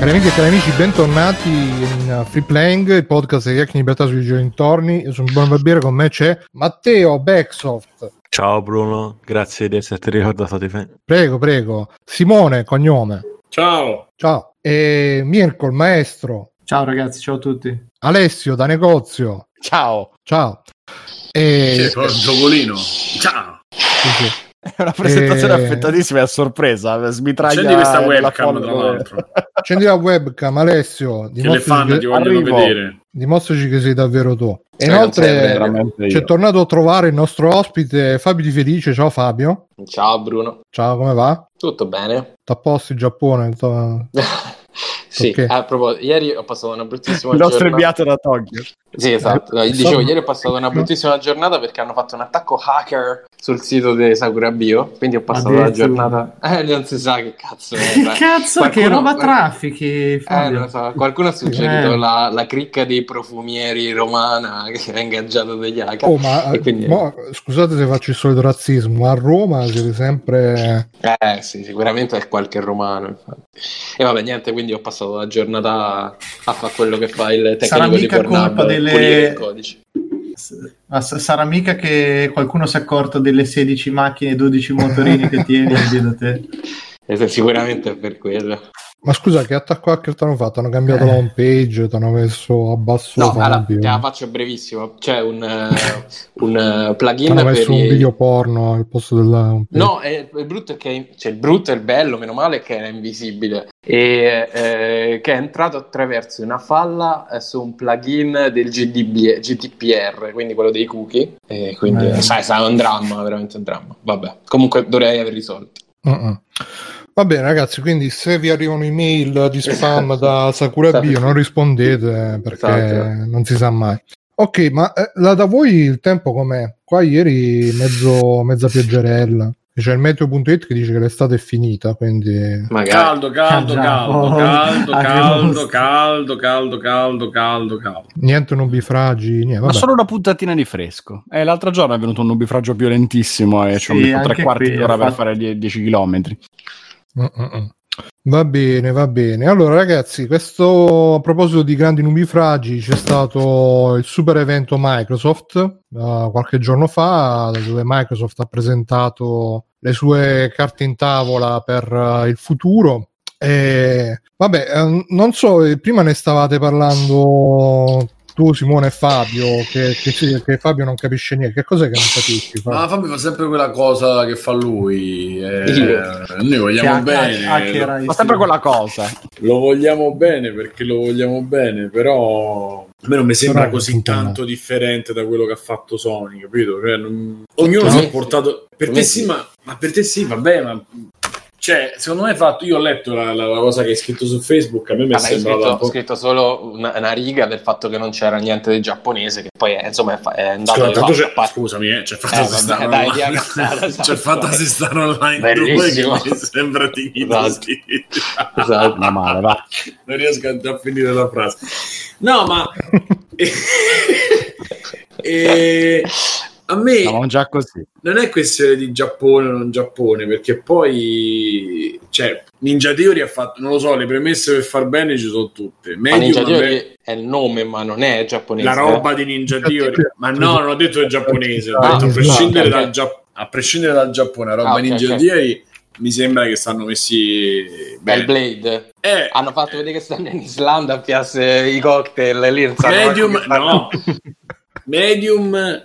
Cari amiche e cari amici, bentornati in Free Playing, il podcast di Tecnici Libertà sui giochi intorni. Io sono Buon Barbiere, con me c'è Matteo Backsoft. Ciao Bruno, grazie di esserti ricordato di me. Prego, prego. Simone, cognome. Ciao. Ciao. E Mirko, il maestro. Ciao ragazzi, ciao a tutti. Alessio, da negozio. Ciao. Ciao. E... C'è il giocolino. Ciao. Sì, sì. È una presentazione E- affettatissima e a sorpresa. Smitraglia Accendi questa la webcam, tra l'altro. Accendi la webcam, Alessio. Che le fan Dimostraci ti che, vogliono arrivo. vedere. dimostraci che sei davvero tu. E Cioè, inoltre Veramente io. ci è tornato a trovare il nostro ospite Fabio Di Felice. Ciao Fabio. Ciao Bruno, Ciao, come va? tutto bene? T'apposti in Giappone? To- sì, Ok. a proposito, ieri ho passato una bruttissima Il nostro giornata. inviato da Tokyo. Sì, esatto. No, Eh, dicevo, ieri ho passato una bruttissima giornata perché hanno fatto un attacco hacker sul sito di Sakura Bio. Quindi ho passato la giornata. Eh, non si sa che cazzo è. Che cazzo, che Qualcuno- roba qual- traffichi, Eh, Fabio? non lo so. Qualcuno ha suggerito Eh. la, la cricca dei profumieri romana che era ingaggiato degli hacker. Oh, ma, quindi- mo- scusate se faccio il solito razzismo, ma a Roma siete sempre... Eh sì, sicuramente è qualche romano. Infatti. E vabbè, niente, quindi ho passato la giornata a fare quello che fa il Sarà tecnico di mica Pornhub, delle- pulire i codici. Ma sarà mica che qualcuno si è accorto delle 16 macchine e 12 motorini che tieni da te? Eh, Sicuramente è per quello. Ma scusa, che attacco hacker ti hanno fatto? Hanno cambiato Eh. la home page, ti hanno messo a basso No, allora, te la faccio brevissimo. C'è un, eh, un eh, Ti plugin hanno per messo un i- video porno al posto della home page. No, è, il brutto è che cioè, il brutto e il bello, meno male, che era invisibile e eh, che è entrato attraverso una falla eh, su un plugin del GDB, GDPR, quindi quello dei cookie. E quindi, Eh. sai, sai, è un dramma, veramente un dramma. Vabbè, comunque dovrei aver risolto. Mm-mm. Va bene ragazzi, quindi se vi arrivano email di spam da Sakura Bio non rispondete perché Esatto. non si sa mai. Ok, ma eh, la da voi il tempo com'è? Qua ieri mezzo, mezza pioggerella. C'è il meteo.it che dice che l'estate è finita, quindi... Magari. Caldo, caldo, Già. caldo, Oh, caldo, abbiamo- caldo, caldo, caldo, caldo, caldo, caldo. Niente nubifragi, niente. Ma Vabbè. solo una puntatina di fresco. Eh, l'altro giorno è venuto un nubifragio violentissimo e ci ho messo tre quarti d'ora per fatto- fare die- 10 km. Mm-mm. Va bene, va bene. Allora, ragazzi, questo a proposito di grandi nubifragi, c'è stato il super evento Microsoft eh, qualche giorno fa, dove Microsoft ha presentato le sue carte in tavola per eh, il futuro. E, vabbè, eh, non so, prima ne stavate parlando tu, Simone e Fabio, che, che che Fabio non capisce niente. Che cos'è che non capisci? Fabio? Ma Fabio fa sempre quella cosa che fa lui. eh, noi vogliamo Che bene. ha- hackera i Ma sempre quella cosa. Lo vogliamo bene perché lo vogliamo bene, però a me non mi sembra Però così tanto differente da quello che ha fatto Sony, capito? Cioè, non- Ognuno si è portato... Per per te sì. ma, ma per te sì, vabbè, ma... Cioè, secondo me è fatto... Io ho letto la, la- la cosa che hai scritto su Facebook, a me mi è ho sembrato scritto, un po'... ho scritto solo una, una riga del fatto che non c'era niente di giapponese, che poi è, insomma è, fa- è andato Scusa, tanto fatto c'è- a parte. scusami, eh, c'è Eh, Fantasy vabbè, Star dai, Online. esatto. c'è Fantasy Star Online 2 Bellissimo. che mi sembra dignitoso. Esatto. Non male, va. non riesco a, a finire la frase. No, ma e, a me così. non è questione di Giappone o non Giappone, perché poi cioè, Ninja Theory ha fatto, non lo so, le premesse per far bene ci sono tutte. Medium, Ninja a me- Theory è il nome, ma non è giapponese. la roba di Ninja Theory, ma no, non ho detto è giapponese, ho Ah, detto a ok. prescindere, Gia- a prescindere dal Giappone, la roba Ah, ok, Ninja ok. Theory mi sembra che stanno messi bene. Blade. Eh, Hanno fatto vedere che stanno in Islanda a piasse i cocktail lì Medium, no. Medium,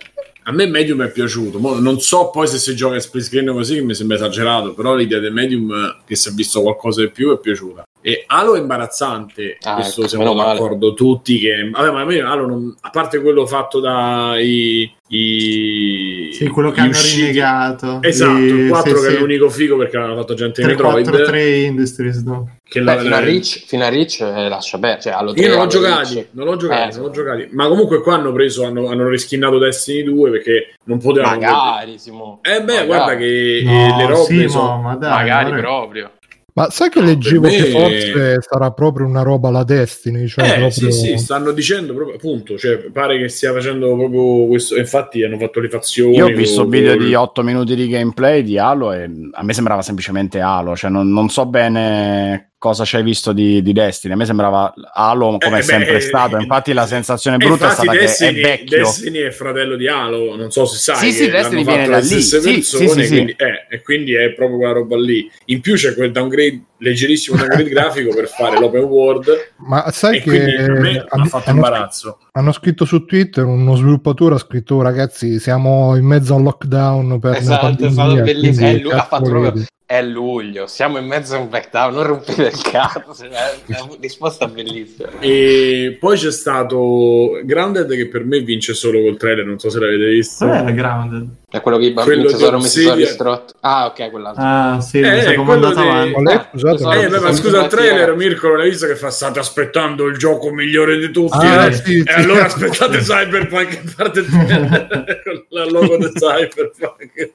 a me Medium è piaciuto. Mo non so poi se si gioca in split screen così, che mi sembra esagerato, però l'idea del Medium eh, che si è visto qualcosa di più è piaciuta. E Halo è imbarazzante, Ah, questo ecco, siamo meno male. d'accordo tutti. Che, vabbè, ma a me Halo, non- a parte quello fatto dai i, Sì, quello che hanno usciti- rinnegato. Esatto, il Sì, 4 sì, che sì. è l'unico figo perché l'hanno fatto gente in Metroid. 343 Industries, no? Che Beh, la- fino a Reach, fino a Reach eh, lascia bene. Cioè, allo Io non l'ho giocati, Reach. non l'ho giocati, Eh, non l'ho giocati. Ma comunque qua hanno preso, hanno, hanno rischinato Destiny 2 perché non potevano... Magari, Simo. Eh beh, Magari. guarda che No, le robe Simo, sono... ma dai, Magari guarda- proprio. Ma sai che leggevo per me- che forse sarà proprio una roba la Destiny? Cioè Eh proprio... sì, sì, stanno dicendo proprio appunto, cioè pare che stia facendo proprio questo, infatti hanno fatto le fazioni. Io ho visto con- video di 8 minuti di gameplay di Halo e a me sembrava semplicemente Halo, cioè non, non so bene cosa ci hai visto di, di Destiny. A me sembrava Halo come Eh, è sempre beh, stato. eh, Infatti, la sensazione E brutta è stata Destiny, che è vecchio. Destiny è fratello di Halo, non so se sai. Sì, sì, che Destiny viene fatto da lì. Sì, persone, sì, sì, sì. quindi, eh, e quindi è proprio quella roba lì. In più c'è quel downgrade, leggerissimo downgrade grafico per fare l'open world. Ma sai e che me ha hanno- fatto hanno, imbarazzo. hanno scritto su Twitter, uno sviluppatore ha scritto "Oh, ragazzi siamo in mezzo a un lockdown per Esatto, è pandemia, stato bellissimo. quindi Eh, lui ha fatto volete?" proprio è luglio, siamo in mezzo a un blackdown, non rompete il cazzo. È una risposta bellissima. E poi c'è stato Grounded che per me vince solo col trailer, non so se l'avete visto. Qual era Grounded? È quello che i Quello bambini di tesoro messi sono Obsidian. ristretto. Ah, ok, quell'altro. Ah, sì, Eh, come quello andato di- avanti. Eh, Scusate, Eh, beh, ma sono scusa, il trailer, eh. Mirko, non l'hai visto che fa state aspettando il gioco migliore di tutti? Ah, eh? sì, e sì. allora aspettate Cyberpunk che parte con la logo di Cyberpunk.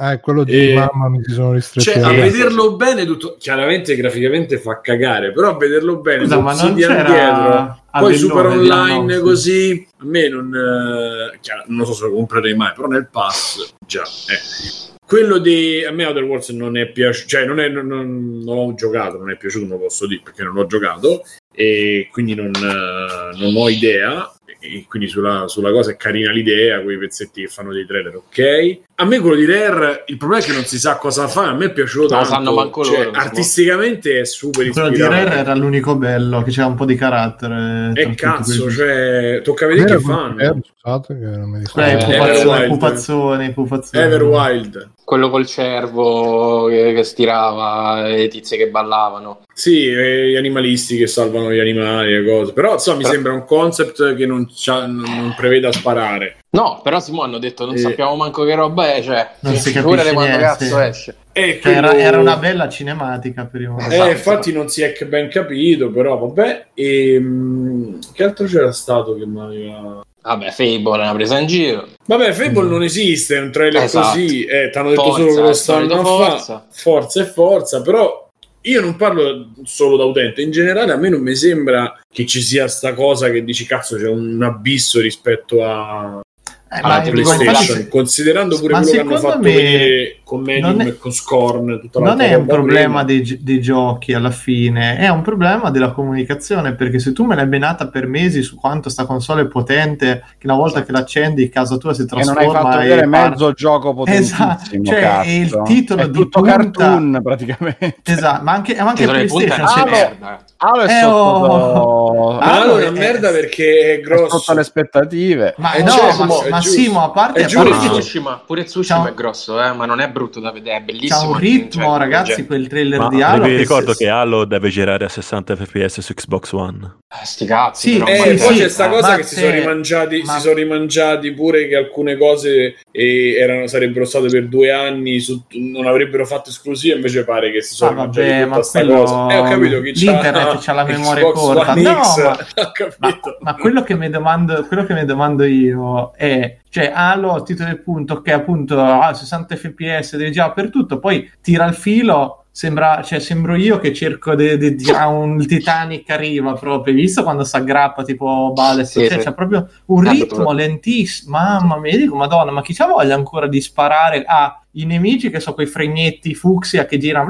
Eh, quello di E- mamma mi si sono ristretti Cioè, a vederlo bene, tutto, chiaramente graficamente fa cagare, però a vederlo bene, Scusa, ma non c'era dietro, poi super online così, a me non, eh, chiaro, non so se lo comprerei mai, però nel pass già. eh. Quello di a me Outer Worlds non è piaciuto, cioè non, è, non, non- non l'ho giocato, non è piaciuto, non lo posso dire perché non l'ho giocato e quindi non, eh, non ho idea. E quindi sulla, sulla cosa è carina l'idea, quei pezzetti che fanno dei trailer, ok. A me quello di Rare, il problema è che non si sa cosa fa. A me è piaciuto lo tanto. sanno manco cioè, loro, artisticamente è super Quello di ispirato. Rare era l'unico bello, che c'era un po' di carattere. E tutti cazzo, quelli. cioè, tocca vedere Era che fanno. eh, scusate che non mi Eh, ricordo. Eh, pupazzoni, Everwild. pupazzoni, pupazzoni. Everwild. Quello col cervo che, che stirava, le tizie che ballavano. Sì, e gli animalisti che salvano gli animali e cose. Però insomma, mi sembra un concept che non, non- non preveda sparare. No, però Simo hanno detto non Eh. sappiamo manco che roba è, cioè, Non si capisce quando niente. cazzo esce. E Cioè, era, quello- era una bella cinematica per il momento. Eh, Esatto. infatti non si è che ben capito, però vabbè. E, mm, che altro c'era stato che mi aveva... Vabbè, Fable è una presa in giro. Vabbè, Fable non esiste, è un trailer Esatto. così, eh, ti hanno detto Forza, solo che lo stanno a forza. fare. Forza e forza, però io non parlo solo da utente, in generale a me non mi sembra che ci sia sta cosa che dici cazzo c'è un abisso rispetto a, Eh, alla ma PlayStation, infatti- considerando pure ma quello che hanno fatto me vedere con Medium non è- e con Scorn. Tutta non è un problema dei, dei giochi alla fine, è un problema della comunicazione. Perché se tu me l'hai benata per mesi su quanto sta console è potente, che una volta che l'accendi, casa tua si E non trasforma hai fatto e vedere par- mezzo gioco potentissimo. Esatto, cioè, cazzo. è il titolo È di tutto punta- cartoon praticamente. Esatto, ma anche, ma anche punta è PlayStation. se- Ah, merda. Halo è Eh, sotto, oh. Ma allora è eh, una merda perché è è grosso. sotto le aspettative. Ma Eh, no, cioè, ma, a parte, È giusto. Pure Tsushima, pure Tsushima Ciao. è grosso, eh, ma non è brutto da vedere, è bellissimo. c'ha un Cioè, ritmo, ragazzi, cioè, quel trailer Ma di Halo. vi che ricordo se- che Halo deve girare a 60 fps su Xbox One. eh, sti cazzi, Sì, però, Eh, poi sì, c'è sta cosa se- che si sono rimangiati, ma- si sono rimangiati pure che alcune cose eh, erano, sarebbero state per due anni, su- non avrebbero fatto esclusive, invece pare che si sono Ah, rimangiati vabbè, tutta sta quello- cosa. Eh, ho capito che l'internet c'ha la memoria Xbox corta. No, ma- Ma, capito. ma quello, che mi domando, quello che mi domando io è, cioè, Halo a titolo del punto, che appunto ha 60 fps, devi già per tutto, poi tira il filo, sembra, cioè, sembro io che cerco di di- di- ah, un Titanic arriva proprio, hai visto quando si aggrappa tipo Ballest, Sì, cioè, sì. c'è proprio un Ah, ritmo lentissimo, mamma mia, io dico, madonna, ma chi c'ha voglia ancora di sparare a i nemici che sono quei fregnetti fucsia che girano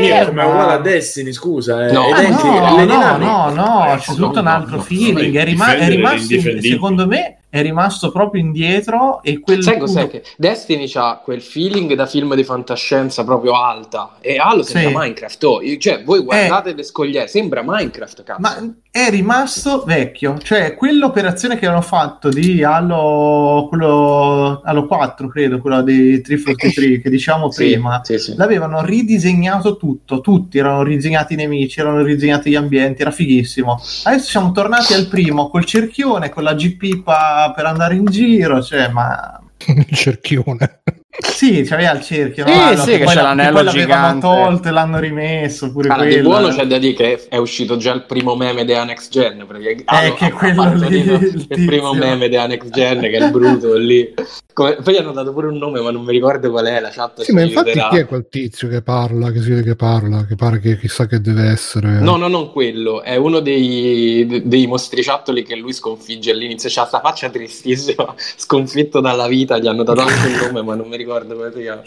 Mio, ma è uguale a ma- Destiny, scusa. eh. No. Ah, no, no, no, no, no, c'è tutto un altro no, feeling. È, rima- è difendere rimasto, secondo me, è rimasto proprio indietro. E quel Sai cos'è? punto- Che Destiny ha quel feeling da film di fantascienza proprio alta e Halo sembra Sì. Minecraft. Oh, io- cioè, voi guardate le scogliere, sembra Minecraft, cazzo. Ma è rimasto vecchio, cioè quell'operazione che hanno fatto di Halo, quello, Halo 4, credo, quello di 343 che diciamo Sì, prima, sì, sì. l'avevano ridisegnato tutto, tutti erano ridisegnati i nemici, erano ridisegnati gli ambienti, era fighissimo. Adesso siamo tornati al primo col cerchione, con la GP per andare in giro, cioè, ma il cerchione. Sì, c'aveva il cerchio, Sì, no? Allora, sì, che che poi c'è la- l'anello che poi l'avevano gigante. tolto e l'hanno rimesso pure Allora, di quello. buono c'è da dire che è uscito già il primo meme della Next Gen. Perché Eh, che ha quello lì, il il primo meme della Next Gen, che è il bruto lì. Come- Poi hanno dato pure un nome, ma non mi ricordo qual è la chat. Sì, ma infatti aiuterà. chi è quel tizio che parla, che si vede che parla, che pare che chissà che deve essere... No, no, non quello, è uno dei, de- dei mostriciattoli che lui sconfigge all'inizio. C'ha sta faccia tristissima, sconfitto dalla vita. Gli hanno dato anche un nome, ma non mi ricordo come si chiama.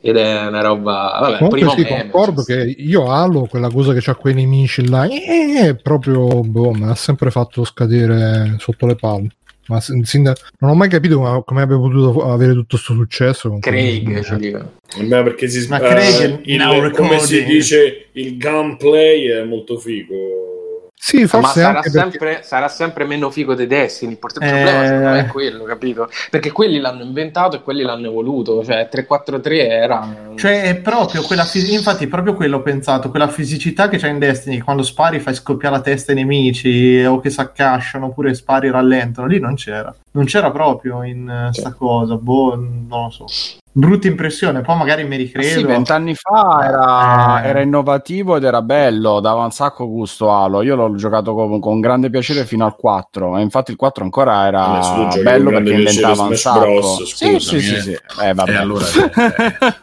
Ed è una roba. Vabbè, Comunque primo sì, meme, concordo cioè, che io Halo, quella cosa che c'ha quei nemici là, eh, proprio, boh, me l'ha sempre fatto scadere sotto le palle. Ma sin- da- non ho mai capito come, come abbia potuto avere tutto questo successo. con Craig, ci dico. Vabbè, perché si Ma eh, Craig, il- now come si dice il gunplay è molto figo. Sì, Ma forse sarà anche perché... sempre, sarà sempre meno figo dei Destiny. Il Eh. problema me è quello, capito? Perché quelli l'hanno inventato e quelli l'hanno evoluto. Cioè, 343 era. Cioè, è proprio quella fis- infatti, è proprio quello ho pensato, quella fisicità che c'è in Destiny, che quando spari fai scoppiare la testa ai nemici o che si accasciano oppure spari rallentano, lì non c'era. Non c'era proprio in eh, sta cosa, boh, non lo so. Brutta impressione, poi magari mi Ah, ricredo. Sì, vent'anni fa era, Eh. era innovativo ed era bello, dava un sacco gusto Halo. Io l'ho giocato con, con grande piacere fino al 4, e infatti il 4 ancora era Eh, bello perché inventava un Smash sacco. Bros, sì, scusami, sì, sì, eh. sì. Eh, vabbè. E allora-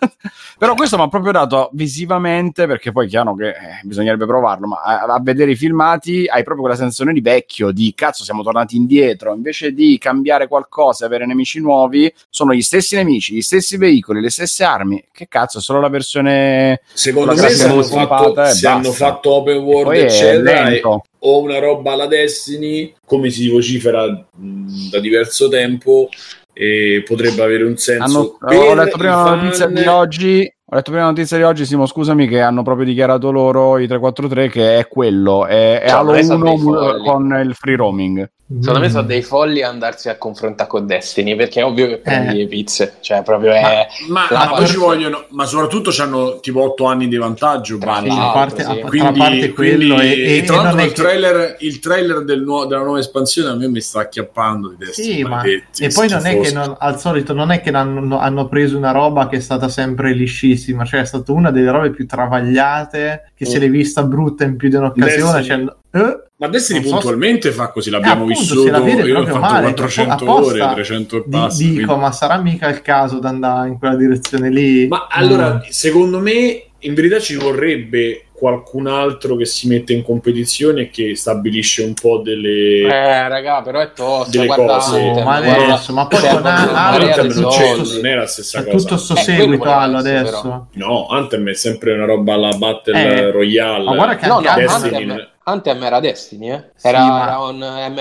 Però questo mi ha proprio dato visivamente, perché poi chiaro che eh, bisognerebbe provarlo, ma a, a vedere i filmati hai proprio quella sensazione di vecchio, di cazzo siamo tornati indietro, invece di cambiare qualcosa e avere nemici nuovi, sono gli stessi nemici, gli stessi veicoli, le stesse armi. Che cazzo, solo la versione... Secondo Con me se hanno, fatto, se hanno fatto open world eccetera e- o una roba alla Destiny come si vocifera mh, da diverso tempo e potrebbe avere un senso Hanno, ho letto prima la notizia di oggi. Ho letto prima la notizia di oggi, Simo, scusami, che hanno proprio dichiarato loro i 343 che è quello, è, è Cioè, Halo ma sono 1 dei folli. con il free roaming. Secondo me Mm. sono dei folli andarsi a confrontare con Destiny perché è ovvio che prendi Eh. le pizze, cioè proprio è. ma, La ma poi ci vogliono ma soprattutto hanno tipo 8 anni di vantaggio Tra. Sì, a parte, sì. quindi, parte quello quindi- e, e- e tra l'altro il che- trailer, il trailer del nuovo- della nuova espansione a me mi sta acchiappando di Destiny Sì, ma e poi non è che non- al solito non è che hanno, hanno preso una roba che è stata sempre liscissima, cioè è stata una delle robe più travagliate che se Mm. l'è vista brutta in più di un'occasione. Destiny. Cioè, eh? Ma Destiny non so se- puntualmente fa così Eh, l'abbiamo appunto, vissuto la vede io ho fatto male, 400 apposta ore 300 e passa dico, quindi- ma sarà mica il caso di andare in quella direzione lì? Ma allora, Mm. secondo me, in verità ci vorrebbe qualcun altro che si mette in competizione e che stabilisce un po' delle... Eh, raga, però è tosto. Delle guarda cose. Anthem, Ma guarda- adesso, ma poi cioè, con Anthem non, non era la stessa cosa. tutto sto Eh, seguito essere, adesso. però. No, Anthem è sempre una roba alla Battle Eh, Royale. ma guarda che No, anche no, Destiny Anthem, Anthem era Destiny, eh? Sì, Era, ma- era un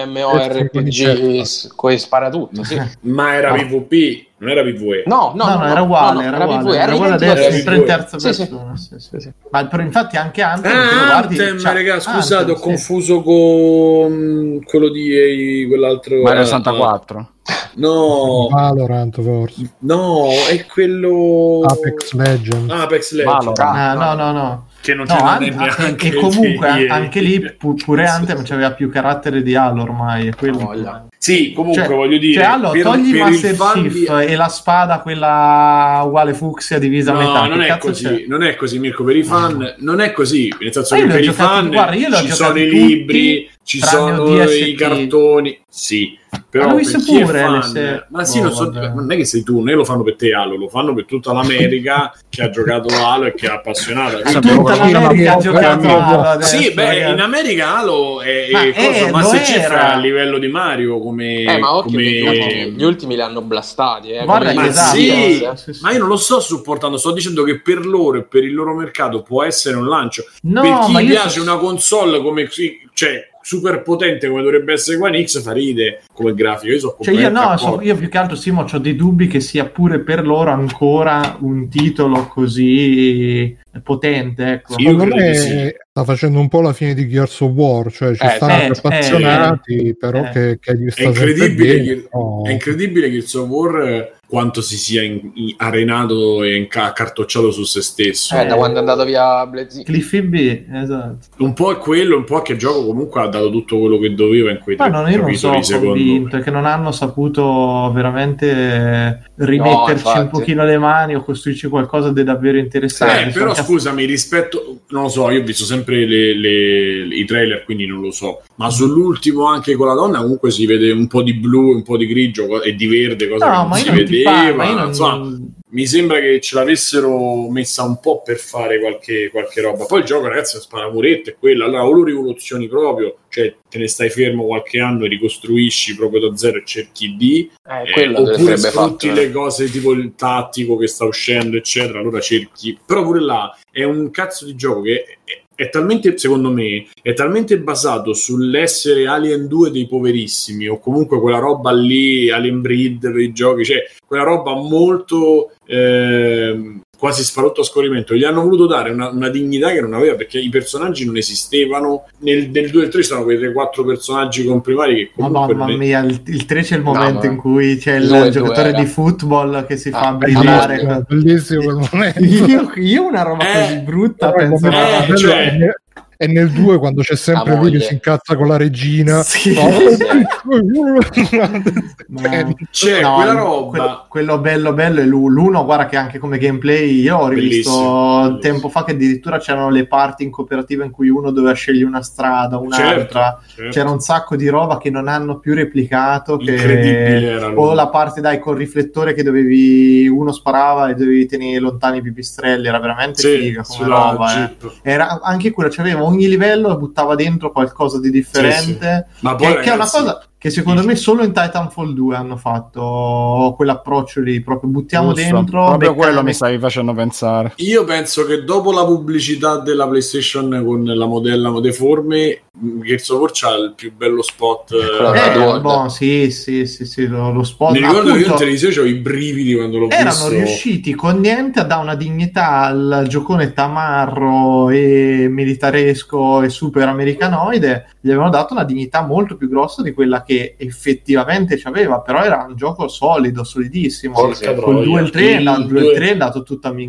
MMORPG s- con sparatutto, sì. Ma era No. PvP, non era PvE. No, no, No, no, era uguale, no, no, era uguale, PvE, era uguale adesso, in terza persona. sì, sì, sì. Ma però infatti anche Anthem, Ah, guardi, Anthem, cioè, raga, scusate, Anthem, ho sì. confuso con quello di eh, quell'altro... Mario ah, 64. No, Valorant forse. no, è quello... Apex Legends. Apex Legends. Valorant. Ah, no, no, no. Che non No, c'è an- neanche e comunque di- anche lì pu- pure Anthem sì. c'aveva più carattere di Halo ormai. quello. Sì, comunque Cioè- voglio dire, Cioè, allora, per, togli per Master il fan di- Chief e la spada, quella uguale fucsia divisa a No, metà. non è cazzo così, c'è? non è così Mirko, per i fan non è così, nel senso che per i fan guarda, io ci sono i libri, ci tranne sono i cartoni, sì, però Ma visto pure, fan, se- ma sì, boh, non, so- non è che sei tu, che lo fanno per te Halo, lo fanno per tutta l'America che ha giocato Halo e che è appassionata. Tutta l'America ha giocato. Halo adesso, Sì, beh, ragazzi. in America Halo è, Ma è cosa, eh, Chief era. è a livello di Mario come... Eh, ma occhio come- gli ultimi, li hanno blastati, eh. Guarda Ma esatto. sì, eh. Sì, sì. ma io non lo sto supportando, sto dicendo che per loro e per il loro mercato può essere un lancio. No, per chi ma piace so- una console come cioè super potente come dovrebbe essere One X fa ride come grafica. Io sono Cioè io no, so- io più che altro Simo ho dei dubbi che sia pure per loro ancora un titolo così potente, ecco. Sì, io Secondo credo me sì. sta facendo un po' la fine di Gears of War, cioè ci Eh, stanno eh, appassionati, però eh. che, che gli È sta sempre incredibile, bene, che, però- è incredibile che il suo War eh, quanto si sia in- in- arenato e accartocciato su se stesso. Eh, da quando è andato via Blaze Cliffy B, esatto. Un po' è quello, un po' che il gioco comunque ha dato tutto quello che doveva in quei Ma tre non, io non sono convinto, me. è che non hanno saputo veramente rimetterci infatti. un pochino le mani o costruirci qualcosa di davvero interessante. Eh, però scusami, rispetto, non lo so, io ho visto sempre le- le- i trailer, quindi non lo so. Ma sull'ultimo, anche con la donna, comunque si vede un po' di blu, un po' di grigio e di verde, cosa che No, non ma si io non ti vedeva. io non- Insomma, mi sembra che ce l'avessero messa un po' per fare qualche, qualche roba. Poi il gioco, ragazzi, è sparamurette, è quella. Allora, o lo rivoluzioni proprio, cioè te ne stai fermo qualche anno e ricostruisci proprio da zero e cerchi di, Eh, eh, oppure sfrutti fatto. eh. le cose tipo il tattico che sta uscendo, eccetera. Allora cerchi, però pure là è un cazzo di gioco che è, è talmente, secondo me, è talmente basato sull'essere Alien 2 dei poverissimi, o comunque quella roba lì, Alien Breed per i giochi, cioè quella roba molto ehm, quasi sparotto a scorrimento. Gli hanno voluto dare una, una dignità che non aveva perché i personaggi non esistevano. Nel, nel 2 e il 3 sono quei 3-4 personaggi comprimari che comunque Madonna non- mia, il, il 3 c'è il No, momento ma- in cui c'è il giocatore era. di football che si fa Ah, brillare. Bellissimo, bellissimo quel momento. Io, io una roba Eh, così brutta Però penso Eh, cioè- è nel- è nel 2 quando c'è sempre lui che si incazza con la regina. Sì. Ma- C'è No, quella roba. Quello, quello bello bello è l'u- l'uno, guarda che anche come gameplay io ho rivisto Bellissimo, bellissimo. tempo fa che addirittura c'erano le parti in cooperativa in cui uno doveva scegliere una strada, un'altra. Certo, C'era un sacco di roba che non hanno più replicato. Che... Incredibile era lui. O la parte dai col riflettore che dovevi uno sparava e dovevi tenere lontani i pipistrelli, era veramente Sì, figa come roba. eh. Era anche quello, c'aveva ogni livello buttava dentro qualcosa di differente. Ma Che, poi, che è una ragazzi, cosa che secondo me solo in Titanfall 2 hanno fatto quell'approccio lì, proprio buttiamo Giusto, dentro. Proprio quello mi stavi facendo pensare. Io penso che dopo la pubblicità della PlayStation con la modella deforme, Gears of War il più bello spot. Eh. Eh, Edward. boh, sì, sì, sì, sì, lo, lo spot. Mi ricordo che io in appunto, televisione avevo i brividi quando l'ho erano visto. riusciti con niente a dare una dignità al giocone tamarro e militaresco e super americanoide. Gli avevano dato una dignità molto più grossa di quella che effettivamente c'aveva. Però era un gioco solido, solidissimo. Sì, troia. 2 e il 3, Il la- il 2 e il due- 3 è andato tutta minchia.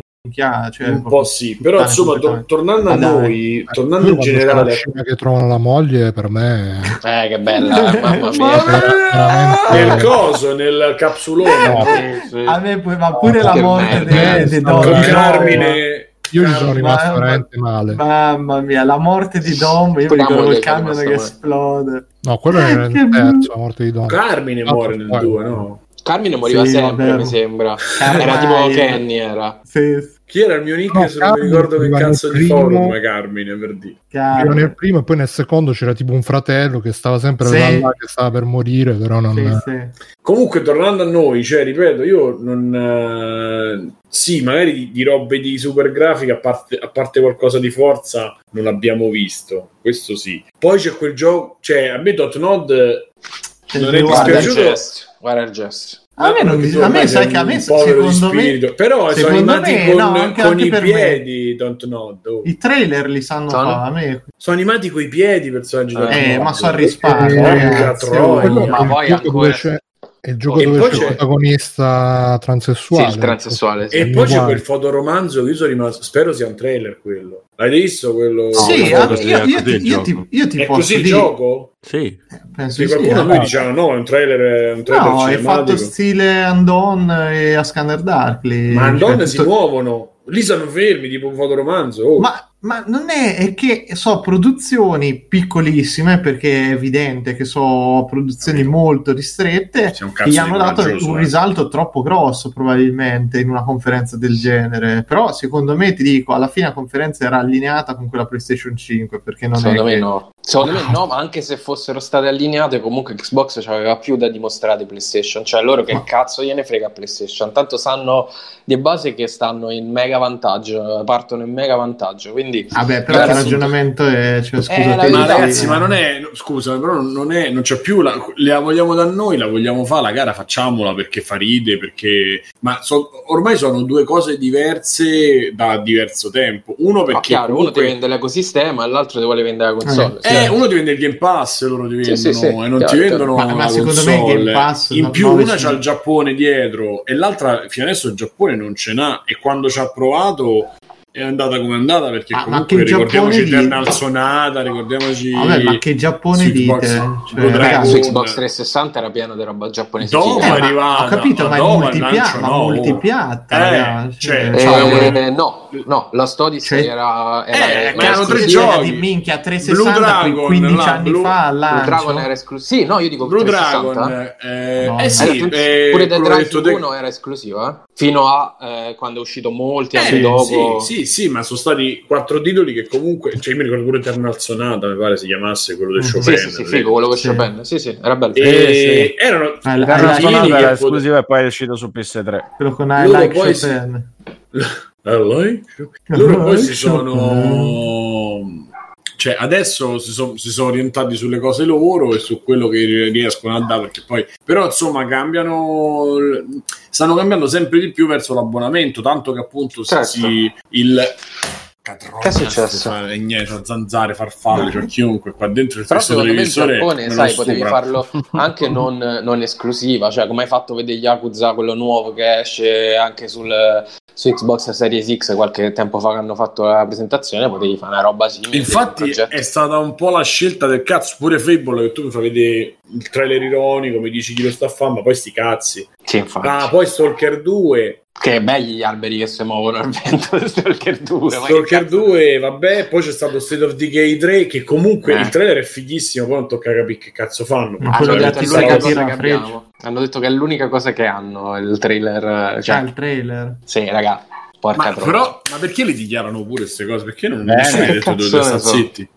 Cioè, un po' sì, però insomma, to- tornando a dai. noi, tornando Io in c'è la generale, scena che trovano la moglie per me Eh, che bella, eh, mamma Ma- mia. veramente- nel coso, nel capsulone Sì, sì. A me poi- ma pure Oh, la che morte Eh, con Dom. veramente- Carmine. io ci sono rimasto Mamma- veramente male Mamma mia, la morte di Dom, io mi Pure la ricordo il che camion che esplode. No quello era Che il terzo la morte di Don Carmine Ah, muore nel poi- 2, no? Carmine moriva Sì, sempre, mi sembra. Carmine- Era tipo Kenny, era. Sì, Chi era il mio nick? No, se non mi ricordo che cazzo di primo. forum Carmine per dire. Chiaro. nel primo e poi nel secondo c'era tipo un fratello che stava sempre Sì. là, che stava per morire però non Sì, sì. Comunque, tornando a noi, cioè, ripeto, io non. eh, sì, magari di, di robe di super grafica, a parte, a parte qualcosa di forza, non abbiamo visto. Questo sì. Poi c'è quel gioco. Cioè, a me Dot Nod non è Guarda, Guarda il dispiaciuto. gesto. Guarda il gesto. A me, non, tu a me sai che a me secondo me spirito. però sono secondo animati me, con, no, anche- con anche i per me. piedi Don't Nod oh. i trailer li sanno Sono? fare. A me sono animati con i piedi i personaggi Don't Eh, ma so a risparmio, troia. quello Ma poi ancora- c'è il gioco E dove poi c'è il c'è- protagonista transessuale Sì, il transessuale, sì. E poi c'è quel fotoromanzo che io sono rimasto. Spero sia un trailer quello. L'hai visto quello? sì, no, ah, io, è io ti, il io ti- io ti È posso così il dire gioco? Penso Sì, di sì, qualcuno a eh. noi diceva no, è un trailer, è un trailer no, è fatto stile Andon e a Scanner Darkly Ma Cioè, donne si tutto- muovono. Lì sono fermi, tipo un fotoromanzo. Oh. Ma, ma non è, è che so produzioni piccolissime perché è evidente che so produzioni molto ristrette che gli hanno dato un eh. risalto troppo grosso probabilmente in una conferenza del genere però secondo me ti dico alla fine la conferenza era allineata con quella PlayStation 5 perché non Secondo è me che- no. Secondo me no, ma anche se fossero state allineate, comunque Xbox aveva più da dimostrare di PlayStation. Cioè, loro che cazzo gliene frega a PlayStation? Tanto sanno di base che stanno in mega vantaggio, partono in mega vantaggio. Quindi, vabbè però il ragionamento è cioè, Eh, scusa la te, Ma verità- ragazzi, ma non è. Scusa, però non è. Non c'è più. La, la vogliamo da noi, la vogliamo fare. La gara facciamola perché fa ride. Perché. Ma so- ormai sono due cose diverse da diverso tempo. Uno ma perché. chiaro, uno comunque- ti vende l'ecosistema e l'altro ti vuole vendere la console. Eh. Eh, uno ti vende il Game Pass, loro ti vendono Sì, sì, sì, e non chiaro, ti vendono. Ma- ma secondo me il. Game Pass In no- più, una c'ha il Giappone dietro e l'altra fino adesso il Giappone non ce n'ha. E quando ci ha provato è andata come è andata perché Ah, ma comunque che ricordiamoci Eternal Sonata, ricordiamoci Vabbè, ma che Giappone Xbox, dite? Cioè, Blue Dragon. ragazzi, su Xbox 360 era pieno di roba giapponese. Dopo è Eh, ma arrivata, ho capito, ma è dopo al multipia- ma no. multipiatta, Eh, cioè, Eh, cioè, Eh, no, no, Lost Odyssey Cioè- era, era, Eh, ma erano tre esclusiva. giochi. di minchia Blue 360 Dragon, quei 15 là, anni Blue- fa Blue. Dragon era esclusivo. Sì, no, io dico Blue 360. Dragon eh, No, eh sì, pure Dead te- 1 era esclusivo, eh? Fino a eh, quando è uscito molti anni Eh, dopo. Sì, sì, sì, ma sono stati quattro titoli che comunque, cioè io mi ricordo pure Eternal Sonata, mi pare si chiamasse quello del Mm. Chopin. Sì, sì, sì, figo, quello con Sì. Chopin. Sì, sì, era bello. E erano Ah, la- Era la- una la- era esclusiva e poi è uscito su PS3. quello con I Loro Like poi Chopin. I like Chopin. Loro poi si sono cioè adesso si, son- si sono orientati sulle cose loro e su quello che riescono a dare perché poi però insomma cambiano stanno cambiando sempre di più verso l'abbonamento tanto che appunto Certo. si, il Che è successo? Fa- niente, zanzare, farfalle, cioè chiunque qua dentro il Però secondo me televisore Giappone, sai, potevi stupra. farlo anche non, non esclusiva, cioè come hai fatto vedere Yakuza, quello nuovo che esce anche sul, su Xbox Series X qualche tempo fa che hanno fatto la presentazione, potevi fare una roba simile. Infatti è stata un po' la scelta del cazzo, pure Fable che tu mi fai vedere il trailer ironico, mi dici chi lo sta a fare, ma poi sti cazzi. Sì, infatti. Ah, poi Stalker 2, Che belli gli alberi che si muovono al vento di Stalker 2. ma che Stalker cazzo- 2, vabbè, poi c'è stato State of Decay 3 che comunque Eh. il trailer è fighissimo, poi non tocca capire che cazzo fanno. Ma Hanno quello detto che. Hanno detto che è l'unica cosa che hanno il trailer. C'è Cioè, il trailer. sì, raga, porca Ma, però, ma perché le dichiarano pure queste cose? Perché non Bene, nessuno ha detto dove cazzo sta ne so. zitti?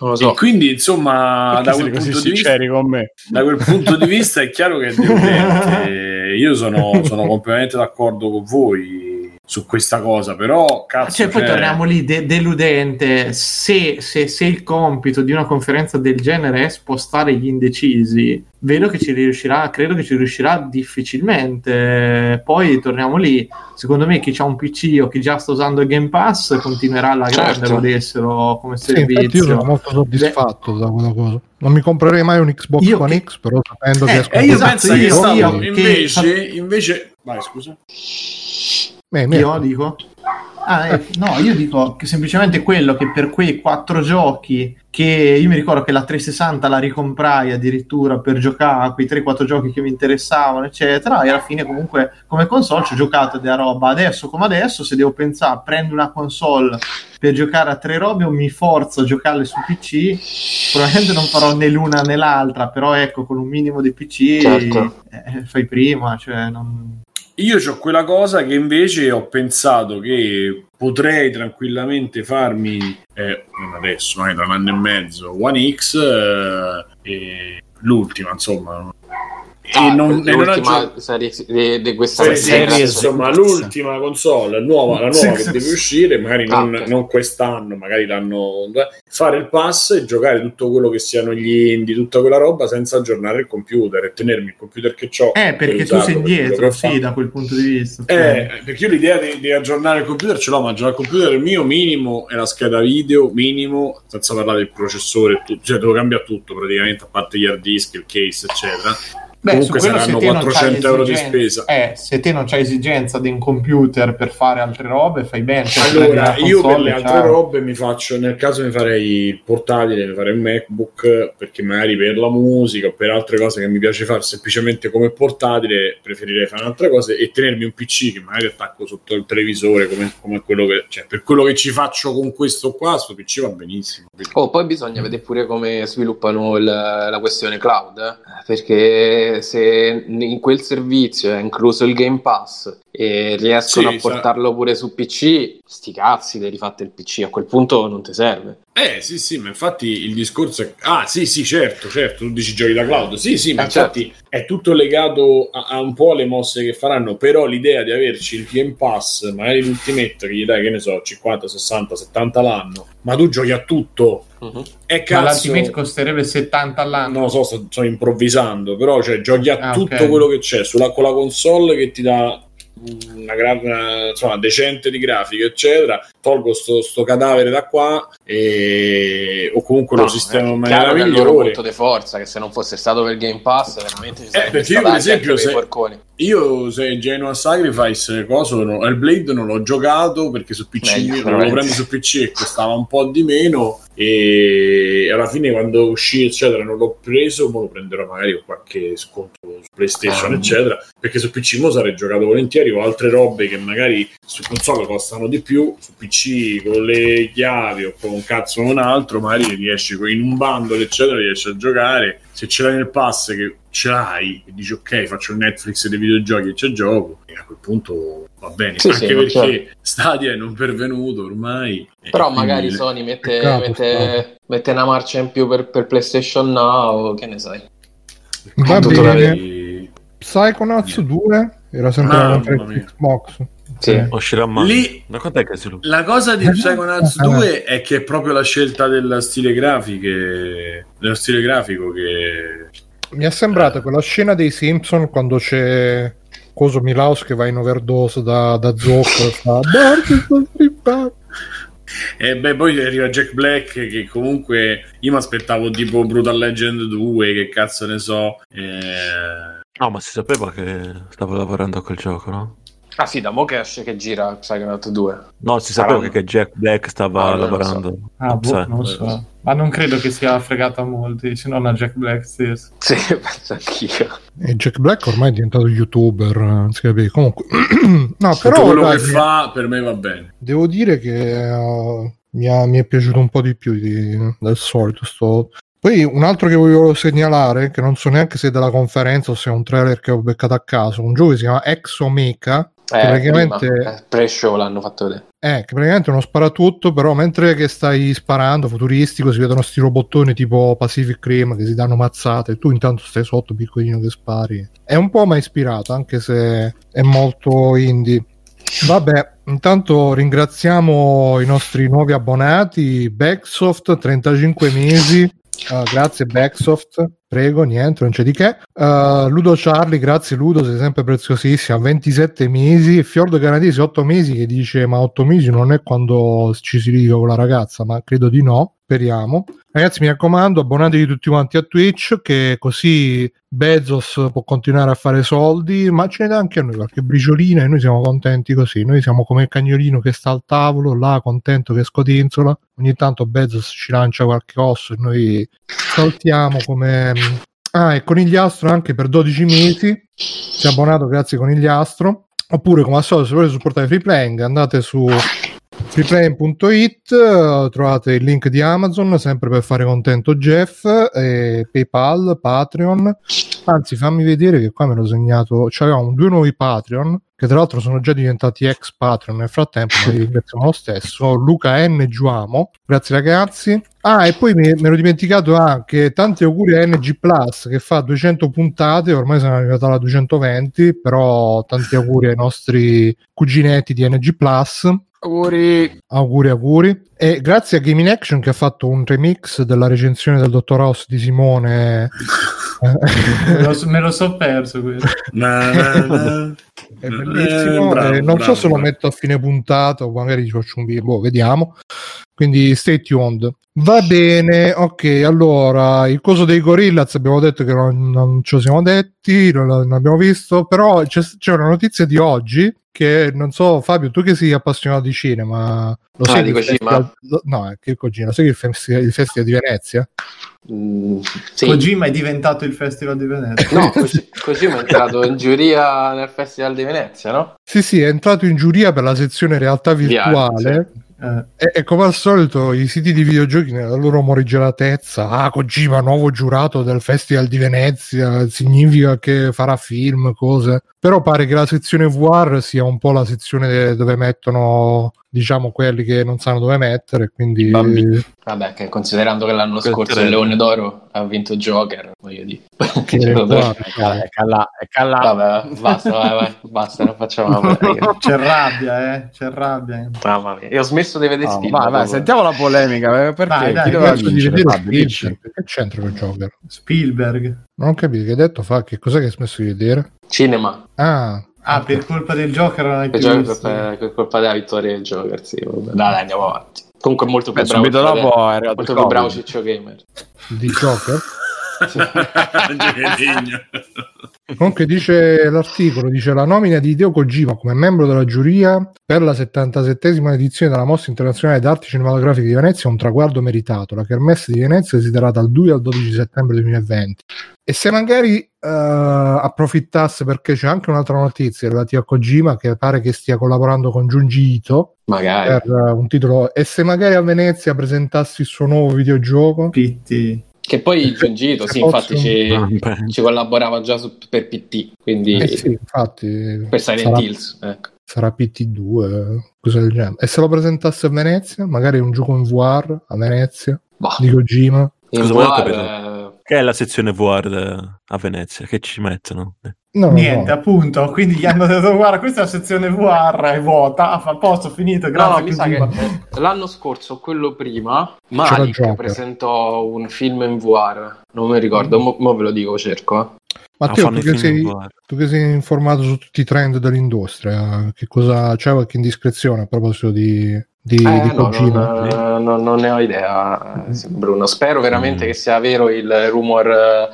non lo E so. quindi, insomma, da quel, punto di vista, con me? da quel punto di vista è chiaro che è deludente. Io sono, sono completamente d'accordo con voi su questa cosa, però cazzo, Cioè, poi cioè, torniamo lì, de- deludente. Se, se- se il compito di una conferenza del genere è spostare gli indecisi, vedo che ci riuscirà, credo che ci riuscirà difficilmente. Poi torniamo lì. Secondo me, chi ha un PC o chi già sta usando il Game Pass continuerà alla grande Certo. a goderselo come Sì, infatti io servizio. sono molto soddisfatto da quella cosa. Non mi comprerei mai un Xbox Io One che- X, però sapendo che Eh, escono e io Esatto, penso che io- io che- invece, invece, vai scusa. Eh, mi- Io dico. Ah, eh, no, io dico che semplicemente quello che per quei quattro giochi che io mi ricordo che la 360 la ricomprai addirittura per giocare a quei 3-4 giochi che mi interessavano, eccetera, e alla fine comunque come console ci ho giocato della roba. Adesso come adesso, se devo pensare, prendo una console per giocare a tre robe o mi forzo a giocarle su PC, probabilmente non farò né l'una né l'altra, però ecco, con un minimo di PC Certo. eh, fai prima, cioè non... Io ho quella cosa che invece ho pensato che potrei tranquillamente farmi eh, adesso, magari tra un anno e mezzo, One X eh, l'ultima, insomma. E Ah, non, e non l'ultima aggiung- serie di, di questa Sì, sì, serie- insomma, l'ultima console nuova, la nuova Sì, che sì, deve sì. uscire, magari non, Ah, non quest'anno, magari l'anno fare il pass e giocare tutto quello che siano gli indie, tutta quella roba senza aggiornare il computer e tenermi il computer che ho. Eh, perché tu sei indietro, sì, da quel punto di vista. Eh, perché io l'idea di, di aggiornare il computer ce l'ho, ma aggiornare il computer il mio minimo è la scheda video, minimo, senza parlare del processore, e tutto, cioè devo cambiare tutto praticamente, a parte gli hard disk, il case, eccetera. Beh, Comunque su quello saranno se te non 400 c'hai euro di esigenza- spesa. Eh, se te non c'hai esigenza di un computer per fare altre robe, fai bene. cioè, Allora, io per le altre ciao. robe mi faccio, nel caso mi farei il portatile, mi farei il MacBook, perché magari per la musica o per altre cose che mi piace fare semplicemente come portatile, preferirei fare altre cose e tenermi un PC che magari attacco sotto il televisore come, come quello che, cioè per quello che ci faccio con questo qua, sto PC va benissimo. Oh, poi bisogna vedere pure come sviluppano il- la questione cloud, eh, perché se in quel servizio è incluso il Game Pass e riescono Sì, a portarlo pure su PC, sti cazzi, ti rifate il PC, a quel punto non ti serve. Eh sì sì, ma infatti il discorso è... Ah sì sì, certo, certo, tu dici giochi da cloud, sì sì, ma Eh, infatti è tutto legato a, a un po' alle mosse che faranno, però l'idea di averci il Game Pass, magari l'Ultimate che gli dai, che ne so, 50, 60, 70 l'anno, ma tu giochi a tutto, Mhm. e Ma cazzo... l'Ultimate costerebbe 70 all'anno. Non lo so, sto, sto improvvisando, però cioè, giochi a Ah, tutto ok. quello che c'è sulla, con la console che ti dà una, gra- una- insomma, decente di grafica, eccetera. Tolgo sto, sto cadavere da qua e... o comunque lo No, sistema in è maniera che è il loro migliore. punto di forza, che se non fosse stato per il Game Pass, veramente ci Eh, sarebbe perché io, per esempio, se-. Io se Genoa Sacrifice coso, no, Hellblade non l'ho giocato perché su PC Meglio, non lo prendo su PC e costava un po' di meno e alla fine quando uscì eccetera non l'ho preso, ma lo prenderò magari con qualche sconto su PlayStation Ah. eccetera perché su PC mo sarei giocato volentieri o altre robe che magari su console costano di più, su PC con le chiavi o con un cazzo o un altro magari riesci in un bundle eccetera riesci a giocare se ce l'hai nel pass che ce l'hai e dici ok faccio il Netflix dei videogiochi e c'è gioco e a quel punto va bene Sì, anche sì, perché certo. Stadia è non pervenuto ormai Però magari Sony mette, Peccato, mette, mette una marcia in più per, per PlayStation Now, che ne sai. Va bene. Psychonauts 2 era sempre conferenza mia. Xbox. Sì. Uscirà mai. Lì- Da quant'è che si lo... La cosa di Psychonauts Eh, 2 è che è proprio la scelta del stile grafiche, dello stile grafico che Mi è sembrata quella scena dei Simpson quando c'è Coso Milaus che va in overdose da, da Zoc e fa "Bart, sto strippando". E beh, poi arriva Jack Black che comunque io mi aspettavo tipo Brutal Legend 2, che cazzo ne so. eh, No, ma si sapeva che stavo lavorando a quel gioco, no? Ah sì, da mo che esce che gira Psychonaut 2. No, si sapeva Saranno- che Jack Black stava Ah, lavorando. Ah, boh, non lo so. Ma non credo che sia fregato a molti, se non a Jack Black stesso. Sì, penso anch'io. E Jack Black ormai è diventato youtuber, non si capisce. Comunque, no, tutto però quello dai, che fa per me va bene. devo dire che uh, mi, ha- mi è piaciuto un po' di più di- del solito. Sto... Poi un altro che volevo segnalare, che non so neanche se è della conferenza o se è un trailer che ho beccato a caso, un gioco che si chiama Exomecha, che Eh, praticamente... prima, eh, pre-show l'hanno fatto vedere. Eh, che praticamente è uno sparatutto, però mentre che stai sparando futuristico si vedono sti robottoni tipo Pacific Rim che si danno mazzate e tu intanto stai sotto piccolino che spari. È un po' ma ispirato, anche se è molto indie. Vabbè, intanto ringraziamo i nostri nuovi abbonati, Backsoft, 35 mesi. Uh, grazie Backsoft, prego, niente, non c'è di che. Uh, Ludo Charlie, grazie Ludo, sei sempre preziosissimo. 27 mesi. Fiordo Canadese, 8 mesi, che dice: Ma 8 mesi non è quando ci si litiga con la ragazza, ma credo di no. Speriamo. Ragazzi, mi raccomando, abbonatevi tutti quanti a Twitch, che così Bezos può continuare a fare soldi, ma ce ne dà anche a noi qualche briciolina e noi siamo contenti così. Noi siamo come il cagnolino che sta al tavolo, là, contento che scodinzola. Ogni tanto Bezos ci lancia qualche osso e noi saltiamo come... Ah, e Conigliastro anche per 12 mesi. Si è abbonato, grazie Conigliastro. Oppure, come al solito, se volete supportare Free Playing, andate su freeplane.it eh, trovate il link di Amazon sempre per fare contento Jeff eh, Paypal, Patreon anzi fammi vedere che qua me l'ho segnato cioè avevamo due nuovi Patreon che tra l'altro sono già diventati ex Patreon nel frattempo ma li ringraziamo lo stesso Luca N. Giuamo grazie ragazzi ah e poi mi, me l'ho dimenticato anche tanti auguri a NG Plus che fa 200 puntate ormai siamo arrivati alla 220 però tanti auguri ai nostri cuginetti di NG Plus Auguri. Auguri, auguri. E grazie a Gaming Action che ha fatto un remix della recensione del Dottor House di Simone. Me lo, me lo so perso questo. Na, na, na. È bellissimo. Eh, bravo, Eh, non bravo, so se lo bravo. metto a fine puntata o magari ci faccio un video, boh, vediamo. Quindi stay tuned. Va bene, ok. Allora, il coso dei Gorillaz abbiamo detto che non, non ce lo siamo detti, non, non abbiamo visto, però c'è, c'è una notizia di oggi che non so, Fabio, tu che sei appassionato di cinema, lo Ah, sai di il Kojima? festival- no, è che Kojima, lo sai che il festival, il festival di Venezia? Mm, sì. Kojima è diventato il Festival di Venezia. No, così, così è entrato in giuria nel Festival di Venezia, no? Sì, sì, è entrato in giuria per la sezione realtà virtuale. Eh, E, e come al solito i siti di videogiochi nella loro morigeratezza, ah Kojima nuovo giurato del Festival di Venezia, significa che farà film, cose. Però pare che la sezione VR sia un po' la sezione dove mettono, diciamo, quelli che non sanno dove mettere, quindi... Vabbè, che considerando che l'anno Quel scorso il. Leone d'Oro ha vinto Joker, voglio dire. Che guarda, vabbè, È cala, è cala. vabbè, basta, vai, vai, basta, non facciamo raga. c'è rabbia, eh? C'è rabbia. Mamma mia, io ho smesso di vedere No, film. vai, vai, proprio. sentiamo la polemica. eh, Perché Dai, dai, chi doveva vincere? Spielberg, Che c'entra con Joker? Spielberg. Non ho capito che hai detto, fa che cos'è che hai smesso di vedere? Cinema. Ah, Ah, per colpa del Joker non hai Per, più Joker, visto. per, per colpa della vittoria del Joker, sì. Vabbè. Dai, dai, andiamo avanti. Comunque è molto più Beh, bravo. subito dopo è arrivato molto più bravo. Ciccio Gamer. di Joker? Comunque dice l'articolo, dice la nomina di Hideo Kojima come membro della giuria per la 77esima edizione della Mostra Internazionale d'Arte Cinematografiche di Venezia è un traguardo meritato. La Kermesse di Venezia si terrà dal 2 al 12 settembre 2020. E se magari eh, approfittasse, perché c'è anche un'altra notizia relativa a Kojima che pare che stia collaborando con Junji Ito Magari. per eh, un titolo, e se magari a Venezia presentassi il suo nuovo videogioco? Pitti. Che poi Giungito, sì, Se infatti ci, Ah, ci collaborava già su- per PT, quindi Eh sì, infatti. per Silent sarà- Hills. Ecco. sarà PT2, cosa del genere. E se lo presentasse a Venezia, magari un gioco in VR a Venezia Boh, di Kojima. in VR, capire? eh, Che è la sezione VR a Venezia? Che ci mettono? Eh, No, Niente, no. appunto. Quindi gli hanno detto: Guarda, questa è la sezione VR, è vuota. Ah, fa a posto, finito. Grazie. no, mi sa che Kojima. eh, l'anno scorso, quello prima, Malik presentò un film in VR. Non mi ricordo, mo, mo ve lo dico, cerco. eh. Matteo, tu che, sei, tu che sei informato su tutti i trend dell'industria, che cosa c'è qualche indiscrezione a proposito di, di, Eh, di no, non, non- non ne ho idea, eh, Bruno. Spero veramente Mm. che sia vero il rumor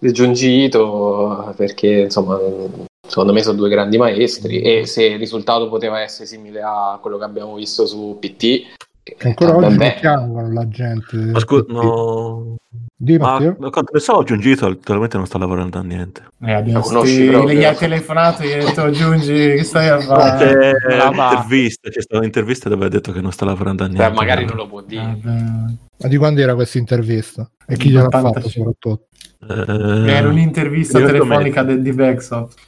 eh, di Junji Ito, perché insomma, secondo me sono due grandi maestri. E se il risultato poteva essere simile a quello che abbiamo visto su PT, Che ancora eh, oggi mi piangono la gente. Ma scusa, no. Di Ma Matteo? ma quanto ne so, ho giungito, attualmente non sta lavorando a niente. Eh, abbiamo conosci proprio? gli hai telefonato e gli hai detto Giungi, che stai a fare? C'è un'intervista, c'è stata un'intervista dove ha detto che non sta lavorando a niente. Beh, magari non lo può dire. Vabbè. Ma di quando era questa intervista? E chi gliel'ha 85. fatta soprattutto? Eh, Era un'intervista telefonica del di Backsoft.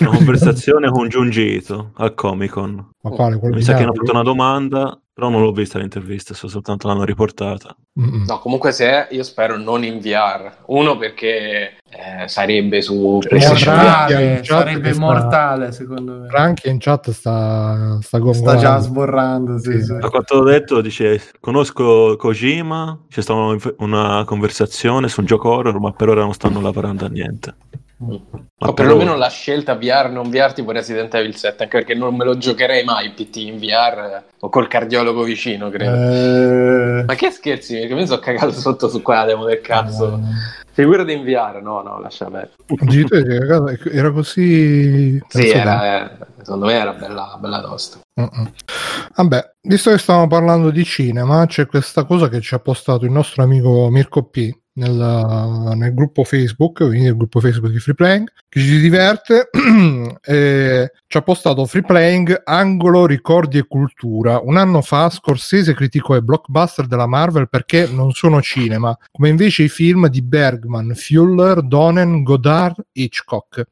Una conversazione con Giungito al Comic Con. Ma quale? Mi sa che hanno fatto una domanda, però non l'ho vista l'intervista, so soltanto l'hanno riportata. Mm-mm. No, comunque se è, io spero non in VR. Uno perché eh, sarebbe su Cioè, Mortale, sarebbe che sta- mortale secondo me. Franchi in chat sta, sta Sta già sborrando, sì, Sì. sì. Da quanto ho detto, dice, conosco Kojima, c'è stata una, una conversazione su un gioco horror, ma per ora non stanno lavorando a niente. Ma O per perlomeno la scelta VR non VR tipo Resident Evil 7, anche perché non me lo giocherei mai PT in VR o col cardiologo vicino, credo. Eh, Ma che scherzi, perché mi sono cagato sotto su quella demo del cazzo. eh, Figurati in VR, no, no, lascia perdere. Addirittura, ragazzi, era così... Sì, era, eh, secondo me era bella, bella tosta. Mm-mm. Vabbè, visto che stavamo parlando di cinema, c'è questa cosa che ci ha postato il nostro amico Mirko P nel, nel gruppo Facebook, quindi nel gruppo Facebook di Free Playing, che ci diverte. e ci ha postato Free Playing Angolo Ricordi e Cultura. Un anno fa Scorsese criticò i blockbuster della Marvel perché non sono cinema, come invece i film di Bergman, Fuller, Donen, Godard, Hitchcock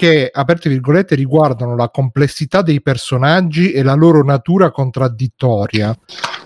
che, aperte virgolette, riguardano la complessità dei personaggi e la loro natura contraddittoria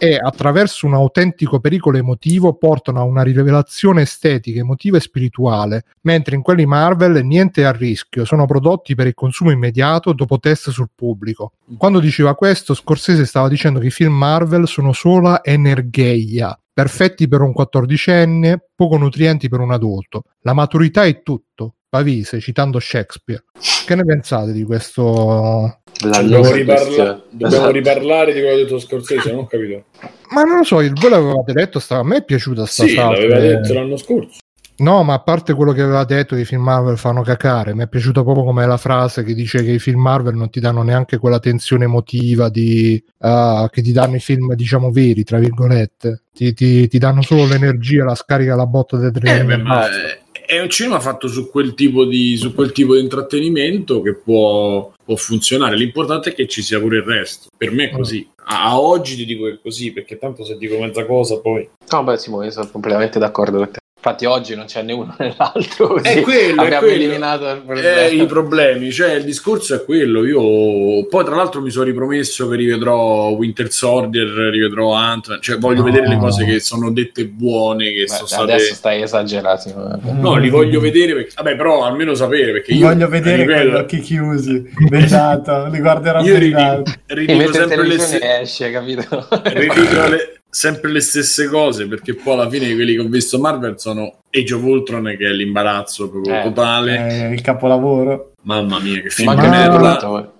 e attraverso un autentico pericolo emotivo portano a una rivelazione estetica, emotiva e spirituale, mentre in quelli Marvel niente è a rischio, sono prodotti per il consumo immediato dopo test sul pubblico. Quando diceva questo, Scorsese stava dicendo che i film Marvel sono sola energeia, perfetti per un quattordicenne, poco nutrienti per un adulto. La maturità è tutto. Pavise, citando Shakespeare. Che ne pensate di questo? Dobbiamo, riparla- questione. dobbiamo Esatto. riparlare di quello che ha detto Scorsese, non ho capito. Ma non lo so, il- voi l'avevate detto, sta- a me è piaciuta sta Sì, l'aveva detto l'anno scorso. No, ma a parte quello che aveva detto che i film Marvel fanno cacare, mi è piaciuta proprio come la frase che dice che i film Marvel non ti danno neanche quella tensione emotiva di, ah, che ti danno i film, diciamo, veri, tra virgolette. Ti, ti- ti danno solo l'energia, la scarica, la botta del Eh, beh, treno. ma è- è un cinema fatto su quel tipo di, quel tipo di intrattenimento che può, può funzionare. L'importante è che ci sia pure il resto. Per me è così. A, a oggi ti dico che è così, perché tanto se dico mezza cosa poi. No, beh, Simone, sono completamente d'accordo con te. Infatti oggi non c'è né uno né l'altro, È quello, è abbiamo quello. eliminato il problema. Eh, i problemi, cioè il discorso è quello. Io poi, tra l'altro, mi sono ripromesso che rivedrò Winter Soldier, rivedrò Ant, cioè voglio No. vedere le cose che sono dette buone, che Beh, sono state. adesso stai esagerando. No, li voglio vedere, perché... vabbè, però almeno sapere perché io Voglio vedere con gli ripeto, occhi chiusi, bendato, li guarderò io ridico, sempre le esce, capito? ridico le- sempre le stesse cose perché poi alla fine quelli che ho visto Marvel sono Age of Ultron che è l'imbarazzo proprio Eh, totale Eh, il capolavoro. mamma mia che film di merda tutto,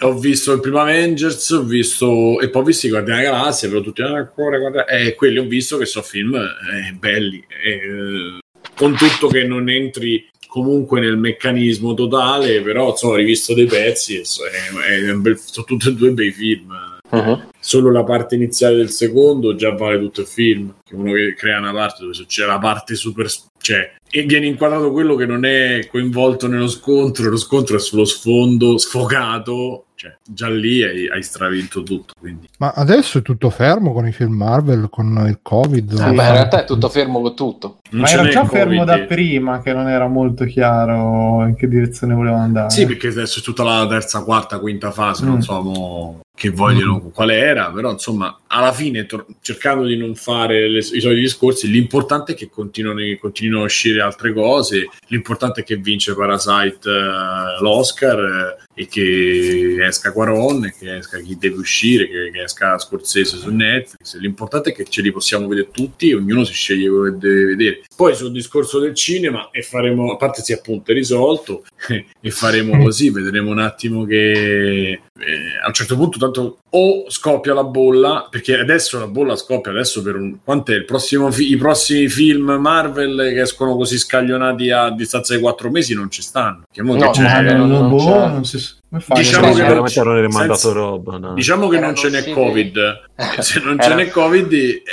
ho visto il primo Avengers ho visto e poi ho visto i Guardiani della Galassia però tutti ancora guarda e quelli ho visto che sono film eh, belli eh, con tutto che non entri comunque nel meccanismo totale, però insomma ho rivisto dei pezzi e so- è- è un bel- sono tutti e due bei film. Mhm. Solo la parte iniziale del secondo già vale tutto il film. Che uno che crea una parte dove c'è la parte super. cioè, e viene inquadrato quello che non è coinvolto nello scontro, lo scontro è sullo sfondo sfogato. Cioè, già lì hai, hai stravinto tutto. Quindi. Ma adesso è tutto fermo con i film Marvel, con il Covid? Eh, beh, in realtà è tutto fermo con tutto. Non Ma era già fermo Covid. da prima che non era molto chiaro in che direzione volevano andare. Sì, perché adesso è tutta la terza, quarta, quinta fase, non Mm. so mo che vogliono, quale era, però insomma, alla fine, tor- cercando di non fare le- i soliti discorsi, l'importante è che continuino, continuino a uscire altre cose, l'importante è che vince Parasite eh, l'Oscar eh, e che esca Quaron, che esca chi deve uscire, che, che esca Scorsese su Netflix, l'importante è che ce li possiamo vedere tutti e ognuno si sceglie quello che deve vedere. Poi sul discorso del cinema, e faremo, a parte si appunto è risolto, e faremo così, vedremo un attimo che eh, a un certo punto tanto o scoppia la bolla, perché adesso la bolla scoppia adesso per un quant'è il prossimo fi- i prossimi film Marvel che escono così scaglionati a distanza di quattro mesi non ci stanno. Che No, c'è- Ma Eh, non, boh, non si fai? Diciamo che non senza- roba. no? Diciamo che non ce n'è usciti- Covid, se non ce n'è Covid,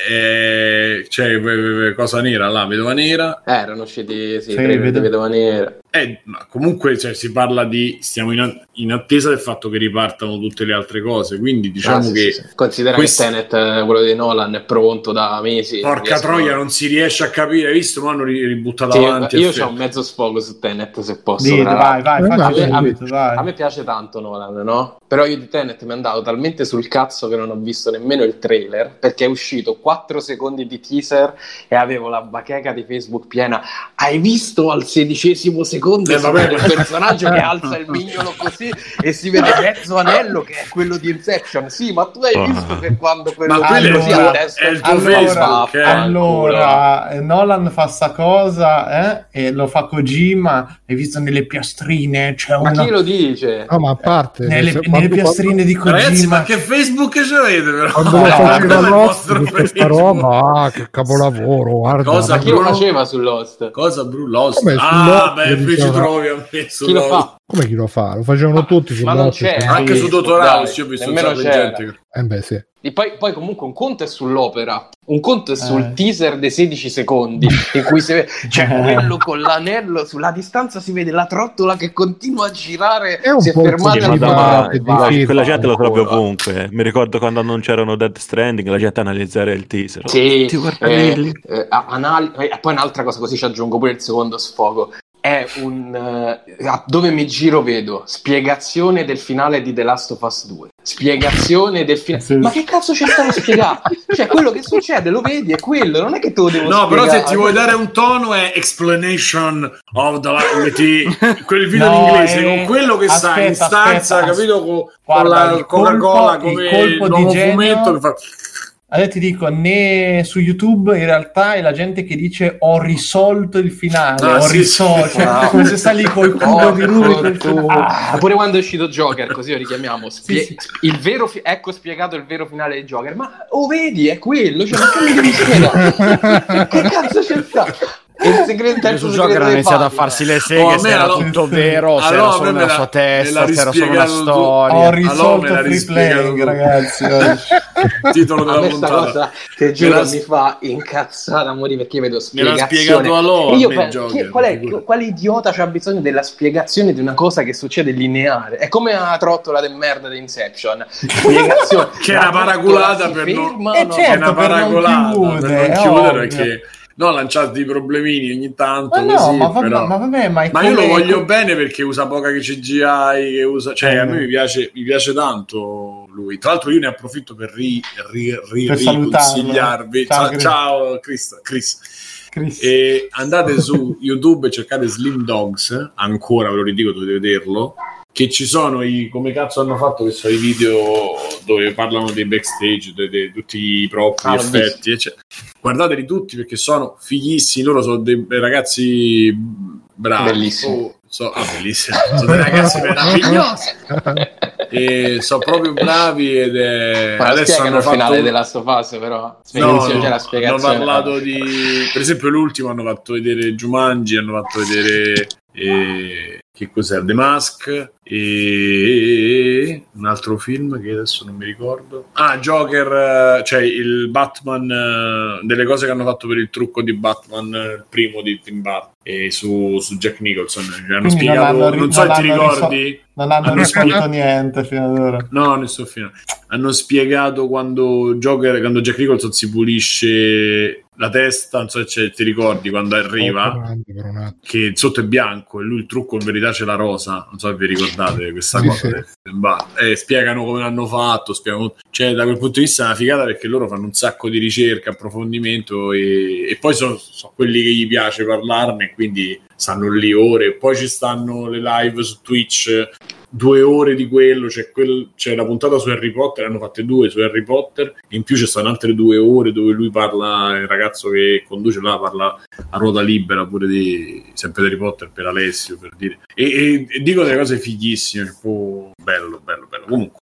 eh, c'è eh, cosa nera là, vedova nera. Eh, erano usciti sì, Sì, tre vedo- di vedova nera. Eh, ma comunque cioè, si parla di stiamo in, a- in attesa del fatto che ripartano tutte le altre cose, quindi diciamo Ah, sì, che sì, sì. Considera questo- che Tenet, eh, quello di Nolan, è pronto da mesi. porca troia non si riesce a capire, hai visto? Ma hanno ri- ributtato Sì, avanti. io fe- ho un mezzo sfogo su Tenet, se posso. Dite, tra vai, vai, Eh, vai, subito, a, vai. a me piace tanto Nolan, no? Però io di Tenet mi è andato talmente sul cazzo che non ho visto nemmeno il trailer perché è uscito 4 secondi di teaser e avevo la bacheca di Facebook piena. Hai visto al sedicesimo secondo Eh, si vabbè, il personaggio che alza il mignolo così e si vede mezzo anello che è quello di Inception. Sì, ma tu hai visto che quando quello Ma quello così è il a tuo- testa è il tuo Allora, Facebook, eh. allora eh, Nolan fa sta cosa eh, e lo fa Kojima. Hai visto nelle piastrine? C'è Ma una... chi lo dice? No, ma a parte nelle, se- nelle quando- piastrine di Kojima. Ragazzi, ma che Facebook ci avete però? quando, quando lo No, faceva Lost, questa roba, ah, che capolavoro, guarda. Cosa, Ma chi lo faceva sull'host? Cosa Brulost? Come, Ah, beh, ci diceva- trovi a me Chi lo fa? Come chi lo fa? Lo facevano tutti su Ma non c'è. sì. Anche Sì, su House io ho visto gente Eh beh, sì. E poi, poi comunque un conto è sull'opera, un conto è sul Eh. teaser dei 16 secondi in cui si vede, c'è quello con l'anello, sulla distanza si vede la trottola che continua a girare, È un si è fermata a Ma ma- quella gente lo Ancora. ovunque. Mi ricordo quando non c'erano Dead Stranding, la gente analizzare il teaser. Sì, eh, eh, anali- eh, poi un'altra cosa, così ci aggiungo pure il secondo sfogo. È un a dove mi giro vedo spiegazione del finale di The Last of Us 2. Spiegazione del finale. Sì. Ma che cazzo c'è stato a spiegare? cioè, quello che succede lo vedi, è quello, non è che te lo devo No, però se spiegare. ti vuoi dare un tono è explanation of the light, quel video No, in inglese eh, con quello che sta in aspetta, stanza, aspetta, capito? Con, con Guarda, la il Coca-Cola come colpo il di nuovo genio- fumetto che fa Adesso ti dico, né su YouTube in realtà è la gente che dice ho risolto il finale, Ah, ho sì, risolto, sì. cioè, Ah. come se sta lì col cubo Oh, di Rubik. Ah, pure quando è uscito Joker, così lo richiamiamo. spie- Sì, Il vero fi- ecco spiegato il vero finale di Joker. Ma oh, vedi, è quello. Cioè, ma che mi devi spiegare? che cazzo c'è stato? Il segreto, terzo su segreto dei iniziato a farsi le Oh, seghe a se me era allora- tutto vero, se allora era a solo me me nella la- sua me testa, se era solo una storia. Ho Allora risolto me l'ha free playing, ragazzi. titolo A della me puntata cosa, Me giuro, l'ha- mi fa incazzare a morire perché io vedo Me l'ha spiegazione. spiegato a loro, E io me Joker, che- qual è, quale idiota c'ha bisogno della spiegazione di una cosa che succede lineare? È come la trottola di merda di Inception. Spiegazione. che La era paraculata si per ferma, non, Eh, no? che certo, era per non chiudere, per non chiudere ovvio. No lanciate dei problemini ogni tanto Ma no, così, ma, va- però- ma vabbè, ma, Ma io lo voglio bene perché usa poca che CGI, che usa... cioè a me Eh. mi piace, mi piace tanto lui. Tra l'altro io ne approfitto per ri, ri, ri, Per riconsigliarvi. Ciao, ciao Chris. Chris. Chris. E andate su YouTube e cercate Slim Dogs, ancora ve lo ridico, dovete vederlo. Che ci sono i come cazzo hanno fatto che sono i video dove parlano dei backstage, di tutti i prop, Ah, effetti, eccetera. Guardateli tutti perché sono fighissimi. Loro sono dei ragazzi bravi. Bellissimi. Oh, so- ah, bellissimi. Sono dei ragazzi meravigliosi. e sono proprio bravi ed è... Ma adesso hanno il fatto... finale della Last of Us, però. No, no, c'è la hanno parlato di... Per esempio l'ultimo hanno fatto vedere Jumanji, hanno fatto vedere... eh, che cos'è? The Mask e un altro film che adesso non mi ricordo. Ah, Joker, eh, cioè il Batman, eh, delle cose che hanno fatto per il trucco di Batman, eh, il primo di Tim Burton, e su, su Jack Nicholson. Hanno non spiegato, hanno ri- non so non se ti ricordi. Non hanno Hanno spiegato- niente fino ad ora. No, ne sto finendo. Hanno spiegato quando Joker, quando Jack Nicholson si pulisce la testa, non so se ti ricordi quando arriva, Grande per un attimo. che sotto è bianco e lui il trucco in verità c'è la rosa. Non so se vi ricordate questa Sì, cosa. eh, spiegano come l'hanno fatto, spiegano... cioè da quel punto di vista è una figata perché loro fanno un sacco di ricerca, approfondimento e, e poi sono, sono quelli che gli piace parlarne, quindi stanno lì ore. Poi ci stanno le live su Twitch due ore di quello, c'è, quel- c'è la puntata su Harry Potter, hanno fatte due su Harry Potter, in più ci stanno altre due ore dove lui parla, il ragazzo che conduce là parla a ruota libera pure di sempre Harry Potter per Alessio, per dire. E, e- e dico delle cose fighissime, tipo bello, bello, bello. Comunque,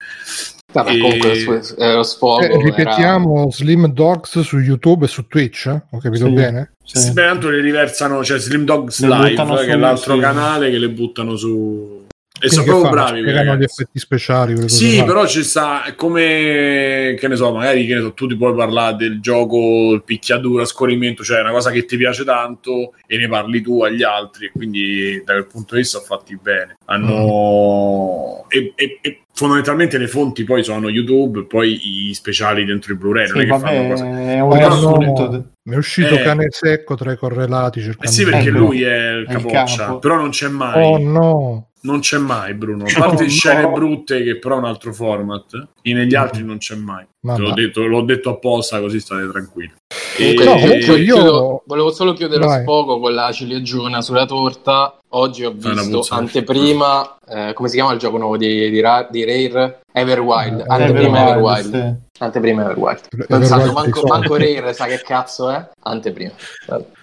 Vabbè, E- comunque su- eh, lo sfogo. Eh, era- ripetiamo Slim Dogs su YouTube e su Twitch, eh? ho capito Sì. bene? Sì. sì. beh, tanto le riversano, c'è Slim Dogs Le Live, buttano che è su- l'altro canale che le buttano su... E sono proprio fanno? bravi. Quei gli effetti speciali. Sì, là. però ci sta come che ne so, magari che ne so, tu ti puoi parlare del gioco, il picchiaduro a scorrimento, cioè una cosa che ti piace tanto e ne parli tu agli altri, e quindi da quel punto di vista sono fatti bene. Hanno e, e- e fondamentalmente le fonti poi sono YouTube, poi i speciali dentro i Blu-ray, non Sì, è che fanno vabbè, cose. è un Mi è uscito Eh. cane secco tra i correlati. Eh sì, perché lui è il il capoccia, capo. però non c'è mai. Oh no, Non c'è mai, Bruno. A parte Oh, scene no. brutte, che però è un altro format, e negli altri non c'è mai. L'ho, detto, l'ho detto apposta, così state tranquilli. E- no, comunque io- chiudo- volevo solo chiudere Vai. lo sfogo con la ciliegina sulla torta. Oggi ho visto anteprima, eh, come si chiama il gioco nuovo di, di, di Rare? Everwild. Eh, Anteprima Everwild, Everwild. sì. Anteprima Everwild. Non sanno manco, manco Rare, sa che cazzo è? Anteprima.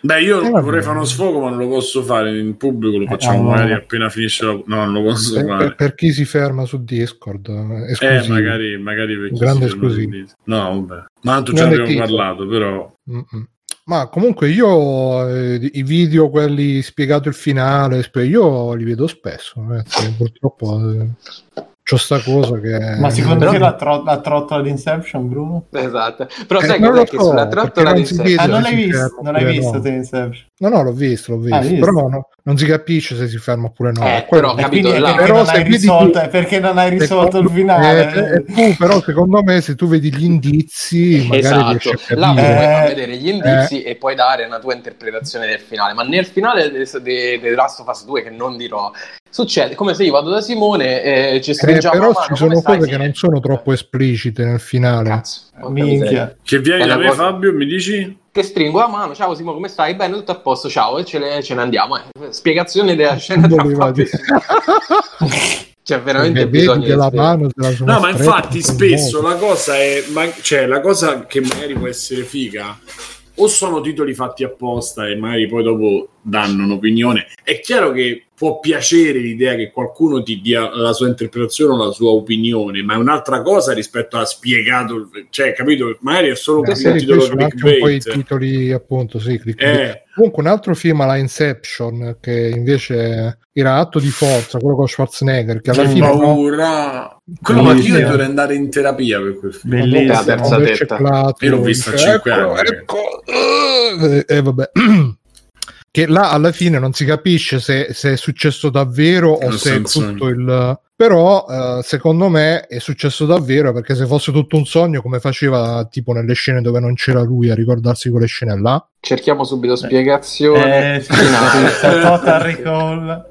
Beh, io Eh, vabbè. vorrei fare uno sfogo, ma non lo posso fare in pubblico. Lo facciamo no. magari appena finisce la. No, non lo posso Per, fare. per- per chi si ferma su Discord, eh, Eh, esclusivo. magari, magari per chi Grande esclusivo. No, vabbè. Ma tanto già abbiamo titolo. parlato, però. Mm-mm. Ma comunque io eh, i video, quelli spiegato il finale, io li vedo spesso. ragazzi. Purtroppo eh, c'ho sta cosa che. Ma secondo Però- te la, tro- la trottola di Inception, Bruno? Esatto. Però Eh, sai non cos'è che so, sulla trottola non di Inception... Ah, non l'hai visto? Non l'hai visto no. te Inception? No, no, l'ho visto, l'ho visto. Ah, visto. Però no- non si capisce se si ferma oppure no. Eh, È quello però, che- capito, quindi è là- perché, Però non se hai vedi risolto, tu- è perché non hai risolto il finale. eh, eh, tu, però, secondo me, se tu vedi gli indizi, magari riesci Esatto, a là capire. puoi far Eh, vedere gli indizi e poi dare una tua interpretazione del finale. Ma nel finale di The Last of Us 2, che non dirò, succede come se io vado da Simone e ci Eh, stringiamo però la mano. ci sono cose che non sono troppo esplicite nel finale. Cazzo. Minchia. Che vieni da me, cosa- Fabio, mi dici? Che stringo la mano, ciao Simone, come stai? Bene, tutto a posto, ciao, e ce, ne, ce ne andiamo. eh. Spiegazione della scena tra dire. Simone. C'è veramente bisogno che di la spiegare. mano se la sono No, ma infatti spesso modo. la cosa è, ma- cioè la cosa che magari può essere figa, o sono titoli fatti apposta e magari poi dopo danno un'opinione. È chiaro che può piacere l'idea che qualcuno ti dia la sua interpretazione o la sua opinione, ma è un'altra cosa rispetto a spiegato, cioè, capito? Magari è solo Eh, un titolo poi sono anche un po' i clickbait. titoli appunto sì, clickbait. Eh, comunque un altro film la Inception che invece era atto di forza quello con Schwarzenegger che alla Che fine no, paura. Quello Bellissimo. ma io dovrei andare in terapia per quel film. Bellissimo. La Bellissimo. terza tetta. Platio Io l'ho vista a dice, cinque ecco, anni. ecco, eh, e vabbè che là alla fine non si capisce se, se è successo davvero o se è tutto il però eh, secondo me è successo davvero perché se fosse tutto un sogno come faceva tipo nelle scene dove non c'era lui a ricordarsi quelle scene là Cerchiamo subito spiegazione. Eh, sì, sì, sì, Total Recall.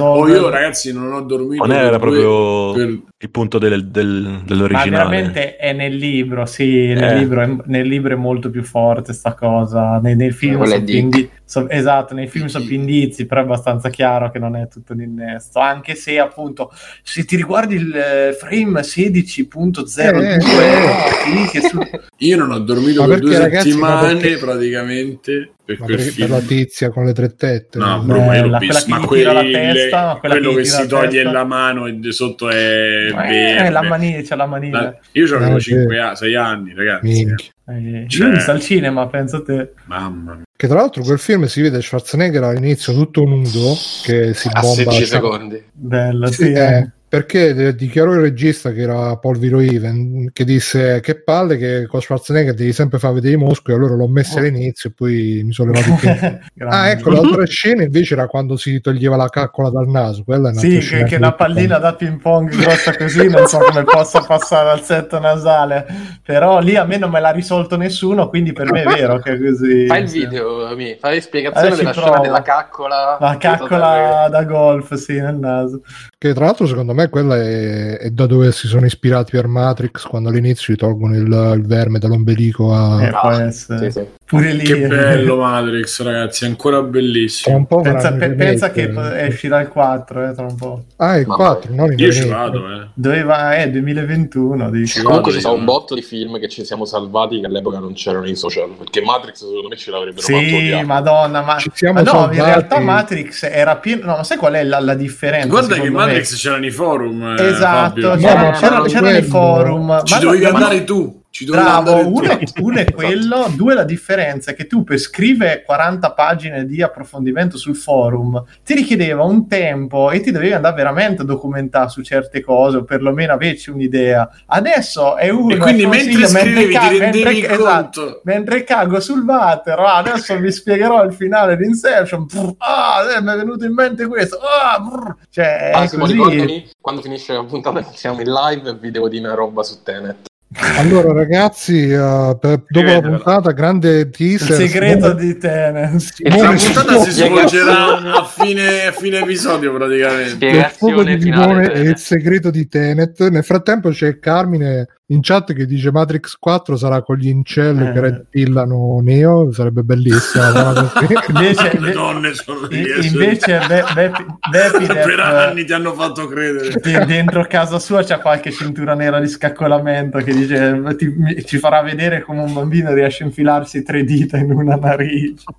Oh, io ragazzi non ho dormito. Non era proprio per- il punto del- del- Ma dell'originale. veramente è nel libro, sì, nel, Eh. libro, è, nel libro è molto più forte sta cosa. Nei, nel film sono più indi- so- esatto, nei film sono più indizi, però è abbastanza chiaro che non è tutto l'innesto. Anche se appunto, se ti riguardi il eh, frame 16.02, Eh, no, eh. sì, che su- Io non ho dormito Ma per due ragazzi, ma settimane perché- praticamente. Veramente per per, film. per la tizia con le tre tette. No, Eh, Bruno, ma io l'ho visto. Ma quelle- testa, quello che che, si la toglie testa. la mano e sotto è Eh, verde. la maniglia, c'è la maniglia. La- Io avevo Eh, 5 sì. anni, 6 anni, ragazzi. Eh, Cioè- Io visto al cinema, penso a te. Mamma mia. Che tra l'altro quel film si vede Schwarzenegger all'inizio tutto nudo che si A bomba 16 cioè- secondi. Bello, Sì, sì. eh, eh. Perché de- dichiarò il regista che era Paul Verhoeven che disse che palle che con Schwarzenegger devi sempre far vedere i muscoli allora l'ho messo Oh. all'inizio e poi mi sono levato i piedi Grande. ah ecco l'altra scena invece era quando si toglieva la caccola dal naso quella è Sì, che, che una pallina da ping pong grossa così, non so come possa passare al setto nasale, però lì a me non me l'ha risolto nessuno, quindi per me è vero che è così. Fai il video, Mi, fai spiegazione Adesso della scena della caccola. La caccola da golf, sì, nel naso. che tra l'altro secondo me quella è, è da dove si sono ispirati per Matrix quando all'inizio gli tolgono il, il verme dall'ombelico a Eh, Ah, può essere. Sì, sì. Pure lì. Che bello Matrix, ragazzi, è ancora bellissimo. un po' Pensa, pe- pensa che uscirà il 4 eh, tra un po'. ah il Ma 4 non il Io ci vado, eh. Doveva, eh, 2021, dico. Ci Comunque vado ci sono un botto di film che ci siamo salvati che all'epoca non c'erano in social. Perché Matrix secondo me ce l'avrebbero fatto Sì, madonna, ma, Ci siamo ma no, salvati. in realtà Matrix era pieno. No, ma sai qual è la, la differenza? Guarda che in secondo me? Matrix c'erano i forum. eh, Esatto, Fabio. c'era- No, ma c'era- proprio c'erano i forum. Ci ma dovevi no, ma- andare tu. Ci Bravo, uno è, uno è quello, due la differenza è che tu per scrivere 40 pagine di approfondimento sul forum ti richiedeva un tempo e ti dovevi andare veramente a documentare su certe cose o perlomeno averci un'idea. Adesso è uno E quindi mentre scrivevi ca- ti rendevi mentre- esatto, conto. mentre cago sul water, ah, adesso vi spiegherò il finale di Inception. Brr, ah, eh, mi è venuto in mente questo. Ah, brr. cioè, Ah, è Simo, così. ricordami quando finisce la puntata siamo in live e vi devo dire una roba su Tenet. Allora, ragazzi, eh, per- dopo la puntata, grande Il teaser. segreto Simone- di Tennis. La puntata si svolgerà a fine, a fine episodio praticamente. il fuoco di. Simone e Tenet. il segreto di Tenet. Nel frattempo c'è Carmine in chat che dice Matrix 4 sarà con gli incelli Eh. che rettillano Neo. Sarebbe bellissima. Invece, Le donne sono I- lì. invece Be- Be- Bepidef, per anni ti hanno fatto credere. de- dentro casa sua c'è qualche cintura nera di scaccolamento che dice ti- mi- ci farà vedere come un bambino riesce a infilarsi tre dita in una narice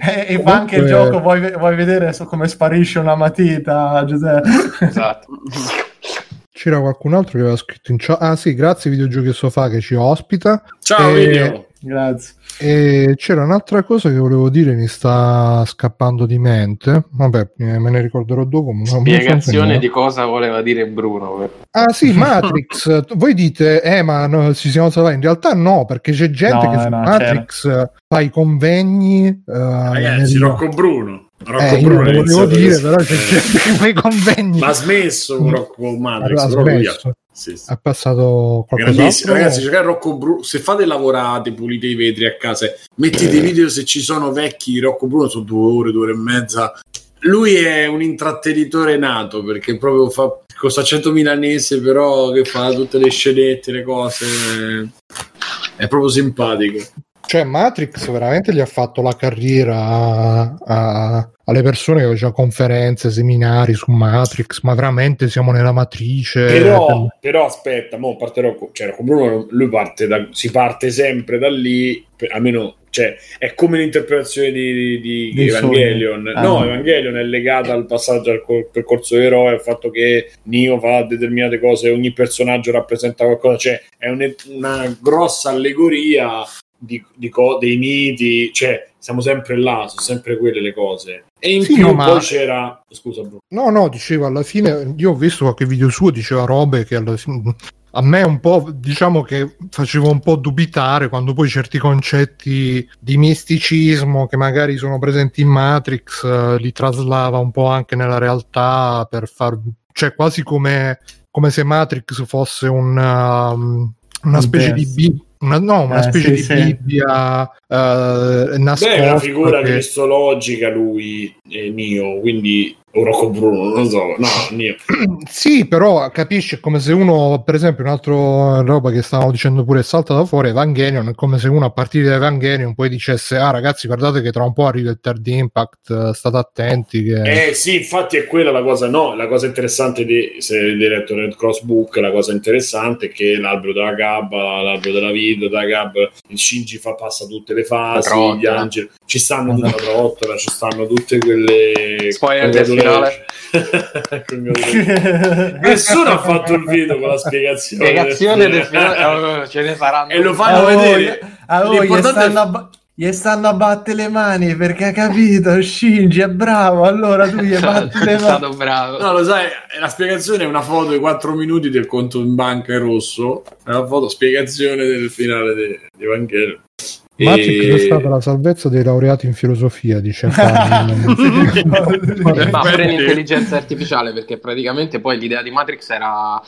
e, e fa anche il gioco vuoi, vuoi vedere so- come sparisce una matita Giuseppe Esatto. C'era qualcun altro che aveva scritto in chat. Ah, sì, grazie Videogiochi e Sofà che ci ospita. Ciao, Eh, video. grazie E c'era un'altra cosa che volevo dire, mi sta scappando di mente. Vabbè, eh, me ne ricorderò dopo. Spiegazione di cosa voleva dire Bruno. Ah sì, Matrix. Voi dite, eh, ma no, ci siamo salvati. In realtà no, perché c'è gente No, che eh, su no, Matrix eh, fa i convegni. eh, Ragazzi, nel- Rocco Bruno. Rocco eh, ha lo volevo dire, questo. però c'è gente che convegni. Ma ha smesso con Rocco Matrix. Smesso. sì, sì. Ha passato qualcos'altro. ragazzi, giocare Rocco Bruno. Se fate lavorate, pulite i vetri a casa, mettete i video se ci sono vecchi Rocco Bruno, sono due ore, due ore e mezza. Lui è un intrattenitore nato perché proprio fa questo accento milanese, però che fa tutte le scenette, le cose. È proprio simpatico. Cioè, Matrix veramente gli ha fatto la carriera a- a- alle persone che facevano conferenze, seminari su Matrix, ma veramente siamo nella matrice. Però, però aspetta, mo parte Rocco, cioè Bruno, lui parte da, si parte sempre da lì, per- almeno cioè, è come l'interpretazione di, di Dei Evangelion. Ah, no, no. Evangelion è legata al passaggio al cor- percorso eroe, al fatto che Neo fa determinate cose, ogni personaggio rappresenta qualcosa, cioè è un- una grossa allegoria di, di co- dei miti, cioè siamo sempre là, sono sempre quelle le cose. E in Sì, più no, ma- poi c'era... Scusa Bruno. No, no, dicevo alla fine, io ho visto qualche video suo, diceva robe che alla fine- a me un po', diciamo che faceva un po' dubitare quando poi certi concetti di misticismo che magari sono presenti in Matrix eh, li traslava un po' anche nella realtà per far, cioè quasi come, come se Matrix fosse un, um, una Un specie di. Bi- una, no, una Eh, specie sì, di sì. Bibbia eh, Beh, è una nascosta figura che- cristologica lui, eh, Neo, quindi O Rocco Bruno, non lo so. No, Neo. Sì, però capisci, è come se uno, per esempio, un'altra roba che stavamo dicendo pure salta da fuori, Evangelion, è come se uno a partire da Evangelion poi dicesse, ah ragazzi guardate che tra un po' arriva il third impact, eh, state attenti che... Eh sì, infatti è quella la cosa, no, la cosa interessante di, se avete letto Red Cross Book, la cosa interessante è che l'albero della gabba, l'albero della vita, della gabba, il Shinji fa, passa tutte le fasi, gli angeli, ci stanno tutta la trottola, ci stanno tutte quelle... Spoiler del finale. Nessuno ha fatto il video con la spiegazione. Spiegazione del finale, oh, ce ne saranno. E lo fanno oh, vedere. ah, oh, gli stanno a ba- gli stanno a battere le mani perché ha capito Shinji è bravo allora tu gli batti è le mani stato bravo. No, lo sai, la spiegazione è una foto di 4 minuti del conto in banca in rosso. È una foto spiegazione del finale di, di Evangelion. Magic E- è stata la salvezza dei laureati in filosofia, dice Ma pure in intelligenza artificiale, perché praticamente poi l'idea di Matrix era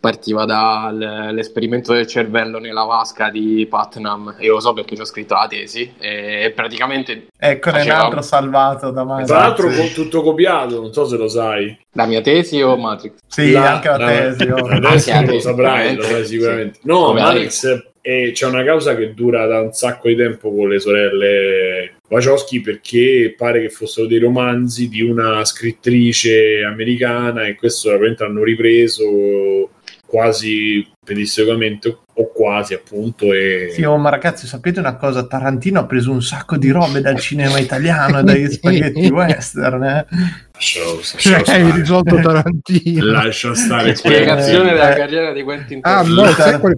partiva dall'esperimento del cervello nella vasca di Putnam. Io lo so perché ci ho scritto la tesi. E praticamente ecco è un Faceva- altro salvato da mano Tra l'altro con tutto copiato, non so se lo sai. la mia tesi o Matrix? sì La- anche la, tesi oh. Adesso Anche la lo saprai, lo sai sicuramente. Sì. No, Ovviamente. Matrix è, c'è una causa che dura da un sacco di tempo con le sorelle Wachowski perché pare che fossero dei romanzi di una scrittrice americana e questo veramente hanno ripreso quasi pedissequamente o quasi appunto e Sì, oh, ma ragazzi, sapete una cosa? Tarantino ha preso un sacco di robe dal cinema italiano e dagli spaghetti western. Eh? Lascialo Cioè, hai risolto Tarantino. lascia stare Spiegazione Eh, della carriera di Quentin Ah, Tarantino. no, sai quali,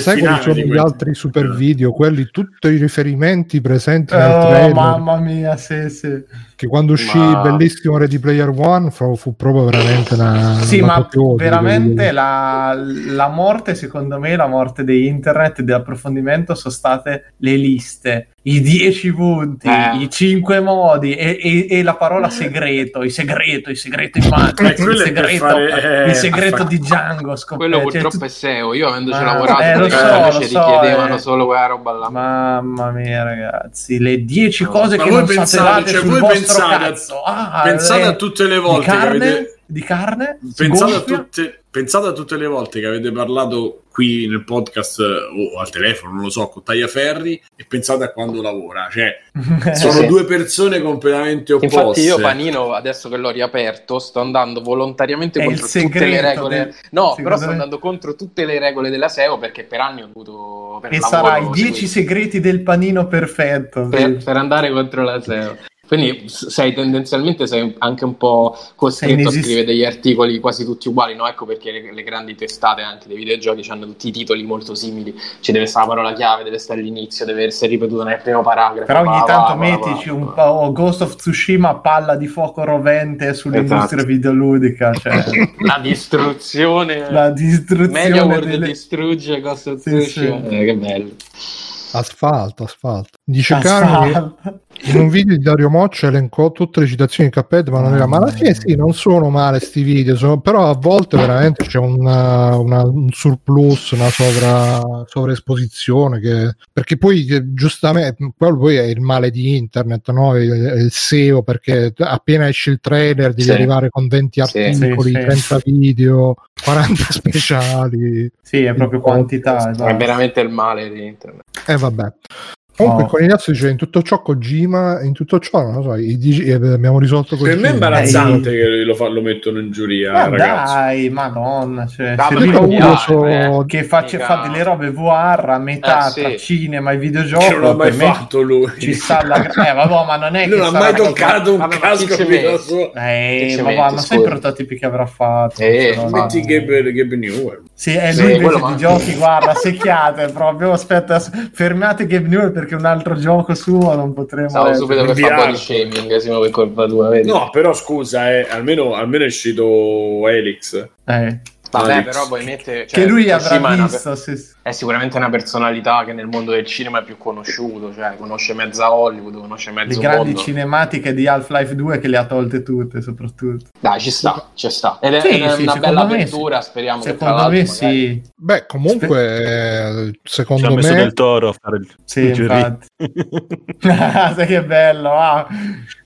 sai quali sono gli altri super video? Quelli, tutti i riferimenti presenti nel Oh, trailer. mamma mia, sì, sì. Che quando uscì Ma- bellissimo Ready Player One fu, fu proprio veramente una. Sì, una ma veramente la, la morte, secondo me, la morte di internet e dell'approfondimento sono state le liste, i 10 punti, Eh. i 5 modi e, e- e la parola segreto, il segreto, il segreto in Matrix, il segreto, fare, eh, il segreto di Django. scoperto. Quello Cioè, purtroppo tu- è SEO. Io avendoci Ah, lavorato, eh, lo so, ci lo so, richiedevano eh. solo quella roba là. Mamma mia, ragazzi, le 10 cose Ma che non pensate- sapevate cioè, sul voi vostro pensate a- cazzo. Ah, pensate eh, a tutte le di volte che carne, avete di carne, pensate a, tutte, pensate a tutte le volte che avete parlato qui nel podcast eh, o al telefono, non lo so, con Tagliaferri e pensate a quando lavora. Cioè, sono sì. due persone completamente opposte. Infatti io Panino, adesso che l'ho riaperto, sto andando volontariamente È contro tutte le regole. del- No, secondo però sto andando contro tutte le regole della SEO perché per anni ho dovuto... Per E lavoro, sarà i 10 seguire- segreti del panino perfetto. per, per andare contro la SEO. Quindi sei tendenzialmente sei anche un po' costretto a scrivere degli articoli quasi tutti uguali, no? Ecco perché le, le grandi testate anche dei videogiochi hanno tutti i titoli molto simili. Ci deve stare la parola chiave, deve stare all'inizio, deve essere ripetuta nel primo paragrafo. Però ogni va, tanto va, mettici va, un va. po' oh, Ghost of Tsushima, palla di fuoco rovente sull'industria Esatto. videoludica. Cioè, La distruzione. la distruzione Media World delle... distrugge Ghost of Sì, Tsushima. sì. Eh, che bello. Asfalto, asfalto. Dice Asfalto. in un video di Dario Moccia elencò tutte le citazioni di Cuphead, ma non era. Ma alla fine sì, non sono male sti video, sono- però a volte veramente c'è una- una- un surplus, una sovra, sovraesposizione. Che, perché poi eh, giustamente quello poi è il male di internet, no? il, il SEO, perché appena esce il trailer devi Sì. arrivare con 20 Sì. articoli, Sì, sì. 30 video, 40 speciali. Sì, è proprio quantità. È esatto. veramente il male di internet. E vabbè. Comunque, Oh. con Conigliazzo dice in tutto ciò Kojima, in tutto ciò non lo so, i dig- eh, abbiamo risolto Per Kojima. me è imbarazzante Eh, che lo, fa- lo mettono in giuria, Ma ragazzi. dai, madonna. Cioè, Ah, se uno eh, so- che faccia mica- fa delle robe VR a metà Eh, sì. tra cinema e Che non videogioco, l'ha mai per me fatto lui. ci sta la gra- eh vabbè ma non è Lui che non ha mai toccato un Vabbè, ma casco sua. eh Che ci ma sai i prototipi che avrà fatto Eh, Metti. Gabe, Gabe Newell. sì, è Sì, lui invece di giochi guarda secchiate proprio aspetta fermate Gabe Newell perché un altro gioco suo non potremo Stavo leggere. subito per di fare body shaming, Simo, per colpa tua, vedi? No, però scusa, eh, almeno, almeno è uscito Elix. Eh, Vabbè, Alex. però poi mette... cioè, che lui avrà Kojima è una- visto sì, sì. È sicuramente una personalità che nel mondo del cinema è più conosciuto, cioè conosce mezza Hollywood, conosce le mezzo grandi mondo. cinematiche di Half-Life 2 che le ha tolte tutte soprattutto Dai, ci sta, ci sta. Ed è, Sì, ed è sì, una secondo bella me sì. avventura, speriamo che secondo l'altro me magari- sì Beh, comunque, eh, Ci secondo ha messo me, del toro a fare il, sì infatti sai che bello ah.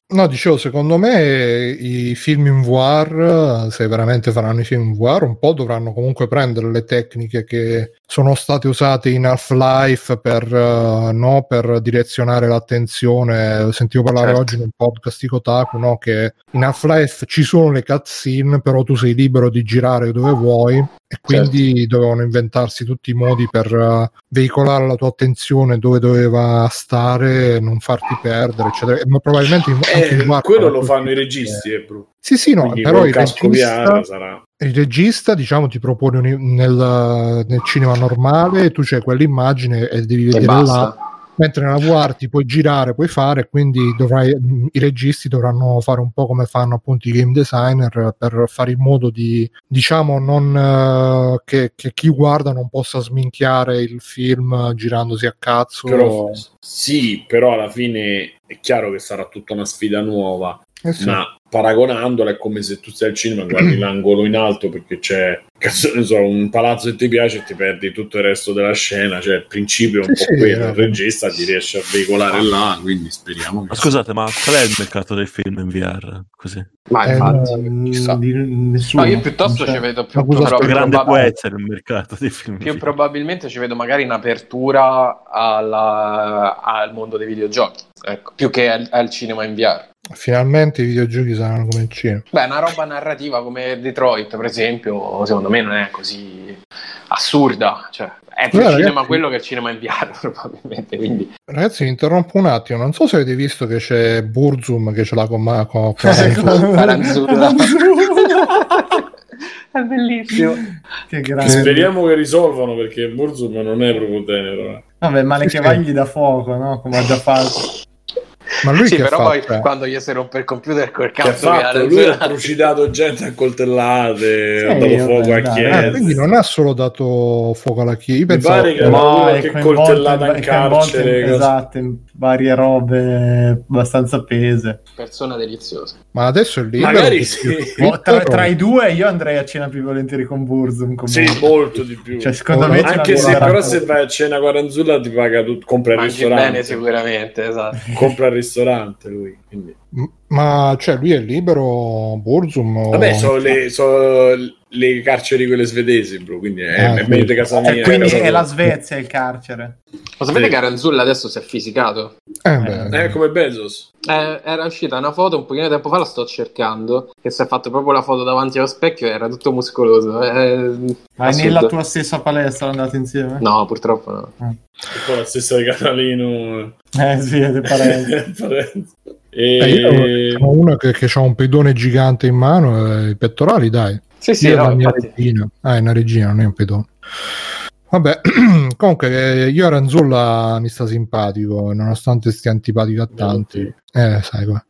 No, dicevo, secondo me i film in VR, se veramente faranno i film in VR, un po' dovranno comunque prendere le tecniche che sono state usate in Half-Life per, uh, no, per direzionare l'attenzione. Sentivo parlare Certo. oggi in un podcast di Kotaku no, che in Half-Life ci sono le cutscene, però tu sei libero di girare dove vuoi e quindi dovevano inventarsi tutti i modi per uh, veicolare la tua attenzione dove doveva stare, non farti perdere, eccetera. Ma probabilmente anche Eh, VR quello lo fanno i registi, eh, bro. Sì, sì, no, Quindi però il regista, sarà. il regista, diciamo, ti propone un- nel, nel cinema normale, tu c'hai quell'immagine e devi E vedere là. Mentre nella VR ti puoi girare, puoi fare, quindi dovrai, i registi dovranno fare un po' come fanno appunto i game designer per fare in modo di, diciamo, non eh, che, che chi guarda non possa sminchiare il film girandosi a cazzo. Però, sì, però alla fine è chiaro che sarà tutta una sfida nuova. Eh sì. Ma paragonandola è come se tu stai al cinema e guardi l'angolo in alto perché c'è cazzo ne so, un palazzo che ti piace e ti perdi tutto il resto della scena. Cioè, il principio è un Sì, po' sì, quello. eh. Il regista ti riesce a veicolare là, quindi speriamo che Ma scusate, ma qual è il mercato del film in VR? Così. Ma Eh, infatti, chissà. di nessuno. No, io piuttosto ci vedo più, però grande può essere il mercato dei film. più probabilmente ci vedo magari un'apertura alla- al mondo dei videogiochi, ecco, più che al, al cinema in VR. Finalmente i videogiochi saranno come il cinema. Beh, una roba narrativa come Detroit, per esempio, secondo me non è così assurda. Cioè, è più Guarda, cinema ragazzi- quello che il cinema in VR, probabilmente. Quindi, Ragazzi, vi interrompo un attimo. Non so se avete visto che c'è Burzum che ce l'ha con, Paranzulla. è bellissimo. Che grande. Speriamo che risolvano perché Burzum non è proprio tenero. eh. Vabbè, ma le Sì, cavagli da fuoco, no? Come ha già fatto. Ma lui sì, che però fa? poi Cioè, quando gli si rompe il computer ha cazzo che ha fatto? Lui ha trucidato gente a coltellate, Sì, ha dato fuoco a chiesa. ah, quindi non ha solo dato fuoco alla chiesa. Io pensavo pare che no. Che coltellata in, carcere, in, esatto, in varie robe abbastanza pese. Persona deliziosa. Ma adesso è libero. Magari sì. Oh, tra, tra i due io andrei a cena più volentieri con Burzum. Sì, molto di più. Cioè, secondo me ce Anche se però se vai a cena con Aranzulla ti paga tutto, compra il Mangi ristorante. bene sicuramente, esatto. Compra il ristorante lui. quindi. Ma cioè, lui è libero, Burzum? o- Vabbè, sono le, so le carceri quelle svedesi, bro, quindi è, Ah, è meglio di casa mia. Cioè, quindi è la Svezia il carcere. Lo sapete Sì. che Aranzulla adesso si è fisicato? Eh, beh. Eh, come Bezos. Eh, era uscita una foto un pochino di tempo fa, la sto cercando, che si è fatto proprio la foto davanti allo specchio e era tutto muscoloso. Eh, Ma è assurdo. nella tua stessa palestra andate insieme? No, purtroppo no. E poi la stessa di Catalino. Eh sì, siete parenti. Parenzo. Eh, e... io sono uno che, che ha un pedone gigante in mano e i pettorali, dai. Sì, sì, Io no, infatti. regina. Ah, è una regina, non è un pedone. Vabbè, comunque eh, io Aranzulla mi sta simpatico, nonostante stia antipatico a tanti. Eh, sai come.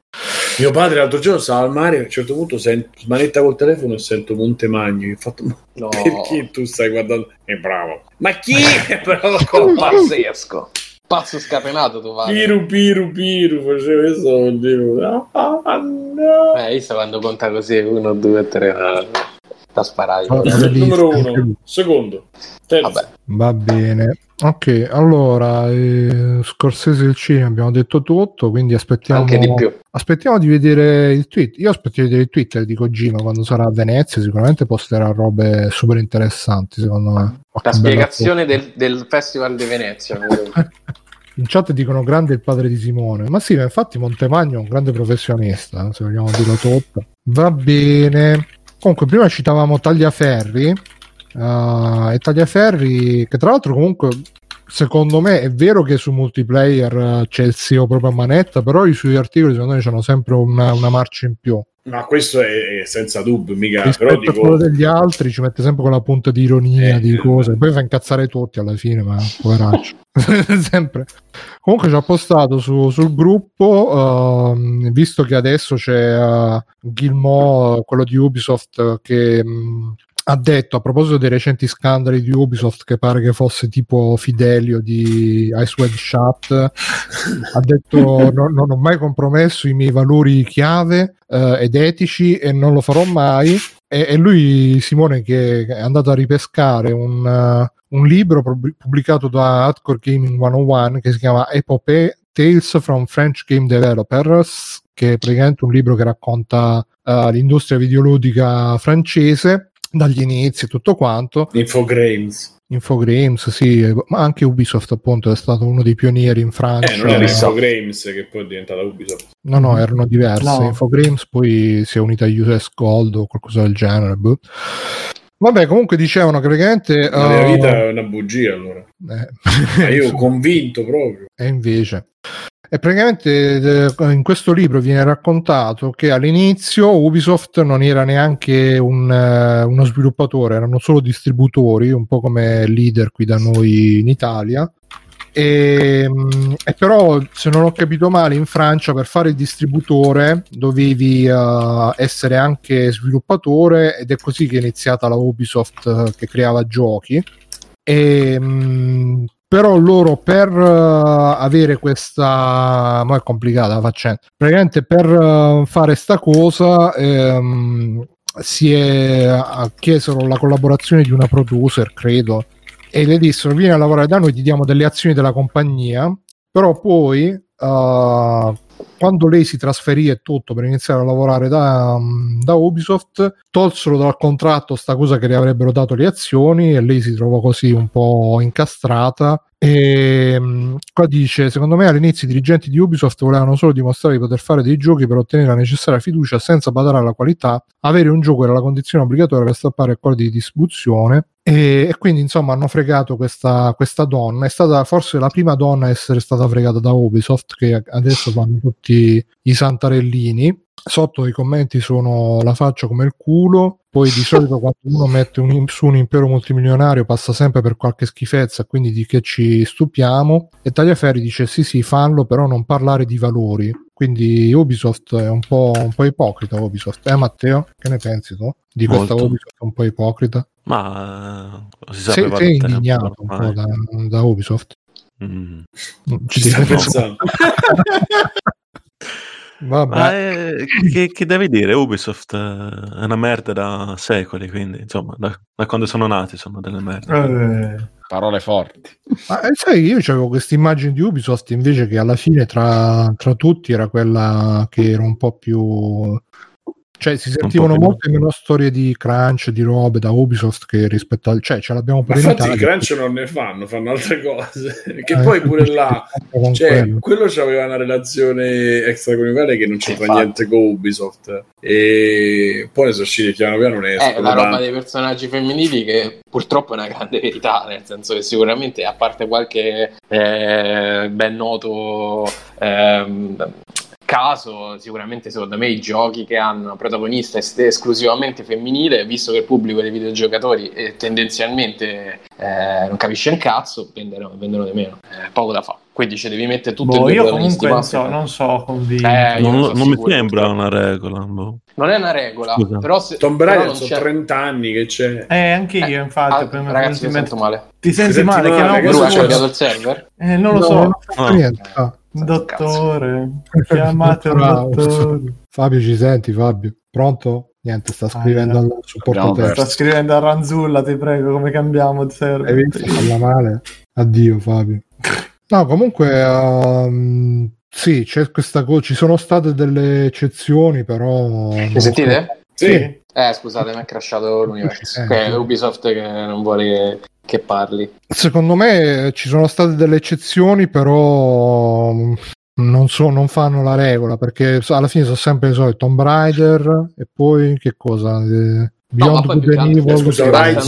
Mio padre l'altro giorno stava al mare, a un certo punto sento smanetta col telefono e sento Montemagno. Ho fatto, ma No. perché tu stai guardando? È bravo. Ma chi è bravo? Pazzesco. Pazzo scatenato tu vai. Piru, piru, piru, facevo questo, ah, ah, no. Eh, io sto quando conta così, uno, due, tre, no, da sparare. Ah, Numero uno, secondo, terzo. Vabbè. Va bene. Ok, allora, eh, Scorsese del cinema abbiamo detto tutto, quindi aspettiamo, Anche di più. aspettiamo di vedere il tweet. Io aspetto di vedere il Twitter di Kojima quando sarà a Venezia, sicuramente posterà robe super interessanti, secondo me. La Qualche bella spiegazione del, del Festival di Venezia. In chat dicono grande il padre di Simone, ma sì, ma infatti Montemagno è un grande professionista, se vogliamo dirlo tutto. Va bene. Comunque, prima citavamo Tagliaferri, eh, e Tagliaferri, che tra l'altro comunque, secondo me, è vero che su multiplayer eh, c'è il SEO proprio a manetta, però i suoi articoli secondo me hanno sempre una, una marcia in più. Ma questo è, è senza dubbio, mica, Rispetto però a quello dico, degli altri ci mette sempre quella punta di ironia, Eh, di eh. cose, poi fa incazzare tutti alla fine, ma poveraccio. sempre. Comunque ci ha postato su- sul gruppo, ehm, visto che adesso c'è uh, Gilmo, quello di Ubisoft, che mh, ha detto a proposito dei recenti scandali di Ubisoft, che pare che fosse tipo Fidelio di Ice Web Shut, ha detto "No- non ho mai compromesso i miei valori chiave eh, ed etici e non lo farò mai. E, e lui, Simone, che è andato a ripescare un, eh, un libro pub- pubblicato da Hardcore Gaming 101 che si chiama Epopee Tales from French Game Developers che è praticamente un libro che racconta uh, l'industria videoludica francese dagli inizi e tutto quanto. Infogrames. Infogrames, sì, ma anche Ubisoft appunto è stato uno dei pionieri in Francia. Eh, non era Infogrames che poi è diventata Ubisoft. No, no, erano diverse. No. Infogrames poi si è unita a US Gold o qualcosa del genere. boh. Vabbè, comunque dicevano che praticamente... La mia uh, vita è una bugia allora. eh, Ma io insomma, convinto proprio. E invece... E praticamente eh, in questo libro viene raccontato che all'inizio Ubisoft non era neanche un, eh, uno sviluppatore, erano solo distributori, un po' come leader qui da noi in Italia. E, mh, e però, se non ho capito male, in Francia per fare il distributore dovevi eh, essere anche sviluppatore ed è così che è iniziata la Ubisoft che creava giochi. E, mh, però loro per eh, avere questa ma è complicata la faccenda. Praticamente per eh, fare sta cosa ehm, si è eh, chiesero la collaborazione di una producer credo e le dissero vieni a lavorare da noi ti diamo delle azioni della compagnia però poi eh, quando lei si trasferì e tutto per iniziare a lavorare da, da Ubisoft, tolsero dal contratto sta cosa che le avrebbero dato le azioni e lei si trovò così un po' incastrata. E mh, qua dice: Secondo me all'inizio i dirigenti di Ubisoft volevano solo dimostrare di poter fare dei giochi per ottenere la necessaria fiducia senza badare alla qualità. Avere un gioco era la condizione obbligatoria per stappare accordi di distribuzione. E, e quindi insomma hanno fregato questa, questa donna. È stata forse la prima donna a essere stata fregata da Ubisoft, che adesso fanno tutti i santarellini. Sotto i commenti sono la faccia come il culo. Poi di solito quando uno mette un, su un impero multimilionario passa sempre per qualche schifezza, quindi di che ci stupiamo. E Tagliaferri dice sì sì fanno, però non parlare di valori. Quindi Ubisoft è un po', un po' ipocrita. Ubisoft, eh Matteo, che ne pensi tu? Di questa Molto. Ubisoft un po' ipocrita? Ma eh, si Sei, sapeva sei indignato un po' da, da Ubisoft? Mm. Ci Ci stai stai pensando? Vabbè. Ma eh, che, che devi dire? Ubisoft eh, è una merda da secoli, quindi insomma, da, da quando sono nati sono delle merde. Eh, Parole forti. Ma eh, sai, io avevo questa immagine di Ubisoft invece che alla fine tra, tra tutti era quella che era un po' più... Cioè si sentivano molte meno storie di crunch, di robe da Ubisoft che rispetto al... Cioè ce l'abbiamo Ma pure in infatti Italia. crunch non ne fanno, fanno altre cose. Che Eh, poi pure là, con cioè, quello. quello c'aveva una relazione extraconiugale che non c'entra Infatti. niente con Ubisoft. E poi sono usciti piano piano ne È escono la roba dei personaggi femminili che purtroppo è una grande verità, nel senso che sicuramente, a parte qualche eh, ben noto ehm, caso, sicuramente secondo me i giochi che hanno una protagonista est- esclusivamente femminile, visto che il pubblico dei videogiocatori eh, tendenzialmente eh, non capisce un cazzo, vendono, vendono di meno, eh, poco da fare. Quindi ci devi mettere tutte boh, io comunque non so, non so convinto. Eh, Non, non non mi sembra una regola. boh. Non è una regola, Scusa. però se, Raider non sono c'è- 30 anni che c'è. Eh, anche io, Eh, infatti. ah, ragazzi, mi sento male. Ti senti Ti senti male? male, che Bru, ha succede? cambiato il server? Eh, non lo No, so. non fa Ah. Dottore, chiamate un dottore. Fabio ci senti Fabio? Pronto? Niente, sta scrivendo Ah, al supporto tecnico. Sta scrivendo a Ranzulla, ti prego, come cambiamo il Hai server. visto? Parla male. Addio Fabio. No, comunque ehm, sì, c'è questa cosa. Ci sono state delle eccezioni, però. Mi sentite? Sì. Sì. Eh, scusate, mi è crashato l'universo. Eh, Ok, è sì. Ubisoft che non vuole che, che parli. Secondo me ci sono state delle eccezioni, però mh, non, so, non fanno la regola perché alla fine sono sempre i soliti Tomb Raider e poi che cosa? Eh, Beyond poi Good and Eh, Evil. scusa, Horizon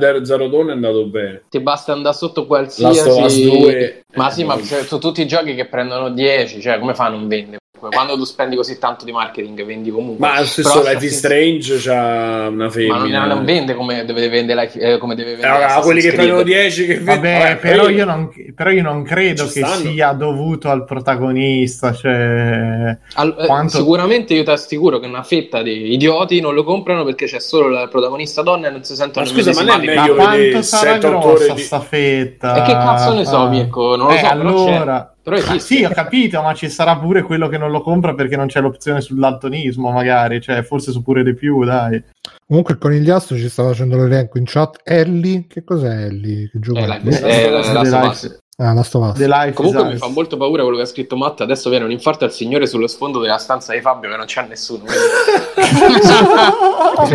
Zero- Zero Dawn è andato bene. Ti basta andare sotto Last of Us qualsiasi. 2 Ma sì, ma eh, cioè, sono tutti giochi che prendono 10, cioè come fa a non vendere? Quando tu spendi così tanto di marketing, vendi comunque. Ma lo stesso Life is Strange c'ha una Ma non, femmina. non vende come deve vendere, Life- eh, come deve Eh, vendere. raga, quelli che prendono 10 che Vabbè, Vabbè, però, quelli- io non, però io non credo che stanno. sia dovuto al protagonista. Cioè, Al- eh, Quanto- Sicuramente io ti assicuro che una fetta di idioti non lo comprano perché c'è solo la protagonista donna e non si sentono Ma scusa, ma non è immedesimati. ma meglio quanto sarà 7-8 ore grossa di- sta fetta? E che cazzo ne so, Ah. Mirko? Non lo Eh, so, però allora... Però Ah, sì, ho capito, ma ci sarà pure quello che non lo compra perché non c'è l'opzione sull'altonismo, magari, cioè forse su pure di più, dai. Comunque il conigliastro ci sta facendo l'elenco in chat. Ellie, che cos'è Ellie? Che gioco Eh, è? la- eh, la- la- la-. Ah. The Life Comunque mi fa molto paura quello che ha scritto Matt. Adesso viene un infarto al signore sullo sfondo della stanza di Fabio che non c'è nessuno.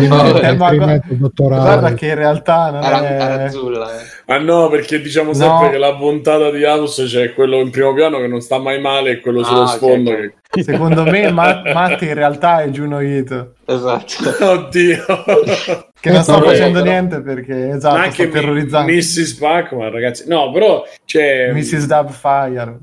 No, Eh, ma. Guarda che in realtà non Era, è... era azzurra. eh. Ah no, perché diciamo sempre No. che la bontà di Asus c'è quello in primo piano che non sta mai male e quello sullo Ah, ok, sfondo ok. che... Secondo me Matt, Matt in realtà è Juno Ito Esatto. Oddio. che non sta Vabbè, facendo però- niente perché esatto, Ma anche sta terrorizzando Mrs. Pacman, ragazzi. No, però c'è... Mrs. Dubfire